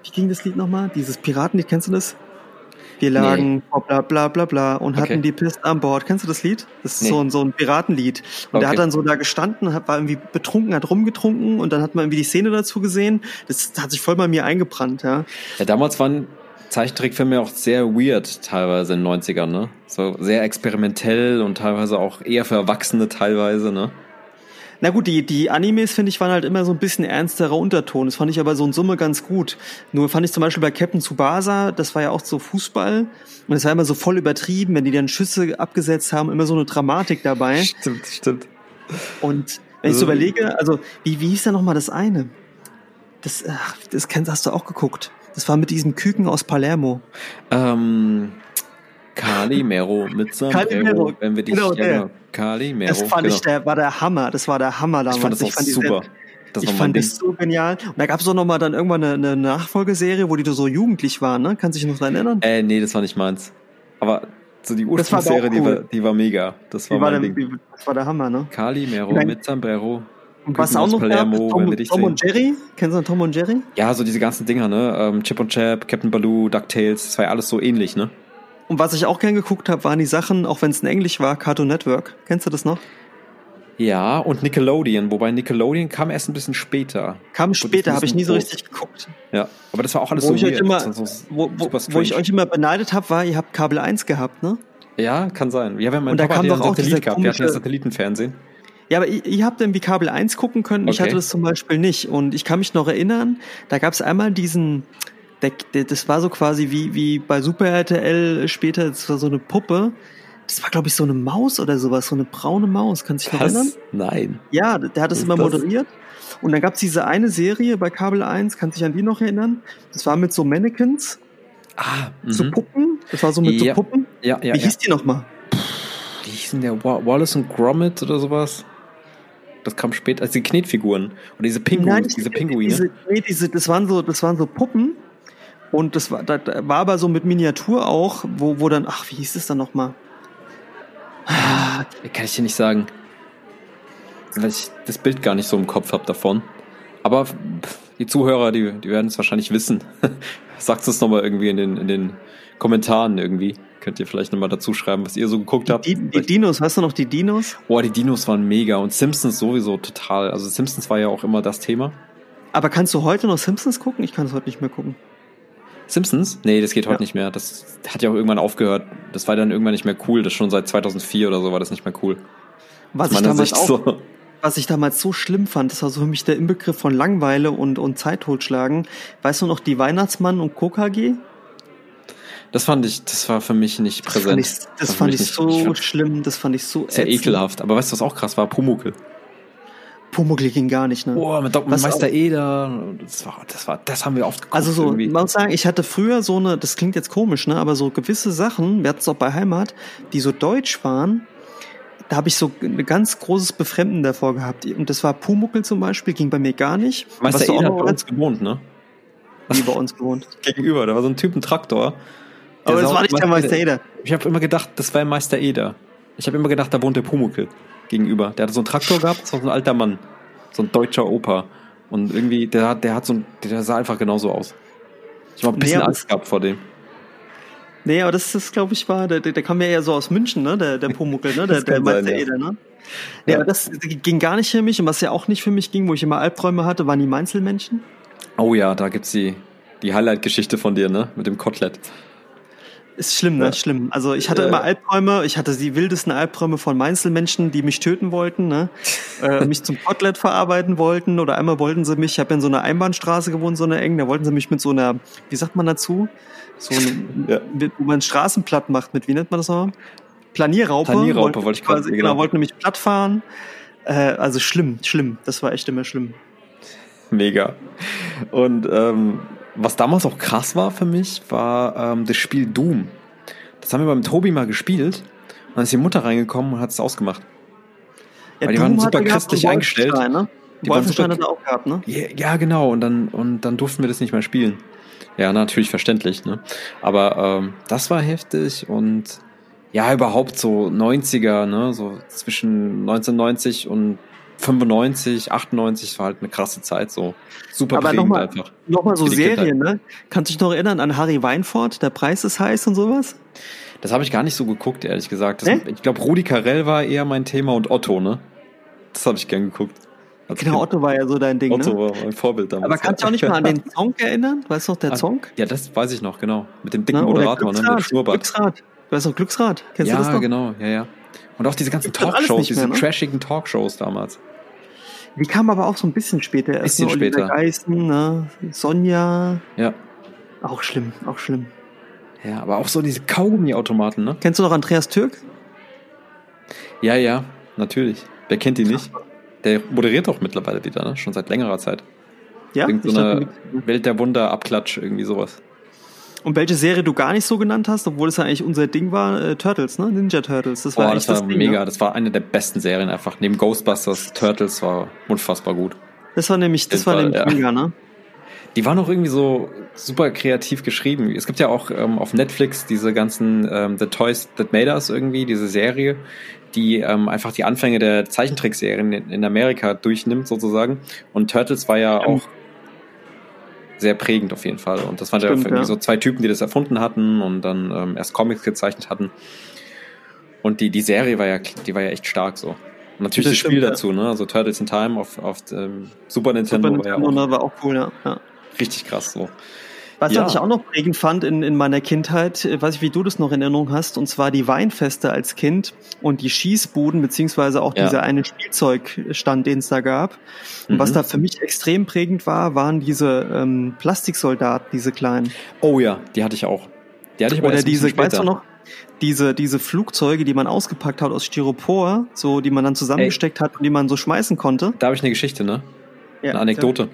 wie ging das Lied nochmal? Dieses Piratenlied, kennst du das? Wir lagen vor bla bla bla bla und
Okay.
hatten die Pest an Bord. Kennst du das Lied? Das ist
Nee.
so, ein, so ein Piratenlied. Und der
Okay.
hat dann so da gestanden, hat, war irgendwie betrunken, hat rumgetrunken und dann hat man irgendwie die Szene dazu gesehen. Das hat sich voll bei mir eingebrannt, ja.
ja, damals waren Zeichentrickfilme auch sehr weird teilweise in den 90ern, ne? So sehr experimentell und teilweise auch eher für Erwachsene teilweise, ne?
Na gut, die, die Animes, finde ich, waren halt immer so ein bisschen ernsterer Unterton. Das fand ich aber so in Summe ganz gut. Nur fand ich zum Beispiel bei Captain Tsubasa, das war ja auch so Fußball. Und das war immer so voll übertrieben, wenn die dann Schüsse abgesetzt haben, immer so eine Dramatik dabei.
Stimmt, stimmt.
Und wenn ich so
Also-
überlege, also wie, wie hieß da nochmal das eine? Das, ach, das kennst, hast du auch geguckt. Das war mit diesem Küken aus Palermo.
Ähm, Calimero mit Sombrero,
Calimero,
wenn wir dich
genau, der.
Calimero,
Das fand
genau.
ich, der war der Hammer. Das war der Hammer damals.
ich fand das auch
die
super. Das
ich fand das so genial. Und da gab es auch noch mal dann irgendwann eine, eine Nachfolgeserie, wo die so jugendlich waren, ne? Kannst du dich noch dran erinnern?
Äh, nee, das war nicht meins. Aber so die Ursprungsserie, die,
cool.
war, die war mega. Das war
Die war
mein
der,
Ding.
die, das war der Hammer, ne?
Calimero
Nein.
mit Sombrero.
Und was auch noch gab,
Palermo, wenn
Tom, Tom und Jerry. Kennst du noch Tom und Jerry?
Ja, so diese ganzen Dinger, ne? Ähm, Chip und Chap, Captain Baloo, DuckTales, das war ja alles so ähnlich, ne?
Und was ich auch gern geguckt habe, waren die Sachen, auch wenn es in Englisch war, Cartoon Network. Kennst du das noch?
Ja, und Nickelodeon, wobei Nickelodeon kam erst ein bisschen später.
Kam später, habe ich nie so richtig geguckt.
Ja, aber das war auch alles
Wo
so
ich immer,
So-
wo, wo, wo ich euch immer beneidet habe, war, ihr habt Kabel 1 gehabt, ne?
Ja, kann sein. Ja, wir haben mein
Und da
Papa
kam
hat ja
doch auch
Satellit gehabt. Wir hatten ja Satellitenfernsehen.
Ja, aber ihr, ihr habt irgendwie Kabel 1 gucken können, ich
Okay.
hatte das zum Beispiel nicht. Und ich kann mich noch erinnern, da gab es einmal diesen das war so quasi wie, wie bei Super RTL später, das war so eine Puppe. Das war, glaube ich, so eine Maus oder sowas, so eine braune Maus. Kannst du dich noch
Was?
erinnern?
Nein.
Ja, der hat das
Ist
immer
das-
moderiert. Und dann gab's diese eine Serie bei Kabel 1, kannst du dich an die noch erinnern? Das war mit so Mannequins,
Ah,
so
mhm.
Puppen. Das war so mit
Ja.
so Puppen.
Ja, ja,
Wie
ja.
hieß die nochmal?
Wie hießen der? Wa- Wallace und Gromit oder sowas? Das kam später, also die Knetfiguren. Und diese Pinguine, diese Pinguine.
Diese, nee, diese, das waren so, das waren so Puppen. Und das war, das war aber so mit Miniatur auch, wo, wo dann, ach, wie hieß das dann nochmal? Ah,
Kann ich dir nicht sagen. Weil ich das Bild gar nicht so im Kopf habe davon. Aber die Zuhörer, die, die werden es wahrscheinlich wissen. Sagt es nochmal irgendwie in den, in den Kommentaren irgendwie. Könnt ihr vielleicht nochmal dazu schreiben, was ihr so geguckt habt.
Die, die Dinos, weißt du noch die Dinos?
Boah, die Dinos waren mega und Simpsons sowieso total. Also Simpsons war ja auch immer das Thema.
Aber kannst du heute noch Simpsons gucken? Ich kann es heute nicht mehr gucken.
Simpsons? Nee, das geht heute
Ja.
nicht mehr. Das hat ja auch irgendwann aufgehört. Das war dann irgendwann nicht mehr cool. Das schon seit 2004 oder so war das nicht mehr cool.
Was ich, damals
Sicht
auch,
so.
was ich damals so schlimm fand, das war so für mich der Inbegriff von Langweile und, und Zeit totschlagen. Weißt du noch die Weihnachtsmann und KKG?
Das fand ich, das war für mich nicht
Das
präsent.
fand ich, das
für
fand ich
nicht-
so
ich fand
schlimm, das fand ich so
Sehr
ätzend.
ekelhaft. Aber weißt du, was auch krass war? Pumuckel.
Pumuckl ging gar nicht, ne?
Boah, mit, mit Meister
auch-
Eder. Das war, das war, das haben wir oft geguckt.
Also so,
irgendwie.
man muss sagen, ich hatte früher so eine, das klingt jetzt komisch, ne, aber so gewisse Sachen, wir hatten es auch bei Heimat, die so deutsch waren, da habe ich so ein ganz großes Befremden davor gehabt. Und das war Pumuckel zum Beispiel, ging bei mir gar nicht.
Meister
du auch
Eder
noch
hat bei uns gewohnt, ne?
wie bei uns gewohnt.
Gegenüber. Da war so ein Typ, ein Traktor.
Aber das war nicht der Meister Eder.
Ich habe immer gedacht, das war Meister Eder. Ich habe immer gedacht, da wohnt der Pumuckel gegenüber. Der hatte so einen Traktor gehabt, so ein alter Mann. So ein deutscher Opa. Und irgendwie, der, hat- der hat so ein, der sah einfach genauso aus. Ich war ein bisschen
Nee,
Angst gehabt vor dem.
Nee, aber das ist, glaube ich, war, der, der, der kam ja eher so aus München, ne, der, der Pumuckel, ne, der, der
sein,
Meister
ja.
Eder, ne? Nee,
Ja.
aber das ging gar nicht für mich. Und was ja auch nicht für mich ging, wo ich immer Albträume hatte, waren die Mainzelmännchen.
Oh ja, da gibt's die, die Highlight-Geschichte von dir, ne? Mit dem Kotelett.
Ist schlimm, ne?
Ja.
Schlimm. Also ich hatte immer Albträume, ich hatte die wildesten Albträume von Mainzelmenschen, die mich töten wollten, ne? äh, mich zum Kotelett verarbeiten wollten oder einmal wollten sie mich, ich habe in so einer Einbahnstraße gewohnt, so einer eng, da wollten sie mich mit so einer, wie sagt man dazu? So eine,
Ja.
wo man Straßen platt macht, mit wie nennt man das nochmal? Planierraupe.
Planierraupe
Wollten
wollte ich
quasi-
genau.
Genau, wollten mich platt fahren. Äh, also schlimm, schlimm. Das war echt immer schlimm.
Mega. Und ähm, was damals auch krass war für mich, war ähm, das Spiel Doom. Das haben wir beim Tobi mal gespielt. Und dann ist die Mutter reingekommen und hat es ausgemacht. Weil die
Doom
waren
hat
super
er
christlich eingestellt.
Ne?
Die waren
Wolfenstein
super-
hat er auch gehabt, ne?
Ja, ja, genau. Und dann, und dann durften wir das nicht mehr spielen. Ja, natürlich verständlich, ne? Aber ähm, das war heftig und ja, überhaupt so 90er, ne? So zwischen 1990 und 95, 98 war halt eine krasse Zeit, so super
Aber
prägend
nochmal
einfach.
noch mal so
Für die
Serien, ne? Kannst du dich noch erinnern an Harry Weinfurt, der Preis ist heiß und sowas?
Das habe ich gar nicht so geguckt, ehrlich gesagt. Das,
Ne?
Ich glaube, Rudi Carell war eher mein Thema und Otto, ne? Das habe ich gern geguckt.
Genau,
Kind.
Otto war ja so dein Ding,
Otto
ne?
war mein Vorbild damals.
Aber kannst du auch nicht mal an den Song erinnern? Weißt du noch, der Song?
Ja, das weiß ich noch, genau. Mit dem dicken?
Oder
Moderator, ne? Mit Schnurrbart.
Glücksrad. Du weißt noch Glücksrad? Kennst du das
Ja,
noch?
genau, ja, ja. Und auch diese ganzen Talkshows, diese
mehr, ne?
trashigen Talkshows damals.
Die kam aber auch so ein bisschen später erst.
Bisschen
ne?
Später.
Geißen, ne? Sonja.
Ja.
Auch schlimm, auch schlimm.
Ja, aber auch so diese Kaugummi-Automaten, ne?
Kennst du noch Andreas Türk?
Ja, ja, natürlich. Wer kennt die nicht? Der moderiert doch mittlerweile wieder, ne? Schon seit längerer Zeit.
Ja?
Irgend so eine Welt der Wunder, Abklatsch, irgendwie sowas.
Und welche Serie du gar nicht so genannt hast, obwohl es ja eigentlich unser Ding war, äh, Turtles, ne? Ninja Turtles. Das war echt
das war
Ding,
mega.
Ne?
Das war eine der besten Serien einfach. Neben Ghostbusters, Turtles war unfassbar gut.
Das war nämlich, das war nämlich
ja.
mega, ne?
Die waren auch irgendwie so super kreativ geschrieben. Es gibt ja auch ähm, auf Netflix diese ganzen ähm, The Toys That Made Us irgendwie, diese Serie, die ähm, einfach die Anfänge der Zeichentrickserien in, in Amerika durchnimmt sozusagen. Und Turtles war ja auch sehr prägend auf jeden Fall. Und das waren ja
Stimmt,
irgendwie
ja.
so zwei Typen, die das erfunden hatten und dann ähm, erst Comics gezeichnet hatten. Und die, die Serie war ja, die war ja echt stark so. Und natürlich
Das
das, Spiel
stimmt, ja.
dazu, ne? Also Turtles in Time auf, auf ähm, Super Nintendo,
Super
war ja
Nintendo
auch
war auch cool, ja. ja.
richtig krass so.
Was
Ja.
ich auch noch prägend fand in, in meiner Kindheit, äh, weiß ich, wie du das noch in Erinnerung hast, und zwar die Weinfeste als Kind und die Schießbuden, beziehungsweise auch
Ja.
dieser eine Spielzeugstand, den es da gab. Und was
Mhm.
da für mich extrem prägend war, waren diese ähm, Plastiksoldaten, diese kleinen.
Oh ja, die hatte ich auch. Die hatte ich
Oder diese, weißt du noch, diese, diese Flugzeuge, die man ausgepackt hat aus Styropor, so, die man dann zusammengesteckt hat und die man so schmeißen konnte.
Da habe ich eine Geschichte, ne?
Ja,
eine Anekdote.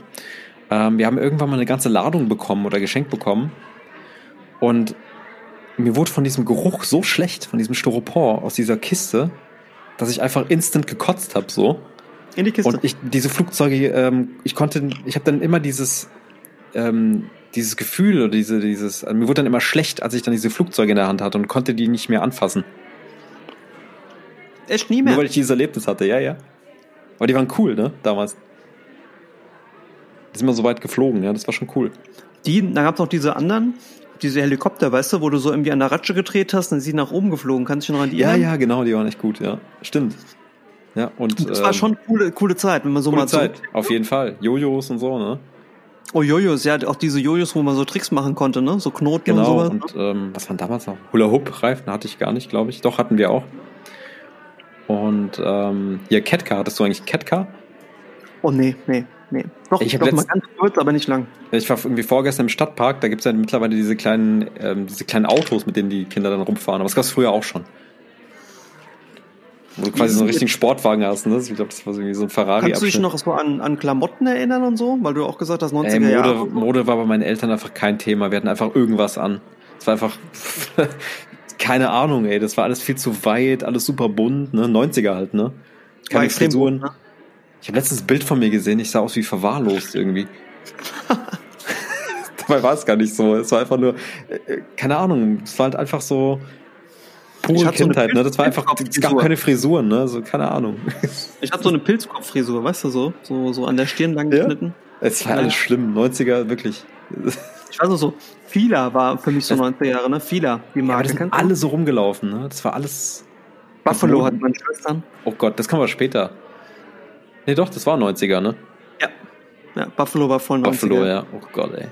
Ähm, wir haben irgendwann mal eine ganze Ladung bekommen oder geschenkt bekommen. Und mir wurde von diesem Geruch so schlecht, von diesem Styropor aus dieser Kiste, dass ich einfach instant gekotzt habe, so.
In die Kiste.
Und ich, diese Flugzeuge, ähm, ich konnte, ich habe dann immer dieses, ähm, dieses Gefühl oder diese, dieses, also mir wurde dann immer schlecht, als ich dann diese Flugzeuge in der Hand hatte und konnte die nicht mehr anfassen.
Echt nie
Nur
mehr.
weil ich dieses Erlebnis hatte, ja, ja. Aber die waren cool, ne, damals. Die sind immer so weit geflogen, ja, das war schon cool.
Die, dann gab's noch diese anderen, diese Helikopter, weißt du, wo du so irgendwie an der Ratsche gedreht hast, dann sind sie nach oben geflogen. Kannst du dich noch an die
Ja,
erinnern?
ja, genau, die waren echt gut, ja. Stimmt. Ja, und.
Das war
ähm,
schon coole, coole Zeit, wenn man so
coole
mal
Zeit, auf jeden Fall. Jojos und so, ne?
Oh, Jojos, ja, auch diese Jojos, wo man so Tricks machen konnte, ne? So Knoten und
Genau.
sowas.
Und ähm, was waren damals noch? Hula Hoop Reifen hatte ich gar nicht, glaube ich. Doch hatten wir auch. Und ähm, hier Catcar, hattest du eigentlich Catcar?
Oh, nee, nee, nee. Doch,
Ich
doch mal ganz kurz, aber nicht lang.
Ich war irgendwie vorgestern im Stadtpark, da gibt's ja mittlerweile diese kleinen, ähm, diese kleinen Autos, mit denen die Kinder dann rumfahren. Aber das gab's früher auch schon. Wo du quasi so einen richtigen Sportwagen hast, ne? Ich glaube, das war so irgendwie so ein ferrari
Kannst du dich noch so an, an Klamotten erinnern und so? Weil du auch gesagt hast, 90er
Ey,
Jahre.
Mode, Mode war bei meinen Eltern einfach kein Thema. Wir hatten einfach irgendwas an. Es war einfach, keine Ahnung, ey. Das war alles viel zu weit, alles super bunt, ne? 90er halt, ne? Keine Frisuren.
bunt, ne?
Ich habe letztens ein Bild von mir gesehen, ich sah aus wie verwahrlost irgendwie. Dabei war es gar nicht so. Es war einfach nur, äh, äh, keine Ahnung, es war halt einfach so pure
hatte so
Kindheit, ne? Das war einfach, es gab keine Frisuren, ne? So, keine Ahnung.
Ich hatte so eine Pilzkopffrisur, weißt du so? So, so an der Stirn lang
Ja.
geschnitten.
Es war alles schlimm, 90er, wirklich.
Ich weiß noch so, Fila war für mich so
Das-
90er Jahre, ne? Fila, die
Ja, aber
Marke. du?
alle so rumgelaufen, ne? Das war alles.
Buffalo hatten meine Schwestern.
Oh Gott, das kann man später. Nee, doch, das war 90er, ne?
Ja. Ja, Buffalo war voll 90er.
Buffalo, ja. Oh Gott, ey.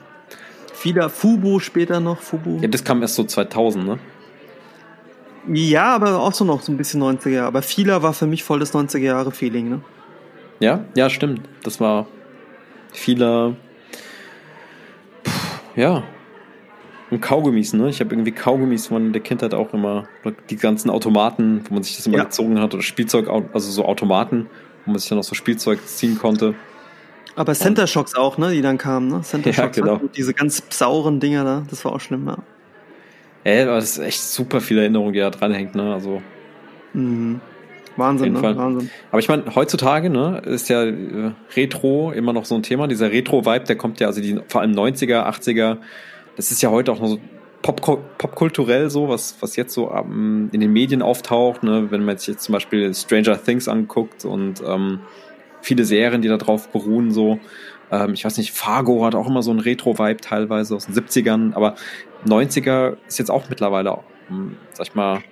Fila, Fubu später noch, Fubu.
Ja, das kam erst so 2000, ne?
Ja, aber auch so noch so ein bisschen 90er. Aber Fila war für mich voll das 90er Jahre Feeling, ne?
Ja, ja, stimmt. Das war vieler. Puh, ja. Und Kaugummis, ne? Ich habe irgendwie Kaugummis von der Kindheit auch immer. Die ganzen Automaten, wo man sich das immer
Ja.
gezogen hat. Oder Spielzeug, also so Automaten, wo man sich dann auch so Spielzeug ziehen konnte.
Aber Center Shocks auch, ne? Die dann kamen, ne? Center
Ja,
Shocks.
genau.
ne? Diese ganz sauren Dinger da. Das war auch schlimm, ja.
Ey, aber das ist echt super viel Erinnerung, die da dranhängt, ne? Also.
Mhm. Wahnsinn, ne?
Fall.
Wahnsinn.
Aber ich meine, heutzutage ne, ist ja äh, Retro immer noch so ein Thema. Dieser Retro-Vibe, der kommt ja, also die vor allem 90er, 80er, das ist ja heute auch noch so pop popkulturell so, was, was jetzt so ähm, in den Medien auftaucht. Ne? Wenn man sich jetzt zum Beispiel Stranger Things anguckt und ähm, viele Serien, die da drauf beruhen, so. Ähm, ich weiß nicht, Fargo hat auch immer so einen Retro-Vibe teilweise aus den 70ern, aber 90er ist jetzt auch mittlerweile, ähm, sag ich mal,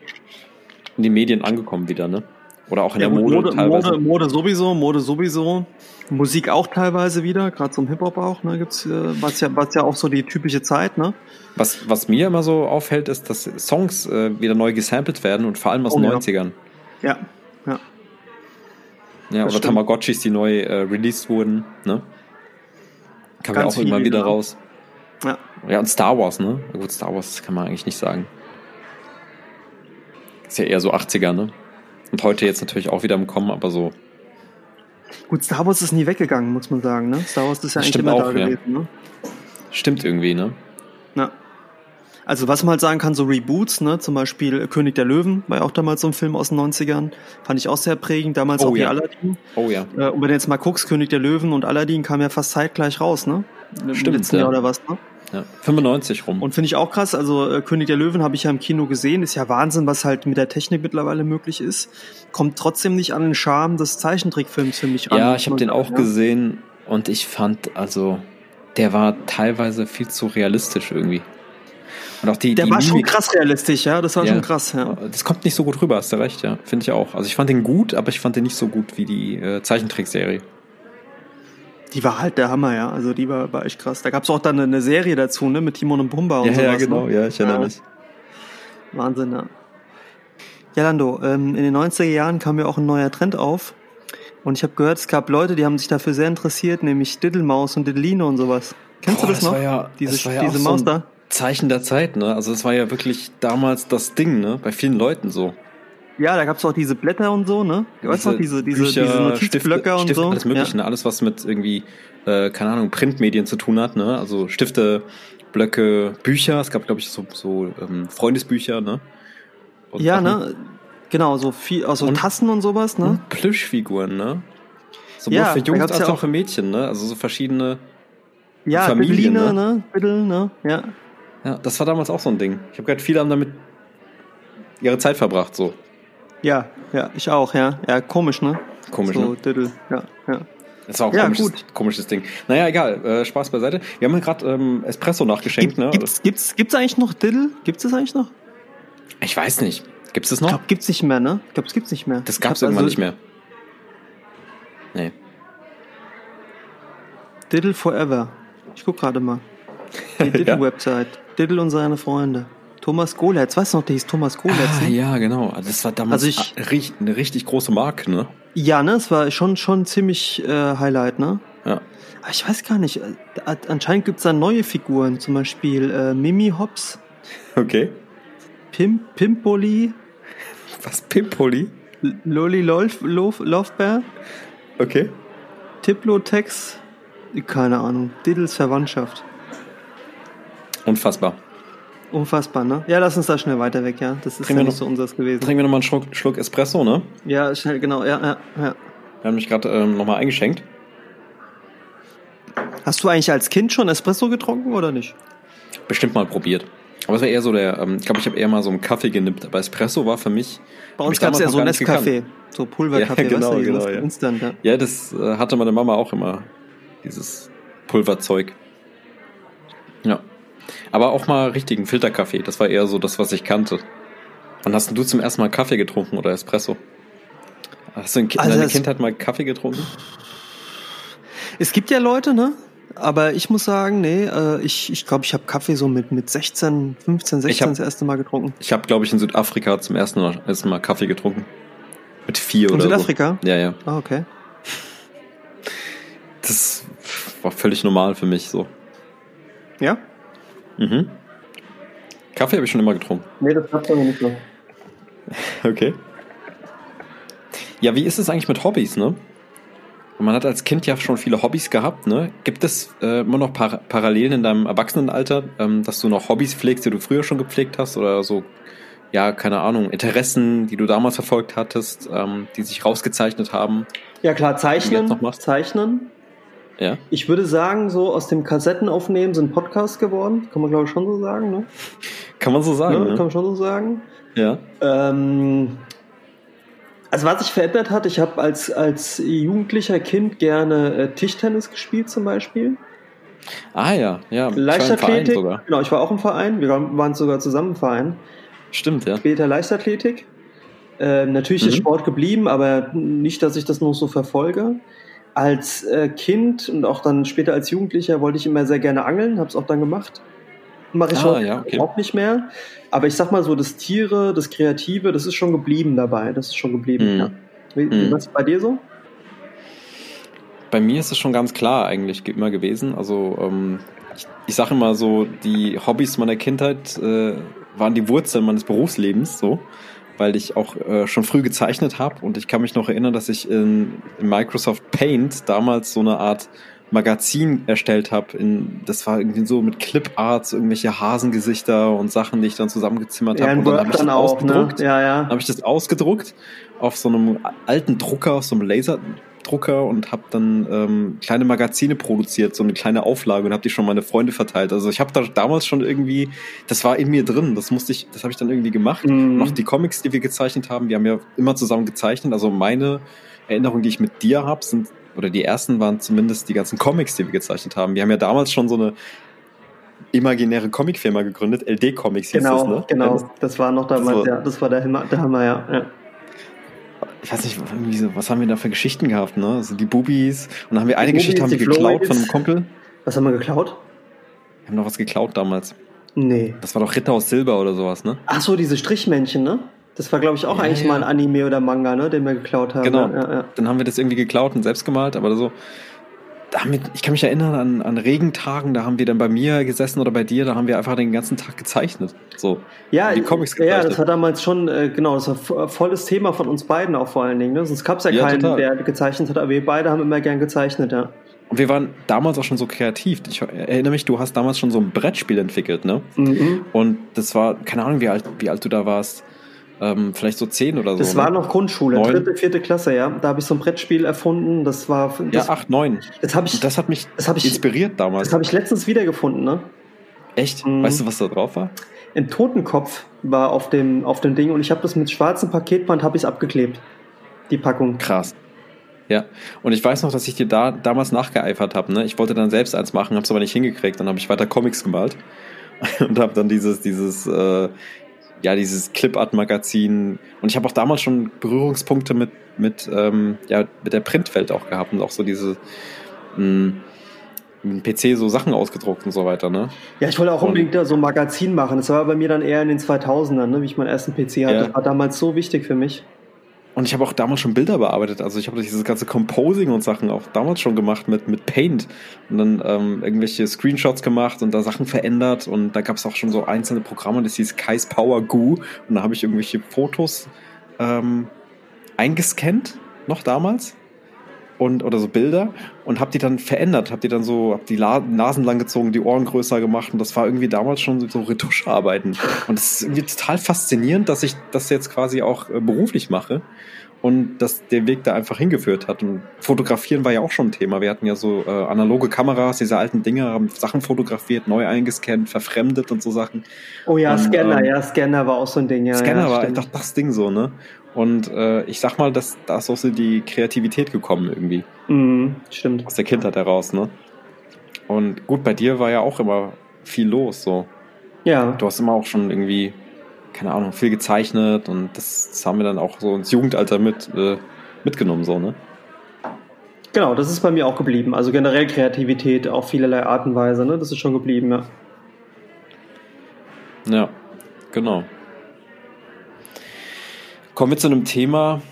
in den Medien angekommen wieder, ne? Oder auch in
Ja,
der Mode,
Mode,
teilweise.
Mode, Mode sowieso, Mode sowieso. Musik auch teilweise wieder, gerade zum Hip-Hop auch, ne? Gibt's, äh, was ja, was ja auch so die typische Zeit, ne?
Was, was mir immer so auffällt, ist, dass Songs äh, wieder neu gesampelt werden und vor allem aus
Oh,
den
ja.
90ern.
Ja, ja.
Ja, oder
stimmt.
Tamagotchis, die neu äh, released wurden, ne? Kam ja auch immer wieder
genau.
raus.
Ja.
Ja, und Star Wars, ne? Gut, Star Wars kann man eigentlich nicht sagen. Ist ja eher so 80er, ne? Und heute jetzt natürlich auch wieder im Kommen, aber so.
Gut, Star Wars ist nie weggegangen, muss man sagen, ne? Star Wars ist ja
Das
eigentlich
stimmt
immer
auch,
da
ja.
gewesen, ne?
Stimmt irgendwie, ne?
Ja. Also was man halt sagen kann, so Reboots, ne, zum Beispiel König der Löwen, war ja auch damals so ein Film aus den 90ern, fand ich auch sehr prägend, damals
Oh,
auch wie
ja.
Aladdin.
Oh ja.
Äh, und wenn du jetzt mal guckst, König der Löwen und Aladdin kamen ja fast zeitgleich raus, ne? Im
Stimmt,
letzten
ja.
Jahr oder was, ne?
Ja. 95 rum.
Und finde ich auch krass, also äh, König der Löwen habe ich ja im Kino gesehen, ist ja Wahnsinn, was halt mit der Technik mittlerweile möglich ist. Kommt trotzdem nicht an den Charme des Zeichentrickfilms für mich ran.
Ja, ich habe den auch
ja.
gesehen und ich fand, also, der war teilweise viel zu realistisch irgendwie. Und auch die,
Der
die
war schon
Mimik-
krass realistisch, ja, das war
Ja.
schon krass, ja.
Das kommt nicht so gut rüber, hast du recht, ja. Finde ich auch. Also ich fand den gut, aber ich fand den nicht so gut wie die äh, Zeichentrickserie.
Die war halt der Hammer, ja. Also die war, war echt krass. Da gab's auch dann eine Serie dazu, ne, mit Timon und Pumba und
ja,
sowas.
ja, genau,
Ne?
ja, ich erinnere
Ja.
mich.
Wahnsinn, ja. Ja, Lando, ähm, in den 90er Jahren kam ja auch ein neuer Trend auf. Und ich habe gehört, es gab Leute, die haben sich dafür sehr interessiert, nämlich Diddlemaus und Diddline und sowas. Kennst
Boah,
du das, noch?
War ja,
diese
das war ja
diese
auch so
Maus
ein
da?
Zeichen der Zeit, ne? Also es war ja wirklich damals das Ding, ne? Bei vielen Leuten so.
Ja, da gab's auch diese Blätter und so, ne? Weißt du noch, diese, diese,
Bücher,
diese Notizblöcke
Stifte,
und
Stifte,
so?
alles mögliche,
Ja.
ne? Alles, was mit irgendwie, äh, keine Ahnung, Printmedien zu tun hat, ne? Also Stifte, Blöcke, Bücher. Es gab, glaube ich, so, so ähm, Freundesbücher, ne? Und
Ja,
Sachen.
ne? Genau, so viel, also
Und-
Tassen und sowas, ne?
Und Plüschfiguren, ne? Sowohl
Ja,
für Jungs als
ja
auch für Mädchen, ne? Also so verschiedene.
Ja,
Familien,
Diddline,
ne?
ne? Ne? Ja.
Ja, das war damals auch so ein Ding. Ich habe gehört, viele haben damit ihre Zeit verbracht, so.
Ja, ja, ich auch, ja. Ja, komisch, ne?
Komisch,
so,
ne?
Diddle, ja, ja.
Das war auch
Ja,
komisches,
gut.
komisches Ding. Naja, egal. Äh, Spaß beiseite. Wir haben ja gerade ähm, Espresso nachgeschenkt,
Gibt,
ne?
gibt's, gibt's, gibt's eigentlich noch Diddle? Gibt's das eigentlich noch?
Ich weiß nicht. Gibt's das
Ich
noch?
glaube, gibt's nicht mehr, ne? Ich glaube, es gibt's nicht mehr.
das
Ich
gab's irgendwann
also
nicht mehr. Nee.
Diddle Forever. Ich guck gerade mal. Die Diddle-Website. Diddle und seine Freunde. Thomas Goletz. Weißt du noch, der hieß Thomas Goletz?
Ah,
ne?
ja, genau. Also Das war damals
Also ich-
eine richtig große Marke, ne?
Ja, ne? Es war schon, schon ziemlich äh, Highlight, ne?
Ja.
Aber ich weiß gar nicht. äh, Anscheinend gibt's da neue Figuren. Zum Beispiel äh, Mimi Hops,
Okay.
Pim, Pimpoli,
Was? Pimpoli?
Loli Lolf, Lof, Lofbear,
Okay.
Tiplotex. Keine Ahnung. Diddles Verwandtschaft.
Unfassbar.
Unfassbar, ne? Ja, lass uns da schnell weiter weg, ja. Das ist
Trinken
ja nicht
noch-
so unseres gewesen.
Trinken wir nochmal einen Schluck, Schluck Espresso, ne?
Ja, schnell, genau, ja, ja, ja.
Wir haben mich gerade ähm, nochmal eingeschenkt.
Hast du eigentlich als Kind schon Espresso getrunken oder nicht?
Bestimmt mal probiert. Aber es war eher so der, ähm, ich glaube, ich habe eher mal so einen Kaffee genippt. Aber Espresso war für mich.
Bei uns gab es ja so. Nescafé, so Pulverkaffee,
Ja, genau,
weißt du,
genau,
dieses
ja.
Instant, ja.
Ja, das äh, hatte meine Mama auch immer. Dieses Pulverzeug. Ja. Aber auch mal richtigen Filterkaffee. Das war eher so das, was ich kannte. Wann hast denn du zum ersten Mal Kaffee getrunken oder Espresso? Hast du in,
Also
in deiner Kindheit mal Kaffee getrunken?
Es gibt ja Leute, ne? Aber ich muss sagen, nee, äh, ich ich, glaube, ich habe Kaffee so mit, mit 16, 15, 16
Ich hab-
das erste Mal getrunken.
Ich habe, glaube ich, in Südafrika zum ersten Mal, ersten Mal Kaffee getrunken. Mit vier
In
oder
Südafrika?
so. Ja, ja.
Ah, okay.
Das war völlig normal für mich so.
Ja?
Mhm. Kaffee habe ich schon immer getrunken.
Nee, das klappt aber nicht so.
Okay. Ja, wie ist es eigentlich mit Hobbys, ne? Man hat als Kind ja schon viele Hobbys gehabt, ne? Gibt es äh, immer noch Par Parallelen in deinem Erwachsenenalter, ähm, dass du noch Hobbys pflegst, die du früher schon gepflegt hast oder so, ja, keine Ahnung, Interessen, die du damals verfolgt hattest, ähm, die sich rausgezeichnet haben?
Ja klar, zeichnen,
noch
zeichnen.
Ja?
Ich würde sagen, so aus dem Kassettenaufnehmen sind Podcasts geworden. Kann man glaube ich schon so sagen, ne?
Kann man so sagen,
ne?
ne?
Kann man schon so sagen.
Ja.
Ähm, also was sich verändert hat, ich habe als, als jugendlicher Kind gerne äh, Tischtennis gespielt zum Beispiel.
Ah ja, ja.
Leichtathletik.
sogar.
Genau, ich war auch im Verein. Wir waren waren sogar zusammen im Verein.
Stimmt, ja.
Später Leichtathletik. Äh, natürlich ist
Mhm.
Sport geblieben, aber nicht, dass ich das noch so verfolge. Als äh, Kind und auch dann später als Jugendlicher wollte ich immer sehr gerne angeln, habe es auch dann gemacht. Mache ich
Ah, ja, okay.
überhaupt nicht mehr. Aber ich sag mal so, das Tiere, das Kreative, das ist schon geblieben dabei. Das ist schon geblieben.
Mhm.
Ja. Wie,
Mhm.
Was ist bei dir so?
Bei mir ist es schon ganz klar eigentlich ge- immer gewesen. Also ähm, ich, ich sage immer so, die Hobbys meiner Kindheit äh, waren die Wurzeln meines Berufslebens so, weil ich auch äh, schon früh gezeichnet habe und ich kann mich noch erinnern, dass ich in, in Microsoft Paint damals so eine Art Magazin erstellt habe. Das war irgendwie so mit Cliparts, irgendwelche Hasengesichter und Sachen, die ich dann zusammengezimmert
Ja,
habe.
in
Und dann habe ich das
auch, ne?
ausgedruckt
Ja, ja.
habe ich das ausgedruckt auf so einem alten Drucker, auf so einem Laserdrucker und habe dann ähm, kleine Magazine produziert, so eine kleine Auflage und habe die schon meine Freunde verteilt. Also ich habe da damals schon irgendwie, das war in mir drin, das musste ich, das habe ich dann irgendwie gemacht.
Mhm.
Noch die Comics, die wir gezeichnet haben, wir haben ja immer zusammen gezeichnet. Also meine Erinnerungen, die ich mit dir habe, sind oder die ersten waren zumindest die ganzen Comics, die wir gezeichnet haben. Wir haben ja damals schon so eine imaginäre Comicfirma gegründet, LD Comics hieß
Genau,
das, ne?
genau. Das war noch damals,
So.
ja, das war der Hammer, der Hammer ja. ja.
Ich weiß nicht, irgendwie so, was haben wir da für Geschichten gehabt, ne? Also die Bubis. Und dann haben wir eine Geschichte haben wir geklaut von einem Kumpel.
Was haben wir geklaut?
Wir haben noch was geklaut damals.
Nee.
Das war doch Ritter aus Silber oder sowas, ne?
Ach so, diese Strichmännchen, ne? Das war, glaube ich, auch ja, eigentlich ja. mal ein Anime oder Manga, ne, den wir geklaut haben.
Genau.
Ja,
Dann haben wir das irgendwie geklaut und selbst gemalt, aber so. Damit, ich kann mich erinnern an, an Regentagen, da haben wir dann bei mir gesessen oder bei dir, da haben wir einfach den ganzen Tag gezeichnet. So.
Ja, die Comics gezeichnet. Ja, das war damals schon, äh, genau, das war volles Thema von uns beiden auch vor allen Dingen. Ne? Sonst gab es ja, keinen, total. der gezeichnet hat, aber wir beide haben immer gern gezeichnet, ja.
Und wir waren damals auch schon so kreativ. Ich erinnere mich, du hast damals schon so ein Brettspiel entwickelt, ne? Mhm. Und das war, keine Ahnung, wie alt, wie alt du da warst. Ähm, vielleicht so zehn oder so.
Das war ne? noch Grundschule, neun. dritte, vierte Klasse, ja. Da habe ich so ein Brettspiel erfunden. Das war.
Das, ja, acht, neun.
Das, ich,
das hat mich das hab ich, inspiriert damals.
Das habe ich letztens wiedergefunden, ne?
Echt? Mhm. Weißt du, was da drauf war?
Ein Totenkopf war auf dem, auf dem Ding und ich habe das mit schwarzem Paketband habe ich abgeklebt. Die Packung.
Krass. Ja, und ich weiß noch, dass ich dir da damals nachgeeifert habe. Ne? Ich wollte dann selbst eins machen, habe es aber nicht hingekriegt. Dann habe ich weiter Comics gemalt und habe dann dieses, dieses äh, ja, dieses Clipart-Magazin. Und ich habe auch damals schon Berührungspunkte mit, mit, ähm, ja, mit der Printwelt auch gehabt und auch so diese mh, mit dem PC so Sachen ausgedruckt und so weiter, ne?
Ja, ich wollte auch unbedingt da so ein Magazin machen. Das war bei mir dann eher in den 2000ern, ne, wie ich meinen ersten PC hatte. Ja. Das war damals so wichtig für mich.
Und ich habe auch damals schon Bilder bearbeitet. Also ich habe dieses ganze Composing und Sachen auch damals schon gemacht mit, mit Paint. Und dann ähm, irgendwelche Screenshots gemacht und da Sachen verändert. Und da gab es auch schon so einzelne Programme, das hieß Kai's Power Goo. Und da habe ich irgendwelche Fotos ähm, eingescannt, noch damals. Und, oder so Bilder und habe die dann verändert, habe die dann so, hab die La Nasen lang gezogen, die Ohren größer gemacht und das war irgendwie damals schon so Retuscharbeiten. Und das ist irgendwie total faszinierend, dass ich das jetzt quasi auch äh, beruflich mache und dass der Weg da einfach hingeführt hat. Und fotografieren war ja auch schon ein Thema. Wir hatten ja so äh, analoge Kameras, diese alten Dinge, haben Sachen fotografiert, neu eingescannt, verfremdet und so Sachen.
Oh ja,
und,
Scanner, ähm, ja, Scanner war auch so ein Ding. Ja,
Scanner
ja,
war einfach das Ding so, ne? Und äh, ich sag mal, dass da ist auch so die Kreativität gekommen irgendwie.
Mhm, stimmt.
Aus der Kindheit heraus, ne? Und gut, bei dir war ja auch immer viel los, so.
Ja.
Du hast immer auch schon irgendwie keine Ahnung, viel gezeichnet und das, das haben wir dann auch so ins Jugendalter mit, äh, mitgenommen, so, ne?
Genau, das ist bei mir auch geblieben. Also generell Kreativität auf vielerlei Art und Weise, ne? Das ist schon geblieben, ja.
Ja, genau. Kommen wir zu einem Thema,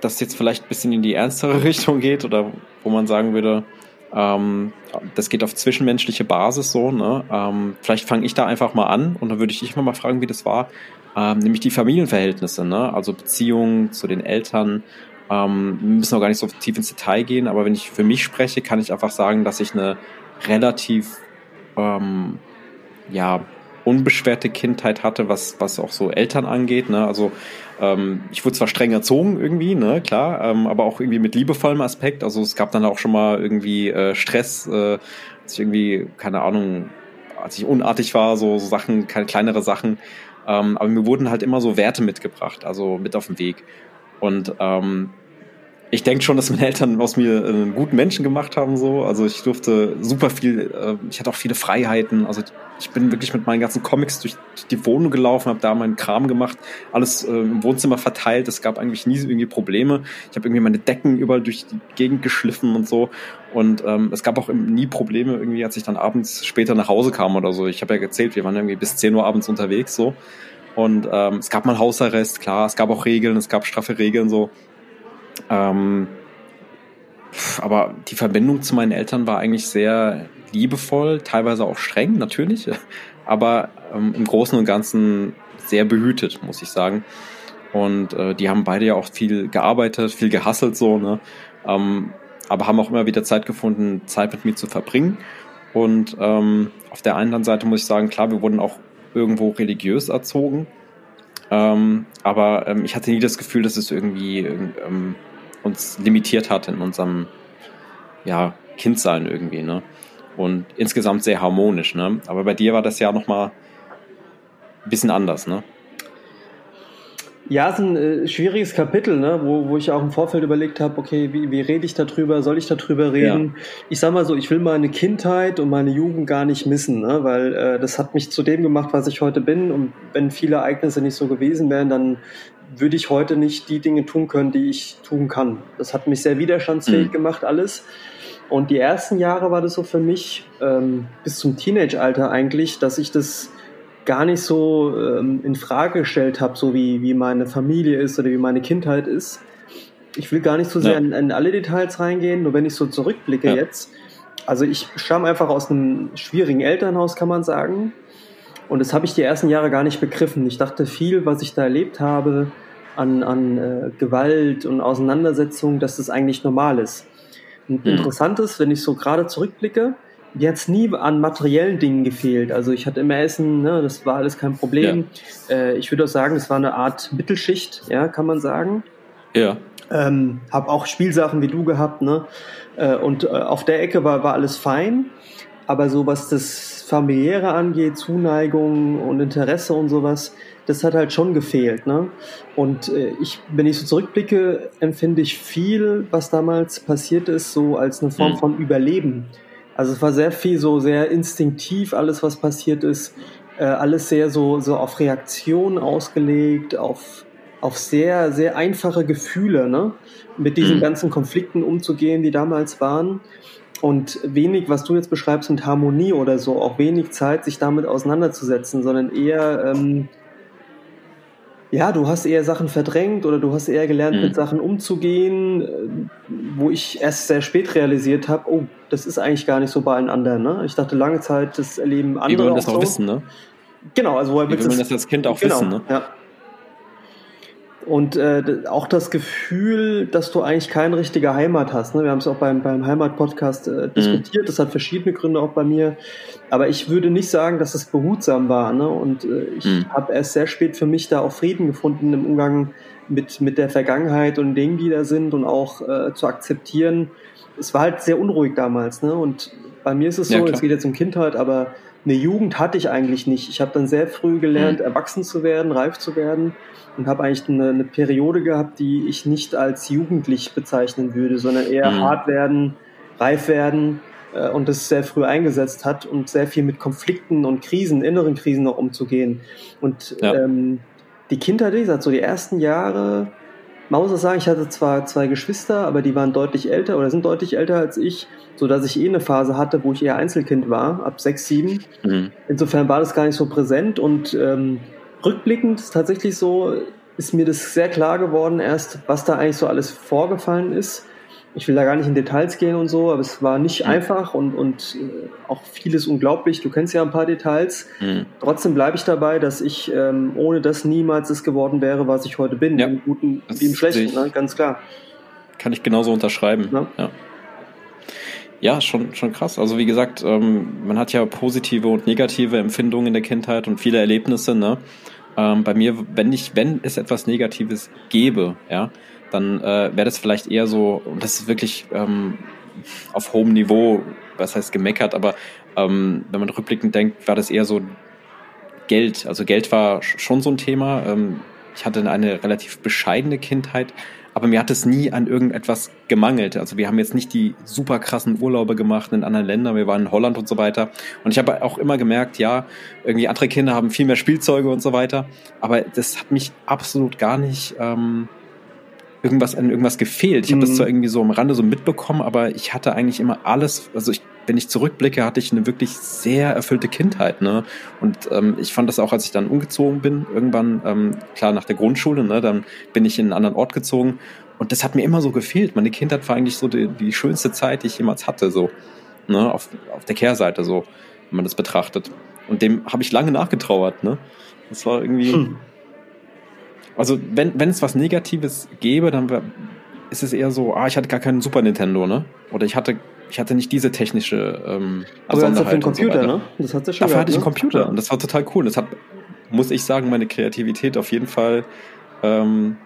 das jetzt vielleicht ein bisschen in die ernstere Richtung geht oder wo man sagen würde, ähm, das geht auf zwischenmenschliche Basis so. Ne? Ähm, vielleicht fange ich da einfach mal an und dann würde ich dich mal fragen, wie das war, ähm, nämlich die Familienverhältnisse, ne? also Beziehungen zu den Eltern. Ähm, wir müssen auch gar nicht so tief ins Detail gehen, aber wenn ich für mich spreche, kann ich einfach sagen, dass ich eine relativ ähm, ja, unbeschwerte Kindheit hatte, was, was auch so Eltern angeht. Ne? Also ähm, ich wurde zwar streng erzogen irgendwie, ne, klar, ähm, aber auch irgendwie mit liebevollem Aspekt. Also es gab dann auch schon mal irgendwie äh, Stress, äh, als ich irgendwie, keine Ahnung, als ich unartig war, so, so Sachen, keine kleinere Sachen. Ähm, aber mir wurden halt immer so Werte mitgebracht, also mit auf den Weg. Und ähm, ich denke schon, dass meine Eltern aus mir einen guten Menschen gemacht haben. So, also ich durfte super viel. Äh, ich hatte auch viele Freiheiten. Also ich bin wirklich mit meinen ganzen Comics durch die Wohnung gelaufen, habe da meinen Kram gemacht, alles äh, im Wohnzimmer verteilt. Es gab eigentlich nie irgendwie Probleme. Ich habe irgendwie meine Decken überall durch die Gegend geschliffen und so. Und ähm, es gab auch nie Probleme irgendwie, als ich dann abends später nach Hause kam oder so. Ich habe ja gezählt, wir waren irgendwie bis 10 Uhr abends unterwegs so. Und ähm, es gab mal Hausarrest, klar, es gab auch Regeln, es gab straffe Regeln so. Ähm, aber die Verbindung zu meinen Eltern war eigentlich sehr liebevoll, teilweise auch streng, natürlich, aber ähm, im Großen und Ganzen sehr behütet, muss ich sagen. Und äh, die haben beide ja auch viel gearbeitet, viel gehasselt so, ne? Ähm, aber haben auch immer wieder Zeit gefunden, Zeit mit mir zu verbringen. Und ähm, auf der anderen Seite muss ich sagen, klar, wir wurden auch irgendwo religiös erzogen. Ähm, aber ähm, ich hatte nie das Gefühl, dass es irgendwie ähm, uns limitiert hat in unserem ja, Kindsein irgendwie. Ne? Und insgesamt sehr harmonisch. Ne? Aber bei dir war das ja nochmal ein bisschen anders. Ne?
Ja, es ist ein äh, schwieriges Kapitel, ne? wo, wo ich auch im Vorfeld überlegt habe, okay, wie, wie rede ich darüber, soll ich darüber reden? Ja. Ich sag mal so, ich will meine Kindheit und meine Jugend gar nicht missen, ne? weil äh, das hat mich zu dem gemacht, was ich heute bin und wenn viele Ereignisse nicht so gewesen wären, dann würde ich heute nicht die Dinge tun können, die ich tun kann. Das hat mich sehr widerstandsfähig mhm. gemacht, alles. Und die ersten Jahre war das so für mich, ähm, bis zum Teenage-Alter eigentlich, dass ich das gar nicht so ähm, in Frage gestellt habe, so wie, wie meine Familie ist oder wie meine Kindheit ist. Ich will gar nicht so sehr ja. in, in, alle Details reingehen, nur wenn ich so zurückblicke ja. jetzt. Also ich stamme einfach aus einem schwierigen Elternhaus, kann man sagen. Und das habe ich die ersten Jahre gar nicht begriffen. Ich dachte viel, was ich da erlebt habe an, an äh, Gewalt und Auseinandersetzung, dass das eigentlich normal ist. Und mhm. interessant ist, wenn ich so gerade zurückblicke, mir hat es nie an materiellen Dingen gefehlt. Also ich hatte immer Essen, ne, das war alles kein Problem. Ja. Äh, ich würde auch sagen, es war eine Art Mittelschicht, ja, kann man sagen.
Ja.
Ähm, hab auch Spielsachen wie du gehabt, ne? Äh, und äh, auf der Ecke war, war alles fein. Aber so was das familiäre angeht, Zuneigung und Interesse und sowas, das hat halt schon gefehlt. Ne? Und äh, ich, wenn ich so zurückblicke, empfinde ich viel, was damals passiert ist, so als eine Form mhm. von Überleben. Also es war sehr viel so sehr instinktiv, alles was passiert ist, äh, alles sehr so, so auf Reaktion ausgelegt, auf, auf sehr, sehr einfache Gefühle, ne? mit diesen mhm. ganzen Konflikten umzugehen, die damals waren. Und wenig, was du jetzt beschreibst mit Harmonie oder so, auch wenig Zeit, sich damit auseinanderzusetzen, sondern eher ähm, ja, du hast eher Sachen verdrängt oder du hast eher gelernt, mhm. mit Sachen umzugehen, äh, wo ich erst sehr spät realisiert habe, oh, das ist eigentlich gar nicht so bei allen anderen. Ne? Ich dachte lange Zeit, das erleben andere.
Die wollen das auch so. wissen, ne?
Genau, also woher
willst du das als Kind auch genau, wissen, ne?
Ja. Und äh, auch das Gefühl, dass du eigentlich keine richtige Heimat hast. Ne? Wir haben es auch beim, beim Heimat-Podcast äh, mhm. diskutiert. Das hat verschiedene Gründe auch bei mir. Aber ich würde nicht sagen, dass es behutsam war. Ne? Und äh, ich mhm. habe erst sehr spät für mich da auch Frieden gefunden im Umgang mit, mit der Vergangenheit und Dingen, die da sind und auch äh, zu akzeptieren. Es war halt sehr unruhig damals. Ne? Und bei mir ist es so, es geht jetzt um Kindheit, aber eine Jugend hatte ich eigentlich nicht. Ich habe dann sehr früh gelernt, mhm. erwachsen zu werden, reif zu werden und habe eigentlich eine, eine, Periode gehabt, die ich nicht als jugendlich bezeichnen würde, sondern eher mhm. hart werden, reif werden äh, und das sehr früh eingesetzt hat und sehr viel mit Konflikten und Krisen, inneren Krisen noch umzugehen. Und ja. ähm, die Kindheit, wie gesagt, so die ersten Jahre, man muss auch sagen, ich hatte zwar zwei Geschwister, aber die waren deutlich älter oder sind deutlich älter als ich, so dass ich eh eine Phase hatte, wo ich eher Einzelkind war, ab sechs, sieben. Mhm. Insofern war das gar nicht so präsent und ähm, rückblickend ist tatsächlich so, ist mir das sehr klar geworden erst, was da eigentlich so alles vorgefallen ist. Ich will da gar nicht in Details gehen und so, aber es war nicht mhm. einfach und, und äh, auch vieles unglaublich. Du kennst ja ein paar Details. Mhm. Trotzdem bleibe ich dabei, dass ich ähm, ohne das niemals das geworden wäre, was ich heute bin. Ja. Im Guten wie im Schlechten, ne? ganz klar.
Kann ich genauso unterschreiben. Ja. ja. Ja, schon, schon krass. Also wie gesagt, ähm, man hat ja positive und negative Empfindungen in der Kindheit und viele Erlebnisse, ne? Ähm, bei mir, wenn ich, wenn es etwas Negatives gäbe, ja, dann äh, wäre das vielleicht eher so, und das ist wirklich ähm, auf hohem Niveau, was heißt gemeckert, aber ähm, wenn man rückblickend denkt, war das eher so Geld. Also Geld war schon so ein Thema. Ähm, ich hatte eine relativ bescheidene Kindheit, aber mir hat es nie an irgendetwas gemangelt. Also wir haben jetzt nicht die super krassen Urlaube gemacht in anderen Ländern, wir waren in Holland und so weiter. Und ich habe auch immer gemerkt, ja, irgendwie andere Kinder haben viel mehr Spielzeuge und so weiter, aber das hat mich absolut gar nicht ähm, irgendwas an irgendwas gefehlt. Ich habe das mhm. zwar irgendwie so am Rande so mitbekommen, aber ich hatte eigentlich immer alles, also ich, wenn ich zurückblicke, hatte ich eine wirklich sehr erfüllte Kindheit, ne? Und ähm, ich fand das auch, als ich dann umgezogen bin, irgendwann, ähm, klar nach der Grundschule, ne, dann bin ich in einen anderen Ort gezogen und das hat mir immer so gefehlt. Meine Kindheit war eigentlich so die, die schönste Zeit, die ich jemals hatte, so, ne, auf, auf der Kehrseite, so, wenn man das betrachtet. Und dem habe ich lange nachgetrauert, ne? Das war irgendwie. Hm also wenn, wenn es was Negatives gäbe, dann ist es eher so, ah, ich hatte gar keinen Super Nintendo, ne? Oder ich hatte, ich hatte nicht diese technische ähm,
Aber du hast dafür einen Computer, so ne? Das
hat ja schon Dafür gehabt, hatte ich einen ne? Computer und das war total cool. Das hat, muss ich sagen, meine Kreativität auf jeden Fall ähm,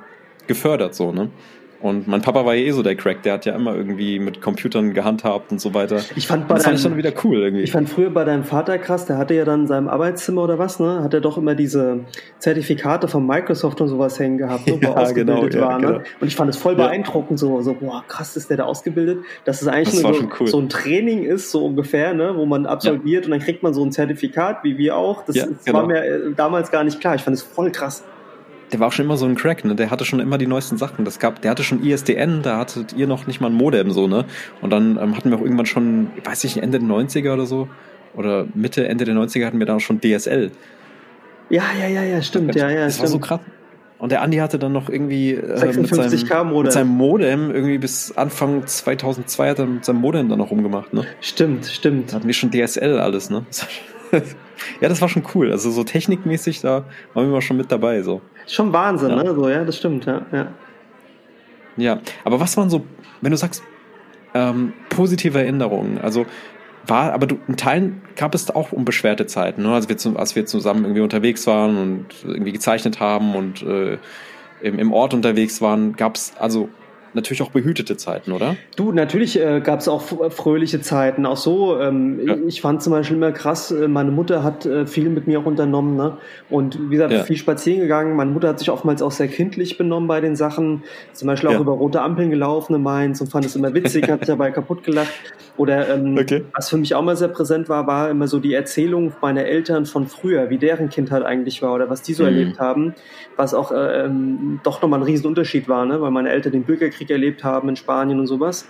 gefördert, so, ne? Und mein Papa war ja eh so der Crack, der hat ja immer irgendwie mit Computern gehandhabt und so weiter.
Ich fand bei
das
deinem,
fand ich dann wieder cool irgendwie.
Ich fand früher bei deinem Vater krass, der hatte ja dann in seinem Arbeitszimmer oder was, ne, hat er doch immer diese Zertifikate von Microsoft und sowas hängen gehabt, ne, wo ja, ausgebildet genau, war, ja, ne? Genau. Und ich fand es voll beeindruckend, so, so, boah, krass ist der da ausgebildet, dass es eigentlich das so, cool. so, ein Training ist, so ungefähr, ne, wo man absolviert und dann kriegt man so ein Zertifikat, wie wir auch. Das, das genau. war mir äh, damals gar nicht klar. Ich fand es voll krass.
Der war auch schon immer so ein Crack, ne? Der hatte schon immer die neuesten Sachen. Das gab, der hatte schon ISDN, da hattet ihr noch nicht mal ein Modem so, ne? Und dann ähm, hatten wir auch irgendwann schon, weiß ich, Ende der 90er oder so, oder Mitte, Ende der 90er hatten wir dann schon DSL.
Ja, ja, ja, ja, stimmt, ja, ja,
das
stimmt.
war so krass. Und der Andi hatte dann noch irgendwie äh, mit,
56K
seinem,
Modem.
mit seinem Modem irgendwie bis Anfang 2002 hat er mit seinem Modem dann noch rumgemacht, ne?
Stimmt, stimmt.
Da hatten wir schon DSL alles, ne? ja, das war schon cool. Also so technikmäßig, da waren wir schon mit dabei, so.
Schon Wahnsinn,
Ja.
ne? So, ja, das stimmt, ja, ja.
Ja, aber was waren so, wenn du sagst, ähm, positive Erinnerungen? Also war, aber du, in Teilen gab es auch unbeschwerte Zeiten, ne? als, wir zu, als wir zusammen irgendwie unterwegs waren und irgendwie gezeichnet haben und äh, im, im Ort unterwegs waren, gab es also natürlich auch behütete Zeiten, oder?
Du, natürlich äh, gab es auch fröhliche Zeiten, auch so. Ähm,
Ja.
Ich fand zum Beispiel immer krass, äh, meine Mutter hat äh, viel mit mir auch unternommen. Ne? Und wie gesagt,
Ja.
viel spazieren gegangen. Meine Mutter hat sich oftmals auch sehr kindlich benommen bei den Sachen. Zum Beispiel auch
Ja.
über rote Ampeln gelaufen in Mainz und fand es immer witzig, hat sich dabei kaputt gelacht. Oder ähm,
Okay.
was für mich auch mal sehr präsent war, war immer so die Erzählung meiner Eltern von früher, wie deren Kindheit eigentlich war oder was die so
Mhm.
erlebt haben, was auch äh, ähm, doch nochmal ein Riesenunterschied war, ne? weil meine Eltern den Bürgerkrieg erlebt haben in Spanien und sowas.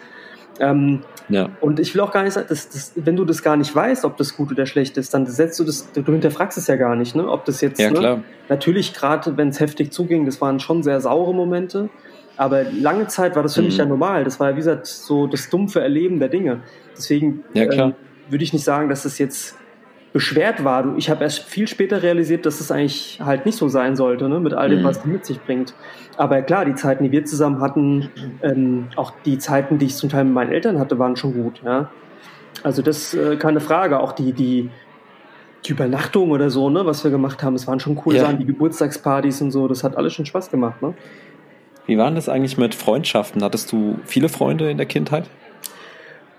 Ähm,
Ja.
und ich will auch gar nicht sagen, dass, dass, wenn du das gar nicht weißt, ob das gut oder schlecht ist, dann setzt du das, du hinterfragst es ja gar nicht, ne? ob das jetzt,
Ja,
ne?
klar.
natürlich gerade wenn es heftig zuging, das waren schon sehr saure Momente, aber lange Zeit war das für mich
Mhm.
ja normal. Das war ja, wie gesagt, so das dumpfe Erleben der Dinge. Deswegen
Ja,
ähm, würde ich nicht sagen, dass das jetzt beschwert war. Du- Ich habe erst viel später realisiert, dass es eigentlich halt nicht so sein sollte, ne? mit all dem,
Mhm.
was es mit sich bringt. Aber klar, die Zeiten, die wir zusammen hatten, ähm, auch die Zeiten, die ich zum Teil mit meinen Eltern hatte, waren schon gut. Ja? Also das äh, keine Frage. Auch die, die, die Übernachtung oder so, ne, was wir gemacht haben, es waren schon coole
Ja.
Sachen, die Geburtstagspartys und so, das hat alles schon Spaß gemacht. Ne?
Wie waren das eigentlich mit Freundschaften? Hattest du viele Freunde in der Kindheit?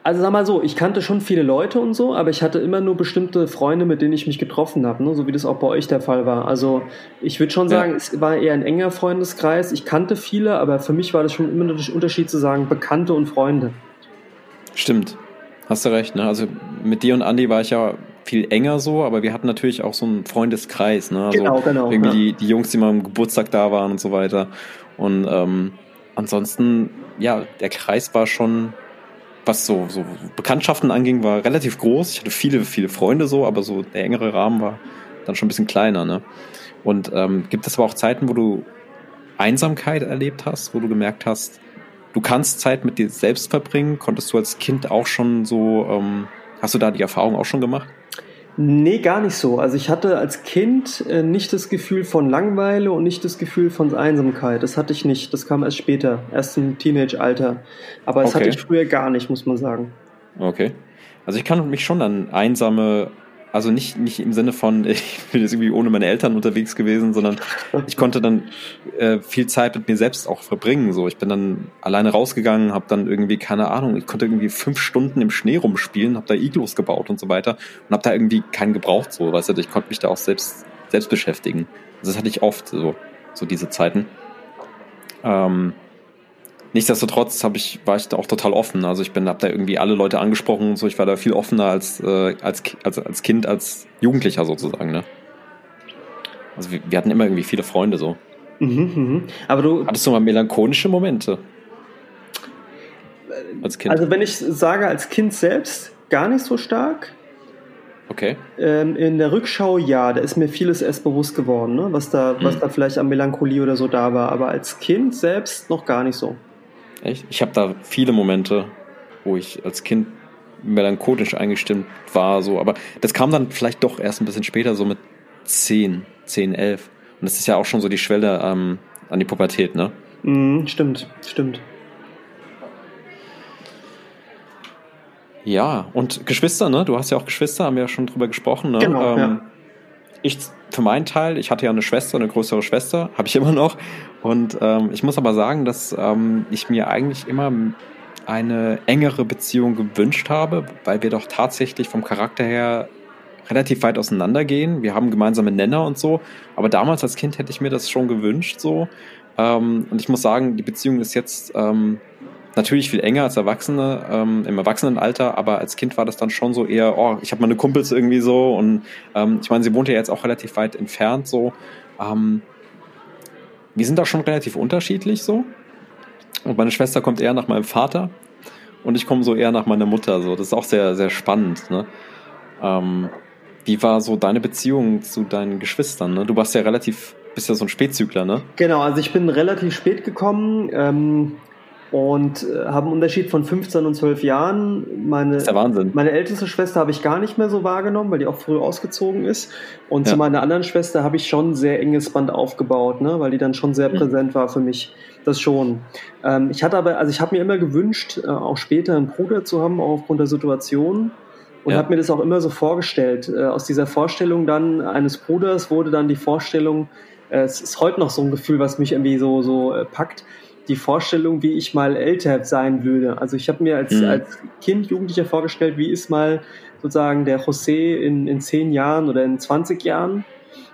Also sag mal so, ich kannte schon viele Leute und so, aber ich hatte immer nur bestimmte Freunde, mit denen ich mich getroffen habe, ne? so wie das auch bei euch der Fall war. Also ich würde schon
Ja.
sagen, es war eher ein enger Freundeskreis. Ich kannte viele, aber für mich war das schon immer der Unterschied zu sagen, Bekannte und Freunde.
Stimmt. Hast du recht, ne? Also mit dir und Andi war ich ja viel enger so, aber wir hatten natürlich auch so einen Freundeskreis, ne? Also
Genau, genau,
Irgendwie
ja.
die, die Jungs, die mal am Geburtstag da waren und so weiter. Und ähm, ansonsten, ja, der Kreis war schon, was so, so Bekanntschaften anging, war relativ groß. Ich hatte viele, viele Freunde so, aber so der engere Rahmen war dann schon ein bisschen kleiner, ne? Und ähm, gibt es aber auch Zeiten, wo du Einsamkeit erlebt hast, wo du gemerkt hast, du kannst Zeit mit dir selbst verbringen? Konntest du als Kind auch schon so, ähm, hast du da die Erfahrung auch schon gemacht?
Nee, gar nicht so. Also ich hatte als Kind äh, nicht das Gefühl von Langeweile und nicht das Gefühl von Einsamkeit. Das hatte ich nicht. Das kam erst später, erst im Teenage-Alter. Aber das
Okay.
hatte ich früher gar nicht, muss man sagen.
Okay. Also ich kann mich schon an einsame, also nicht, nicht im Sinne von, ich bin jetzt irgendwie ohne meine Eltern unterwegs gewesen, sondern ich konnte dann äh, viel Zeit mit mir selbst auch verbringen. So, ich bin dann alleine rausgegangen, habe dann irgendwie keine Ahnung, ich konnte irgendwie fünf Stunden im Schnee rumspielen, habe da Iglos gebaut und so weiter und habe da irgendwie keinen gebraucht. So, weißt du, ich konnte mich da auch selbst selbst beschäftigen. Also das hatte ich oft so, so diese Zeiten. Ähm, Nichtsdestotrotz hab ich, war ich da auch total offen. Also ich bin, hab da irgendwie alle Leute angesprochen und so. Ich war da viel offener als, äh, als, als, als Kind, als Jugendlicher sozusagen. Ne? Also wir, wir hatten immer irgendwie viele Freunde so.
Mhm, mhm. Aber du,
Hattest du mal melancholische Momente als Kind?
also wenn ich sage als Kind selbst, gar nicht so stark.
okay.
Ähm, in der Rückschau ja, da ist mir vieles erst bewusst geworden, ne? was, da, was
Mhm.
da vielleicht an Melancholie oder so da war. Aber als Kind selbst noch gar nicht so.
Echt? Ich habe da viele Momente, wo ich als Kind melancholisch eingestimmt war, so, aber das kam dann vielleicht doch erst ein bisschen später, so mit 10, 10, 11. Und das ist ja auch schon so die Schwelle ähm, an die Pubertät, ne?
Mhm, stimmt, stimmt.
Ja, und Geschwister, ne? Du hast ja auch Geschwister, haben wir ja schon drüber gesprochen, ne?
Genau, ja.
Ich für meinen Teil, ich hatte ja eine Schwester, eine größere Schwester, habe ich immer noch. Und ähm, ich muss aber sagen, dass ähm, ich mir eigentlich immer eine engere Beziehung gewünscht habe, weil wir doch tatsächlich vom Charakter her relativ weit auseinandergehen. Wir haben gemeinsame Nenner und so. Aber damals als Kind hätte ich mir das schon gewünscht, so. Ähm, und ich muss sagen, die Beziehung ist jetzt ähm, natürlich viel enger als Erwachsene ähm, im Erwachsenenalter, aber als Kind war das dann schon so eher, oh, ich habe meine Kumpels irgendwie so und ähm, ich meine, sie wohnt ja jetzt auch relativ weit entfernt so. Ähm, wir sind da schon relativ unterschiedlich so. Und meine Schwester kommt eher nach meinem Vater und ich komme so eher nach meiner Mutter. So, das ist auch sehr, sehr spannend. Ne? Ähm, wie war so deine Beziehung zu deinen Geschwistern? Ne? Du warst ja relativ, bist ja so ein Spätzügler, ne?
Genau, also ich bin relativ spät gekommen. Und äh, haben einen Unterschied von 15 und 12 Jahren. Meine,
das ist der Wahnsinn.
Meine älteste Schwester habe ich gar nicht mehr so wahrgenommen, weil die auch früh ausgezogen ist. Und ja. zu meiner anderen Schwester habe ich schon ein sehr enges Band aufgebaut, ne? weil die dann schon sehr mhm. präsent war für mich. Das schon. Ähm, ich hatte aber, also ich habe mir immer gewünscht, äh, auch später einen Bruder zu haben, auch aufgrund der Situation. Und ja. habe mir das auch immer so vorgestellt. Äh, aus dieser Vorstellung dann eines Bruders wurde dann die Vorstellung, äh, es ist heute noch so ein Gefühl, was mich irgendwie so, so äh, packt, die Vorstellung, wie ich mal älter sein würde. Also ich habe mir als, mhm. als Kind, Jugendlicher vorgestellt, wie ist mal sozusagen der José in, in zehn Jahren oder in 20 Jahren.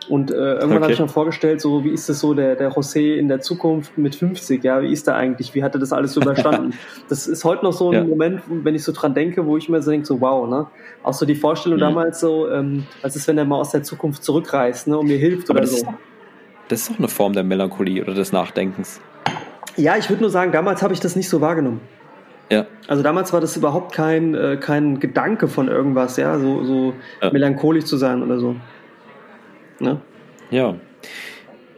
Und äh, irgendwann okay. habe ich mir vorgestellt, so wie ist das so der, der José in der Zukunft mit 50, ja, wie ist er eigentlich, wie hat er das alles so überstanden? das ist heute noch so ein ja. Moment, wenn ich so dran denke, wo ich mir so denke, so wow, ne? Auch so die Vorstellung mhm. damals so, ähm, als ist, wenn er mal aus der Zukunft zurückreist, ne, und mir hilft
Aber
oder
das
so.
Ist, das ist doch eine Form der Melancholie oder des Nachdenkens.
Ja, ich würde nur sagen, damals habe ich das nicht so wahrgenommen.
Ja.
Also damals war das überhaupt kein, äh, kein Gedanke von irgendwas, ja, so, so ja. melancholisch zu sein oder so.
Ne? Ja.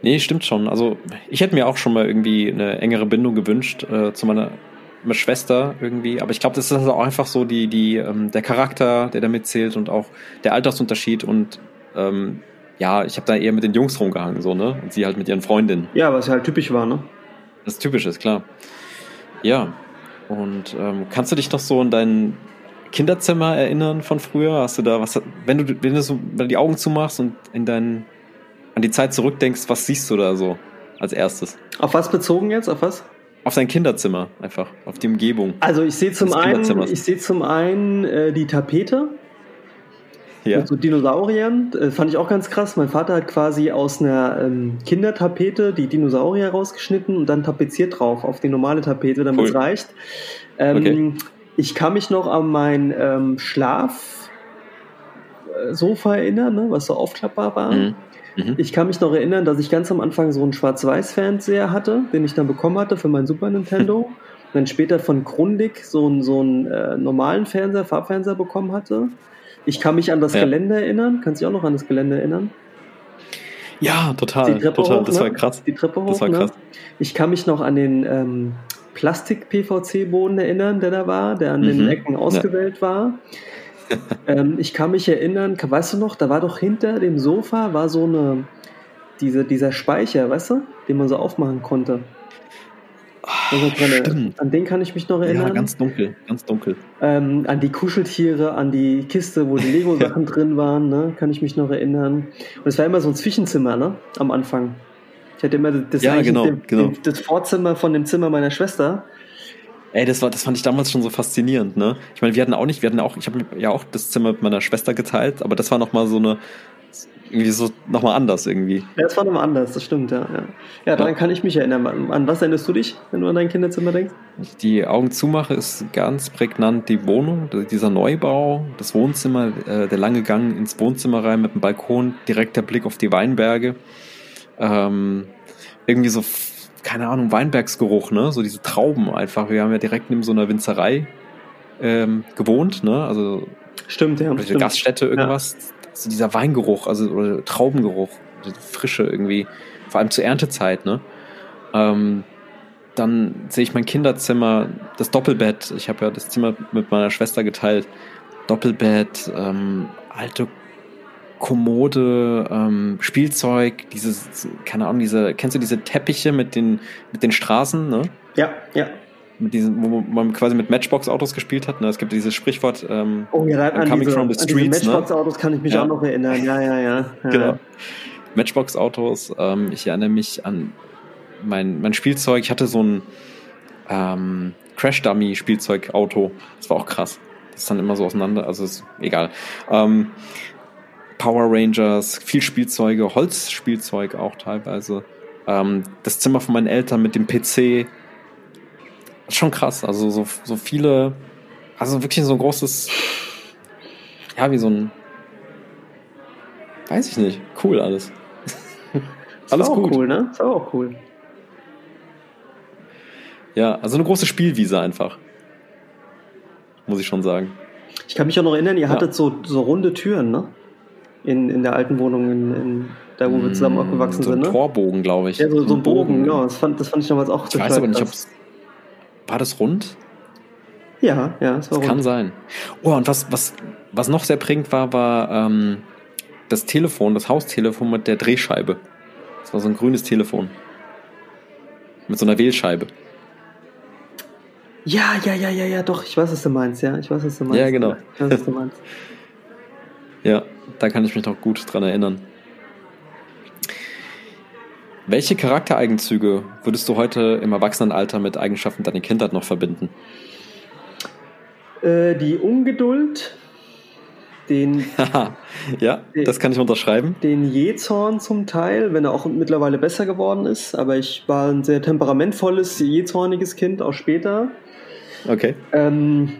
Nee, stimmt schon. Also ich hätte mir auch schon mal irgendwie eine engere Bindung gewünscht äh, zu meiner, meiner Schwester irgendwie. Aber ich glaube, das ist also auch einfach so die, die, ähm, der Charakter, der damit zählt und auch der Altersunterschied und ähm, ja, ich habe da eher mit den Jungs rumgehangen, so, ne? Und sie halt mit ihren Freundinnen.
Ja, was halt typisch war, ne?
Das typisch ist, klar. Ja. Und ähm, kannst du dich noch so in dein Kinderzimmer erinnern von früher? Hast du da was, wenn du, wenn du so wenn du die Augen zumachst und in dein, an die Zeit zurückdenkst, was siehst du da so als erstes?
Auf was bezogen jetzt? Auf was?
Auf dein Kinderzimmer einfach, auf die Umgebung.
Also ich sehe zum einen, ich sehe zum einen äh, die Tapete, ja. Mit so Dinosauriern. Das fand ich auch ganz krass. Mein Vater hat quasi aus einer ähm, Kindertapete die Dinosaurier rausgeschnitten und dann tapeziert drauf auf die normale Tapete, damit cool. es reicht. Ähm, okay. Ich kann mich noch an mein ähm, Schlafsofa erinnern, ne, was so aufklappbar war. Mhm. Mhm. Ich kann mich noch erinnern, dass ich ganz am Anfang so einen Schwarz-Weiß-Fernseher hatte, den ich dann bekommen hatte für mein Super Nintendo. und dann später von Grundig so einen, so einen äh, normalen Fernseher, Farbfernseher bekommen hatte. Ich kann mich an das ja. Gelände erinnern. Kannst du dich auch noch an das Gelände erinnern?
Ja, total. Die Treppe total. Hoch, das ne? war krass.
Die Treppe hoch.
Das war krass.
Ne? Ich kann mich noch an den ähm, Plastik-PVC-Boden erinnern, der da war, der an mhm. den Ecken ausgewählt ja. war. ähm, ich kann mich erinnern, weißt du noch, da war doch hinter dem Sofa war so eine diese, dieser Speicher, weißt du, den man so aufmachen konnte.
Also Stimmt.
An den kann ich mich noch erinnern. Ja,
ganz dunkel, ganz dunkel.
Ähm, an die Kuscheltiere, an die Kiste, wo die Lego-Sachen drin waren, ne, kann ich mich noch erinnern. Und es war immer so ein Zwischenzimmer, ne, am Anfang. Ich hatte immer das,
ja, genau,
dem,
genau.
das Vorzimmer von dem Zimmer meiner Schwester.
Ey, das war, das fand ich damals schon so faszinierend, ne? Ich meine, wir hatten auch nicht, wir hatten auch, ich habe ja auch das Zimmer mit meiner Schwester geteilt, aber das war noch mal so eine, irgendwie so nochmal anders irgendwie.
Ja, es war nochmal anders, das stimmt, ja. Ja, ja daran ja. kann ich mich erinnern. An was erinnerst du dich, wenn du an dein Kinderzimmer denkst?
Die Augen zumache, ist ganz prägnant die Wohnung, dieser Neubau, das Wohnzimmer, äh, der lange Gang ins Wohnzimmer rein mit dem Balkon, direkter Blick auf die Weinberge. Ähm, irgendwie so, keine Ahnung, Weinbergsgeruch, ne? So diese Trauben einfach. Wir haben ja direkt neben so einer Winzerei ähm, gewohnt, ne? Also
Stimmt, ja.
Stimmt. Gaststätte, irgendwas. Ja so dieser Weingeruch, also oder Traubengeruch, Frische irgendwie, vor allem zur Erntezeit, ne? Ähm, dann sehe ich mein Kinderzimmer, das Doppelbett. Ich habe ja das Zimmer mit meiner Schwester geteilt. Doppelbett, ähm, alte Kommode, ähm, Spielzeug, dieses, keine Ahnung, diese, kennst du diese Teppiche mit den, mit den Straßen, ne?
Ja, ja
mit diesen, wo man quasi mit Matchbox-Autos gespielt hat. Ne? Es gibt dieses Sprichwort ähm,
oh, ja,
Coming
diese,
from the Streets.
Ne? Matchbox-Autos kann ich mich ja. auch noch erinnern. Ja, ja, ja. ja.
Genau. Matchbox-Autos. Ähm, ich erinnere mich an mein, mein Spielzeug. Ich hatte so ein ähm, Crash-Dummy-Spielzeugauto. Das war auch krass. Das ist dann immer so auseinander. Also ist egal. Ähm, Power Rangers, viel Spielzeuge, Holzspielzeug auch teilweise. Ähm, das Zimmer von meinen Eltern mit dem PC, schon krass. Also so, so viele, also wirklich so ein großes, ja, wie so ein, weiß ich nicht, cool alles. Alles
war auch
gut.
cool, ne? War auch cool.
Ja, also eine große Spielwiese einfach. Muss ich schon sagen.
Ich kann mich auch noch erinnern, ihr
Ja.
hattet so, so runde Türen, ne? In, in der alten Wohnung, in, in, da wo wir zusammen aufgewachsen
Mm, so
sind,
ein
ne?
Torbogen, glaube ich.
Ja, so, so ein Bogen, genau. Das fand, das fand ich damals auch
Ich weiß aber nicht, ob es. War das rund?
Ja, ja, das war
Das kann
rund.
sein. Oh, und was, was, was noch sehr prägend war, war ähm, das Telefon, das Haustelefon mit der Drehscheibe. Das war so ein grünes Telefon. Mit so einer Wählscheibe.
Ja, ja, ja, ja, ja, doch, ich weiß, was du meinst, ja. Ich weiß, was du meinst.
Ja, genau.
Ich weiß, was du meinst.
Ja, da kann ich mich noch gut dran erinnern. Welche Charaktereigenzüge würdest du heute im Erwachsenenalter mit Eigenschaften deiner Kindheit noch verbinden?
Äh, die Ungeduld, den,
ja, das kann ich unterschreiben.
den Jezorn zum Teil, wenn er auch mittlerweile besser geworden ist. Aber ich war ein sehr temperamentvolles, jezorniges Kind, auch später.
Okay.
Ähm,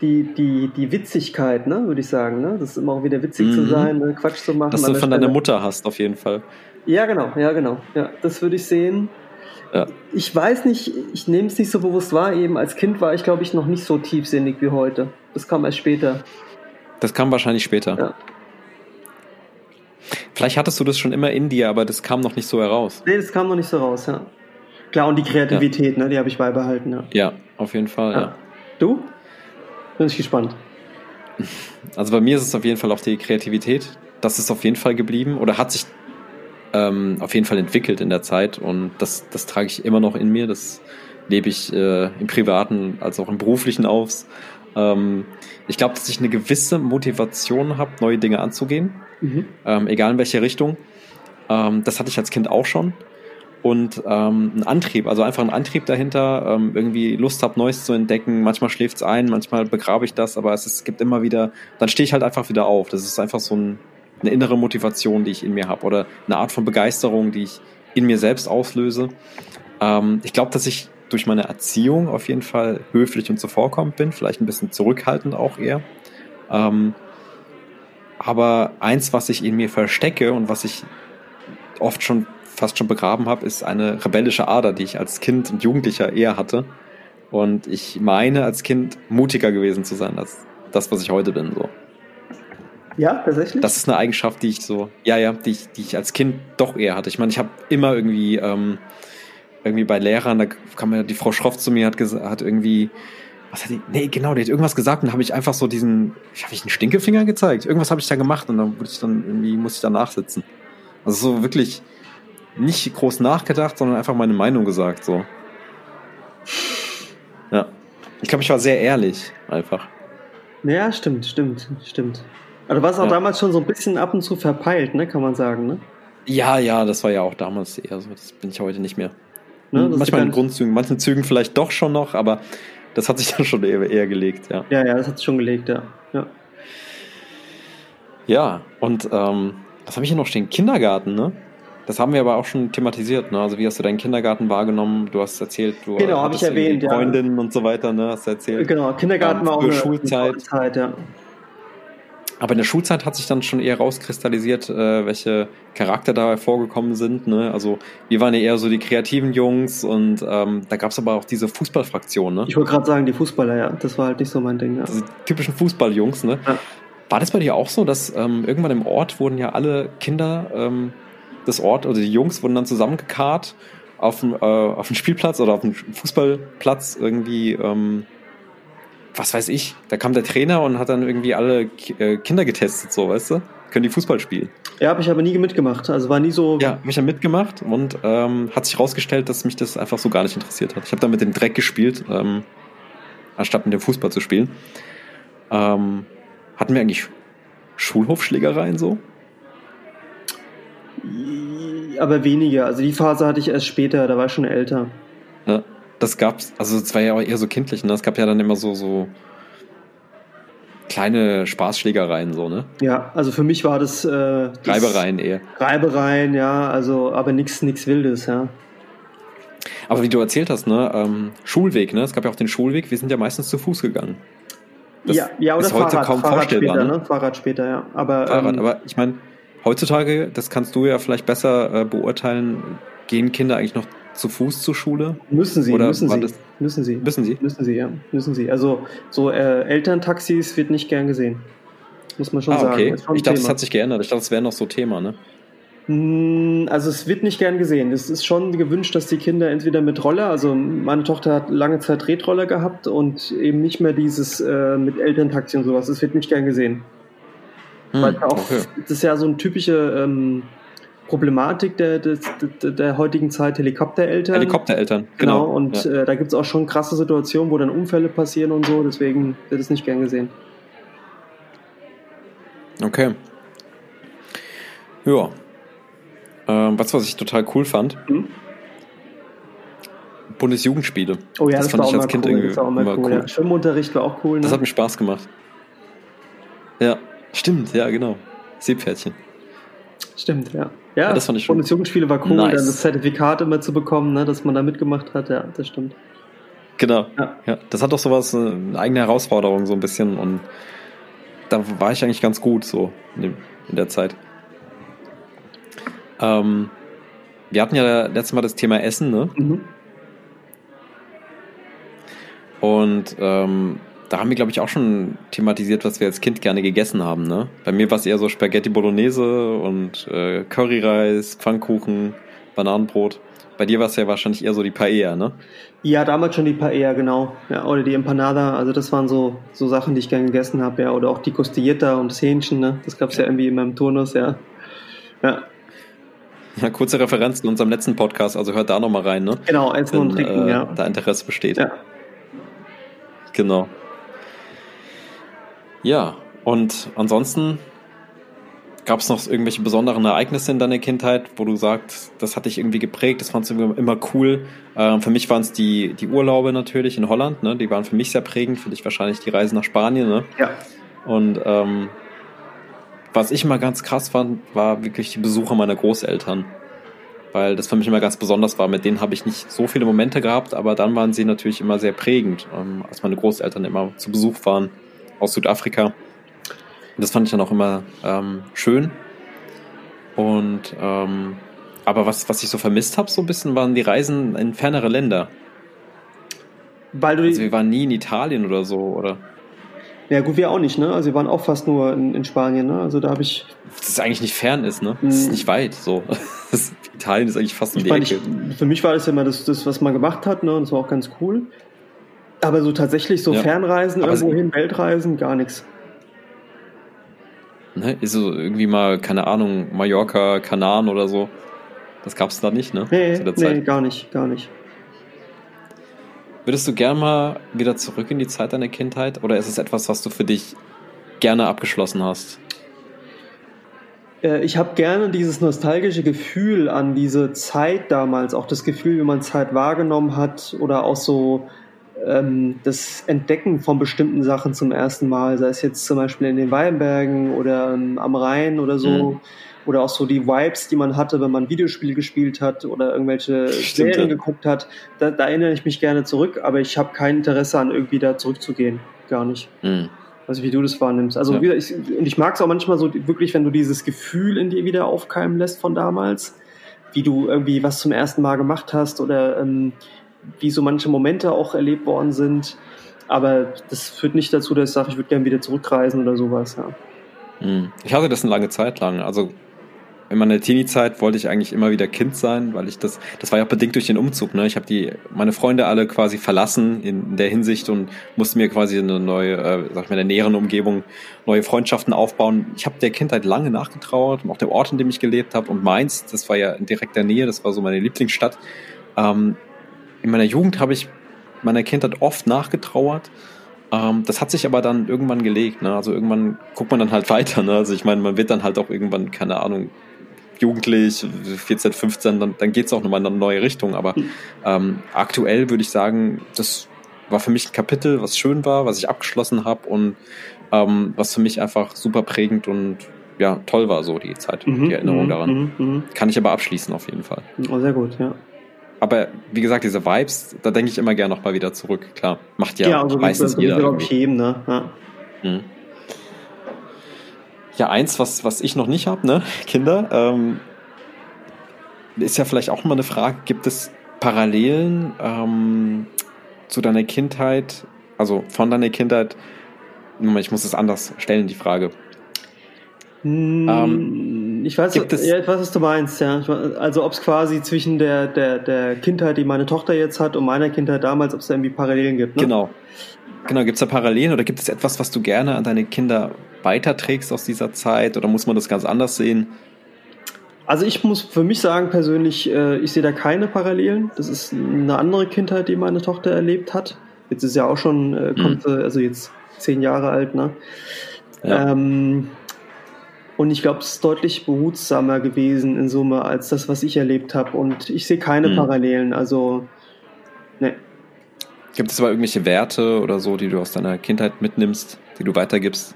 die, die, die Witzigkeit, ne, würde ich sagen, ne? Das ist immer auch wieder witzig zu
Mhm.
sein, ne? Quatsch zu machen.
Dass du von deiner. Mutter hast, auf jeden Fall.
Ja, genau, ja, genau. Ja, das würde ich sehen.
Ja.
Ich weiß nicht, ich nehme es nicht so bewusst wahr. Eben als Kind war ich, glaube ich, noch nicht so tiefsinnig wie heute. Das kam erst später.
Das kam wahrscheinlich später.
Ja.
Vielleicht hattest du das schon immer in dir, aber das kam noch nicht so heraus.
Nee, das kam noch nicht so raus, ja. Klar, und die Kreativität, ne, die habe ich beibehalten, ja.
Ja, auf jeden Fall, ja.
ja. Du? Bin ich gespannt.
Also bei mir ist es auf jeden Fall auch die Kreativität. Das ist auf jeden Fall geblieben oder hat sich ähm, auf jeden Fall entwickelt in der Zeit und das, das trage ich immer noch in mir. Das lebe ich äh, im privaten als auch im beruflichen aus. Ähm, ich glaube, dass ich eine gewisse Motivation habe, neue Dinge anzugehen,
Mhm.
ähm, egal in welche Richtung. Ähm, das hatte ich als Kind auch schon. Und ähm, ein Antrieb, also einfach ein Antrieb dahinter, ähm, irgendwie Lust habe, Neues zu entdecken. Manchmal schläft's ein, manchmal begrabe ich das, aber es, ist, es gibt immer wieder, dann stehe ich halt einfach wieder auf. Das ist einfach so ein, eine innere Motivation, die ich in mir habe oder eine Art von Begeisterung, die ich in mir selbst auslöse. Ähm, ich glaube, dass ich durch meine Erziehung auf jeden Fall höflich und zuvorkommend bin, vielleicht ein bisschen zurückhaltend auch eher. Ähm, aber eins, was ich in mir verstecke und was ich oft schon fast schon begraben habe, ist eine rebellische Ader, die ich als Kind und Jugendlicher eher hatte. Und ich meine, als Kind mutiger gewesen zu sein als das, was ich heute bin. So.
Ja, tatsächlich?
Das ist eine Eigenschaft, die ich so, ja, ja, die ich, die ich als Kind doch eher hatte. Ich meine, ich habe immer irgendwie, ähm, irgendwie bei Lehrern, da kam ja die Frau Schroff zu mir, hat, hat irgendwie, was hat die, nee, genau, die hat irgendwas gesagt und habe ich einfach so diesen, habe ich einen Stinkefinger gezeigt. Irgendwas habe ich da gemacht und dann wurde ich dann irgendwie, musste ich da nachsitzen. Also so wirklich nicht groß nachgedacht, sondern einfach meine Meinung gesagt, so. Ja. Ich glaube, ich war sehr ehrlich, einfach.
ja, stimmt, stimmt, stimmt. Aber du warst auch
Ja.
damals schon so ein bisschen ab und zu verpeilt, ne, kann man sagen, ne?
Ja, ja, das war ja auch damals eher so. Das bin ich heute nicht mehr.
Ne,
Manchmal in Grundzügen, manchen Zügen vielleicht doch schon noch, aber das hat sich dann schon eher, eher gelegt, ja.
Ja, ja, das hat schon gelegt, ja. ja.
Ja, und ähm, was habe ich hier noch stehen? Kindergarten, ne? Das haben wir aber auch schon thematisiert, ne? Also wie hast du deinen Kindergarten wahrgenommen? Du hast erzählt, du
Genau,
hattest
ich erwähnt,
irgendwie
ja.
Freundinnen und so weiter, ne? Hast du erzählt.
Genau, Kindergarten
Ähm,
war auch eine
Schulzeit.
Zeit, ja.
Aber in der Schulzeit hat sich dann schon eher rauskristallisiert, äh, welche Charakter da hervorgekommen sind. Ne? Also wir waren ja eher so die kreativen Jungs und ähm, da gab es aber auch diese Fußballfraktion, ne?
Ich wollte gerade sagen, die Fußballer, ja, das war halt nicht so mein Ding, ja.
diese typischen Fußballjungs, ne?
Ja.
War das bei dir auch so, dass ähm, irgendwann im Ort wurden ja alle Kinder ähm, des Ort, also die Jungs wurden dann zusammengekarrt auf dem, äh, auf dem Spielplatz oder auf dem Fußballplatz irgendwie, ähm, was weiß ich, da kam der Trainer und hat dann irgendwie alle äh, Kinder getestet, so, weißt du? Können die Fußball spielen?
Ja, habe ich aber nie mitgemacht. Also war nie so.
Ja, hab ich dann mitgemacht und ähm, hat sich rausgestellt, dass mich das einfach so gar nicht interessiert hat. Ich habe dann mit dem Dreck gespielt, ähm, anstatt mit dem Fußball zu spielen. Ähm, hatten wir eigentlich Schulhofschlägereien so?
Aber weniger. Also die Phase hatte ich erst später, da war ich schon älter.
Ja, das gab's, also es war ja auch eher so kindlich, ne? Es gab ja dann immer so, so kleine Spaßschlägereien, so, ne?
Ja, also für mich war das. Äh, das
Reibereien eher.
Reibereien, ja, also, aber nichts nix Wildes, ja.
Aber wie du erzählt hast, ne? Ähm, Schulweg, ne? Es gab ja auch den Schulweg, wir sind ja meistens zu Fuß gegangen. Das
ja, ja, oder
ist heute
Fahrrad,
kaum
Fahrrad
vorstellbar,
später,
ne?
ne? Fahrrad später, ja. Aber,
Fahrrad,
ähm,
aber ich meine, heutzutage, das kannst du ja vielleicht besser äh, beurteilen, gehen Kinder eigentlich noch zu Fuß zur Schule?
Müssen sie,
Oder
müssen sie,
das-
müssen sie.
Müssen sie?
Müssen sie, ja. Müssen sie. Also so äh, Elterntaxis wird nicht gern gesehen. Muss man schon
Ah,
sagen.
okay.
Schon ein
Ich dachte, das
Thema.
hat sich geändert. Ich dachte, das wäre noch so Thema, ne?
Mm, Also es wird nicht gern gesehen. Es ist schon gewünscht, dass die Kinder entweder mit Roller, also meine Tochter hat lange Zeit Tretroller gehabt und eben nicht mehr dieses äh, mit Elterntaxi und sowas. Es wird nicht gern gesehen. Weil
Hm,
auch,
okay.
das ist ja so eine typische ähm, Problematik der, des, der, der heutigen Zeit, Helikoptereltern.
Helikoptereltern,
Genau,
genau.
und
ja.
äh, da gibt es auch schon krasse Situationen, wo dann Unfälle passieren und so, deswegen wird es nicht gern gesehen.
Okay. Ja. Ähm, was, was ich total cool fand?
Hm?
Bundesjugendspiele.
Oh ja,
Das
das,
fand
war
ich
auch
als Kind
cool.
irgendwie
Das war auch mal
immer
cool.
cool.
Ja. Schwimmunterricht war auch cool. Ne?
Das hat mir Spaß gemacht. Ja, stimmt, ja, genau. Seepferdchen.
Stimmt, ja. Ja,
Ja, das fand ich schon
Bundesjugendspiele war cool,
nice.
dann das Zertifikat immer zu bekommen, ne, dass man da mitgemacht hat, ja, das stimmt.
Genau.
Ja.
Ja. das hat doch sowas, äh, eine eigene Herausforderung so ein bisschen und da war ich eigentlich ganz gut so in der Zeit. Ähm, wir hatten ja letztes Mal das Thema Essen, ne?
Mhm.
Und ähm, da haben wir, glaube ich, auch schon thematisiert, was wir als Kind gerne gegessen haben. Ne? Bei mir war es eher so Spaghetti Bolognese und äh, Curryreis, Pfannkuchen, Bananenbrot. Bei dir war es ja wahrscheinlich eher so die Paella, ne?
Ja, damals schon die Paella, genau. Ja, oder die Empanada, also das waren so, so Sachen, die ich gerne gegessen habe, ja. Oder auch die Costilletta und das Hähnchen, ne? Das gab es ja irgendwie in meinem Turnus, ja. Ja,
Ja, kurze Referenz zu unserem letzten Podcast, also hört da nochmal rein, ne?
genau, Essen und
Wenn
Trinken,
äh,
ja.
da Interesse besteht.
Ja.
Genau. Ja, und ansonsten gab es noch irgendwelche besonderen Ereignisse in deiner Kindheit, wo du sagst, das hat dich irgendwie geprägt, das fandst du immer- immer cool. Ähm, für mich waren es die, die Urlaube natürlich in Holland, ne? die waren für mich sehr prägend, für dich wahrscheinlich die Reise nach Spanien. Ne?
Ja.
Und ähm, was ich immer ganz krass fand, war wirklich die Besuche meiner Großeltern. Weil das für mich immer ganz besonders war. Mit denen habe ich nicht so viele Momente gehabt, aber dann waren sie natürlich immer sehr prägend, ähm, als meine Großeltern immer zu Besuch waren aus Südafrika. Und das fand ich dann auch immer ähm, schön. Und ähm, aber was, was ich so vermisst habe, so ein bisschen, waren die Reisen in fernere Länder.
Weil du
Also wir waren nie in Italien oder so, oder
ja gut, wir auch nicht, ne? Also wir waren auch fast nur in, in Spanien, ne? Also da habe ich,
das ist eigentlich nicht fern ist, ne? Das ist
Mhm.
nicht weit. So. Italien ist eigentlich fast um
ich
die Ecke.
ich, für mich war das ja immer das, das, was man gemacht hat, ne? Und das war auch ganz cool. Aber so tatsächlich so
Ja.
Fernreisen,
Aber
irgendwo
es-
hin, Weltreisen, gar nichts.
Ne? Ist so irgendwie mal, keine Ahnung, Mallorca, Kanaren oder so. Das gab es da nicht, ne?
Nee, nee, gar nicht, gar nicht.
Würdest du gern mal wieder zurück in die Zeit deiner Kindheit? Oder ist es etwas, was du für dich gerne abgeschlossen hast?
Äh, Ich habe gerne dieses nostalgische Gefühl an diese Zeit damals, auch das Gefühl, wie man Zeit wahrgenommen hat oder auch so ähm, das Entdecken von bestimmten Sachen zum ersten Mal, sei es jetzt zum Beispiel in den Weinbergen oder ähm, am Rhein oder so.
Mhm.
Oder auch so die Vibes, die man hatte, wenn man Videospiele gespielt hat oder irgendwelche
Stimmt,
Serien
ja.
geguckt hat. Da, da erinnere ich mich gerne zurück, aber ich habe kein Interesse an irgendwie da zurückzugehen. Gar nicht.
Hm.
Also wie du das wahrnimmst. Also
Ja.
wieder, ich, und ich mag es auch manchmal so wirklich, wenn du dieses Gefühl in dir wieder aufkeimen lässt von damals, wie du irgendwie was zum ersten Mal gemacht hast oder ähm, wie so manche Momente auch erlebt worden sind. Aber das führt nicht dazu, dass ich sage, ich würde gerne wieder zurückreisen oder sowas. Ja.
Hm. Ich hatte das eine lange Zeit lang. Also in meiner Teenie-Zeit wollte ich eigentlich immer wieder Kind sein, weil ich das, das war ja auch bedingt durch den Umzug. Ne? Ich habe die, meine Freunde alle quasi verlassen in der Hinsicht und musste mir quasi eine neue, äh, sag ich mal, in der näheren Umgebung neue Freundschaften aufbauen. Ich habe der Kindheit lange nachgetrauert auch der Ort, in dem ich gelebt habe und Mainz, das war ja in direkter Nähe, das war so meine Lieblingsstadt. Ähm, in meiner Jugend habe ich meiner Kindheit oft nachgetrauert. Ähm, das hat sich aber dann irgendwann gelegt. Ne? Also irgendwann guckt man dann halt weiter. Ne? Also ich meine, man wird dann halt auch irgendwann, keine Ahnung, jugendlich, 14, 15, dann, dann geht es auch nochmal in eine neue Richtung. Aber ähm, aktuell würde ich sagen, das war für mich ein Kapitel, was schön war, was ich abgeschlossen habe und ähm, was für mich einfach super prägend und ja, toll war so die Zeit, die Erinnerung
mhm,
daran.
Mhm, mhm.
Kann ich aber abschließen auf jeden Fall.
Oh, sehr gut, ja.
Aber wie gesagt, diese Vibes, da denke ich immer gerne nochmal wieder zurück. Klar, macht ja,
also
meistens
das
jeder
jedem, ne? Ja.
Mhm. ja, eins, was, was ich noch nicht habe, ne, Kinder, ähm, ist ja vielleicht auch mal eine Frage, gibt es Parallelen ähm, zu deiner Kindheit, also von deiner Kindheit, ich muss es anders stellen, die Frage.
Hm, ähm, ich weiß, gibt es, ja, ich weiß, was du meinst, ja. Also ob es quasi zwischen der, der, der Kindheit, die meine Tochter jetzt hat, und meiner Kindheit damals, ob es da irgendwie Parallelen gibt.
Ne? Genau. Genau, gibt es da Parallelen oder gibt es etwas, was du gerne an deine Kinder weiterträgst aus dieser Zeit oder muss man das ganz anders sehen?
Also ich muss für mich sagen persönlich, äh, ich sehe da keine Parallelen. Das ist eine andere Kindheit, die meine Tochter erlebt hat. Jetzt ist ja auch schon, äh, kommt, mhm. also jetzt zehn Jahre alt, ne? Ja. Ähm, und ich glaube, es ist deutlich behutsamer gewesen in Summe als das, was ich erlebt habe. Und ich sehe keine mhm. Parallelen. Also, ne.
Gibt es aber irgendwelche Werte oder so, die du aus deiner Kindheit mitnimmst, die du weitergibst?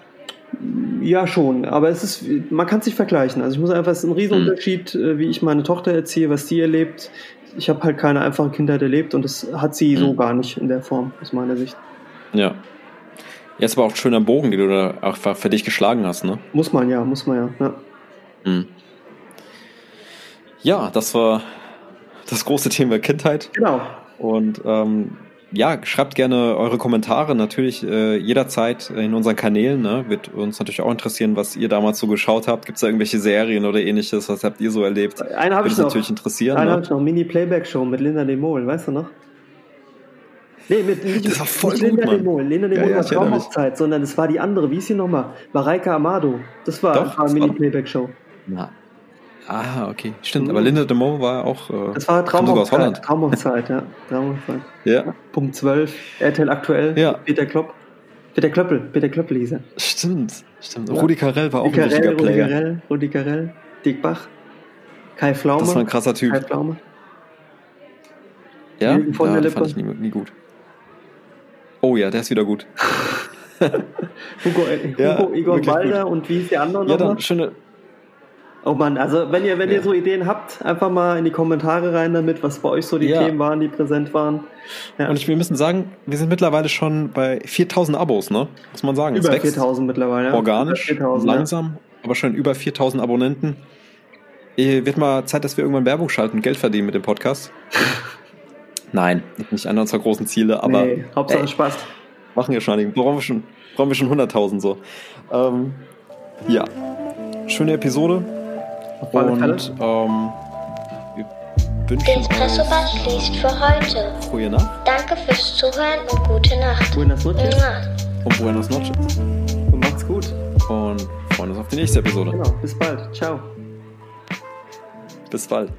Ja, schon, aber es ist, man kann es nicht vergleichen. Also ich muss einfach, es ist ein Riesenunterschied, mhm. wie ich meine Tochter erziehe, was sie erlebt. Ich habe halt keine einfache Kindheit erlebt und das hat sie mhm. so gar nicht in der Form, aus meiner Sicht.
Ja. Jetzt aber auch ein schöner Bogen, den du da auch für dich geschlagen hast, ne?
Muss man ja, muss man ja. Ja,
mhm. ja das war das große Thema Kindheit.
Genau.
Und ähm, ja, schreibt gerne eure Kommentare natürlich äh, jederzeit in unseren Kanälen. Ne? Wird uns natürlich auch interessieren, was ihr damals so geschaut habt. Gibt es da irgendwelche Serien oder ähnliches? Was habt ihr so erlebt?
Eine habe ich noch.
natürlich interessieren.
Ne? habe ich noch. Mini-Playback-Show mit Linda de Mol, weißt du noch? Nee, mit,
nicht, das war voll
nicht
gut,
Linda
Mann.
Linda Mol ja, war ja, Traumhochzeit, sondern es war die andere. Wie ist sie nochmal? Mareike Amado. Das war, Doch, eine Mini-Playback-Show.
Na, Ah, okay. Stimmt, mhm. aber Linda de Mol war auch.
Äh, das war Traumhochzeit. Traumhochzeit, ja. Traumhochzeit.
ja.
Punkt 12, RTL aktuell.
Ja.
Peter Klopp. Peter Klöppel, Peter Klöppel hieß er.
Stimmt, stimmt. Ja. Rudi Carell war auch
Rudi
ein richtiger
Rudi
Player.
Carell, Rudi Carell, Dick Bach, Kai Pflaume.
Das war ein krasser Typ.
Kai Pflaume.
Ja, ja fand ich nie, nie gut. Oh ja, der ist wieder gut.
Hugo, äh,
Ja,
Hugo Igor
wirklich
Balder und wie ist die andere
Ja,
nochmal?
schöne.
Oh Mann, also wenn ihr, wenn
Ja.
ihr so Ideen habt, einfach mal in die Kommentare rein damit, was bei euch so die
Ja.
Themen waren, die präsent waren. Ja.
Und ich, wir müssen sagen, wir sind mittlerweile schon bei 4000 Abos, ne? Muss man sagen.
Über
wächst
4000 mittlerweile. ja.
organisch,
Über 4000,
langsam, aber schon über 4000 Abonnenten. Wird mal Zeit, dass wir irgendwann Werbung schalten und Geld verdienen mit dem Podcast. Nein, nicht einer unserer großen Ziele, aber
nee, Hauptsache
ey,
Spaß.
machen wir schon einigen. Brauchen wir schon, brauchen wir schon 100.000 so. Ähm, ja, schöne Episode.
Auf alle Fälle.
Und ähm, wir
Der
wünschen
Espresso-Bar
euch
schließt für heute.
frohe Nacht
Danke fürs Zuhören und gute Nacht.
Buenas noches
und buenas noches.
und macht's gut.
Und freuen uns auf die nächste Episode.
Genau, bis bald. Ciao.
Bis bald.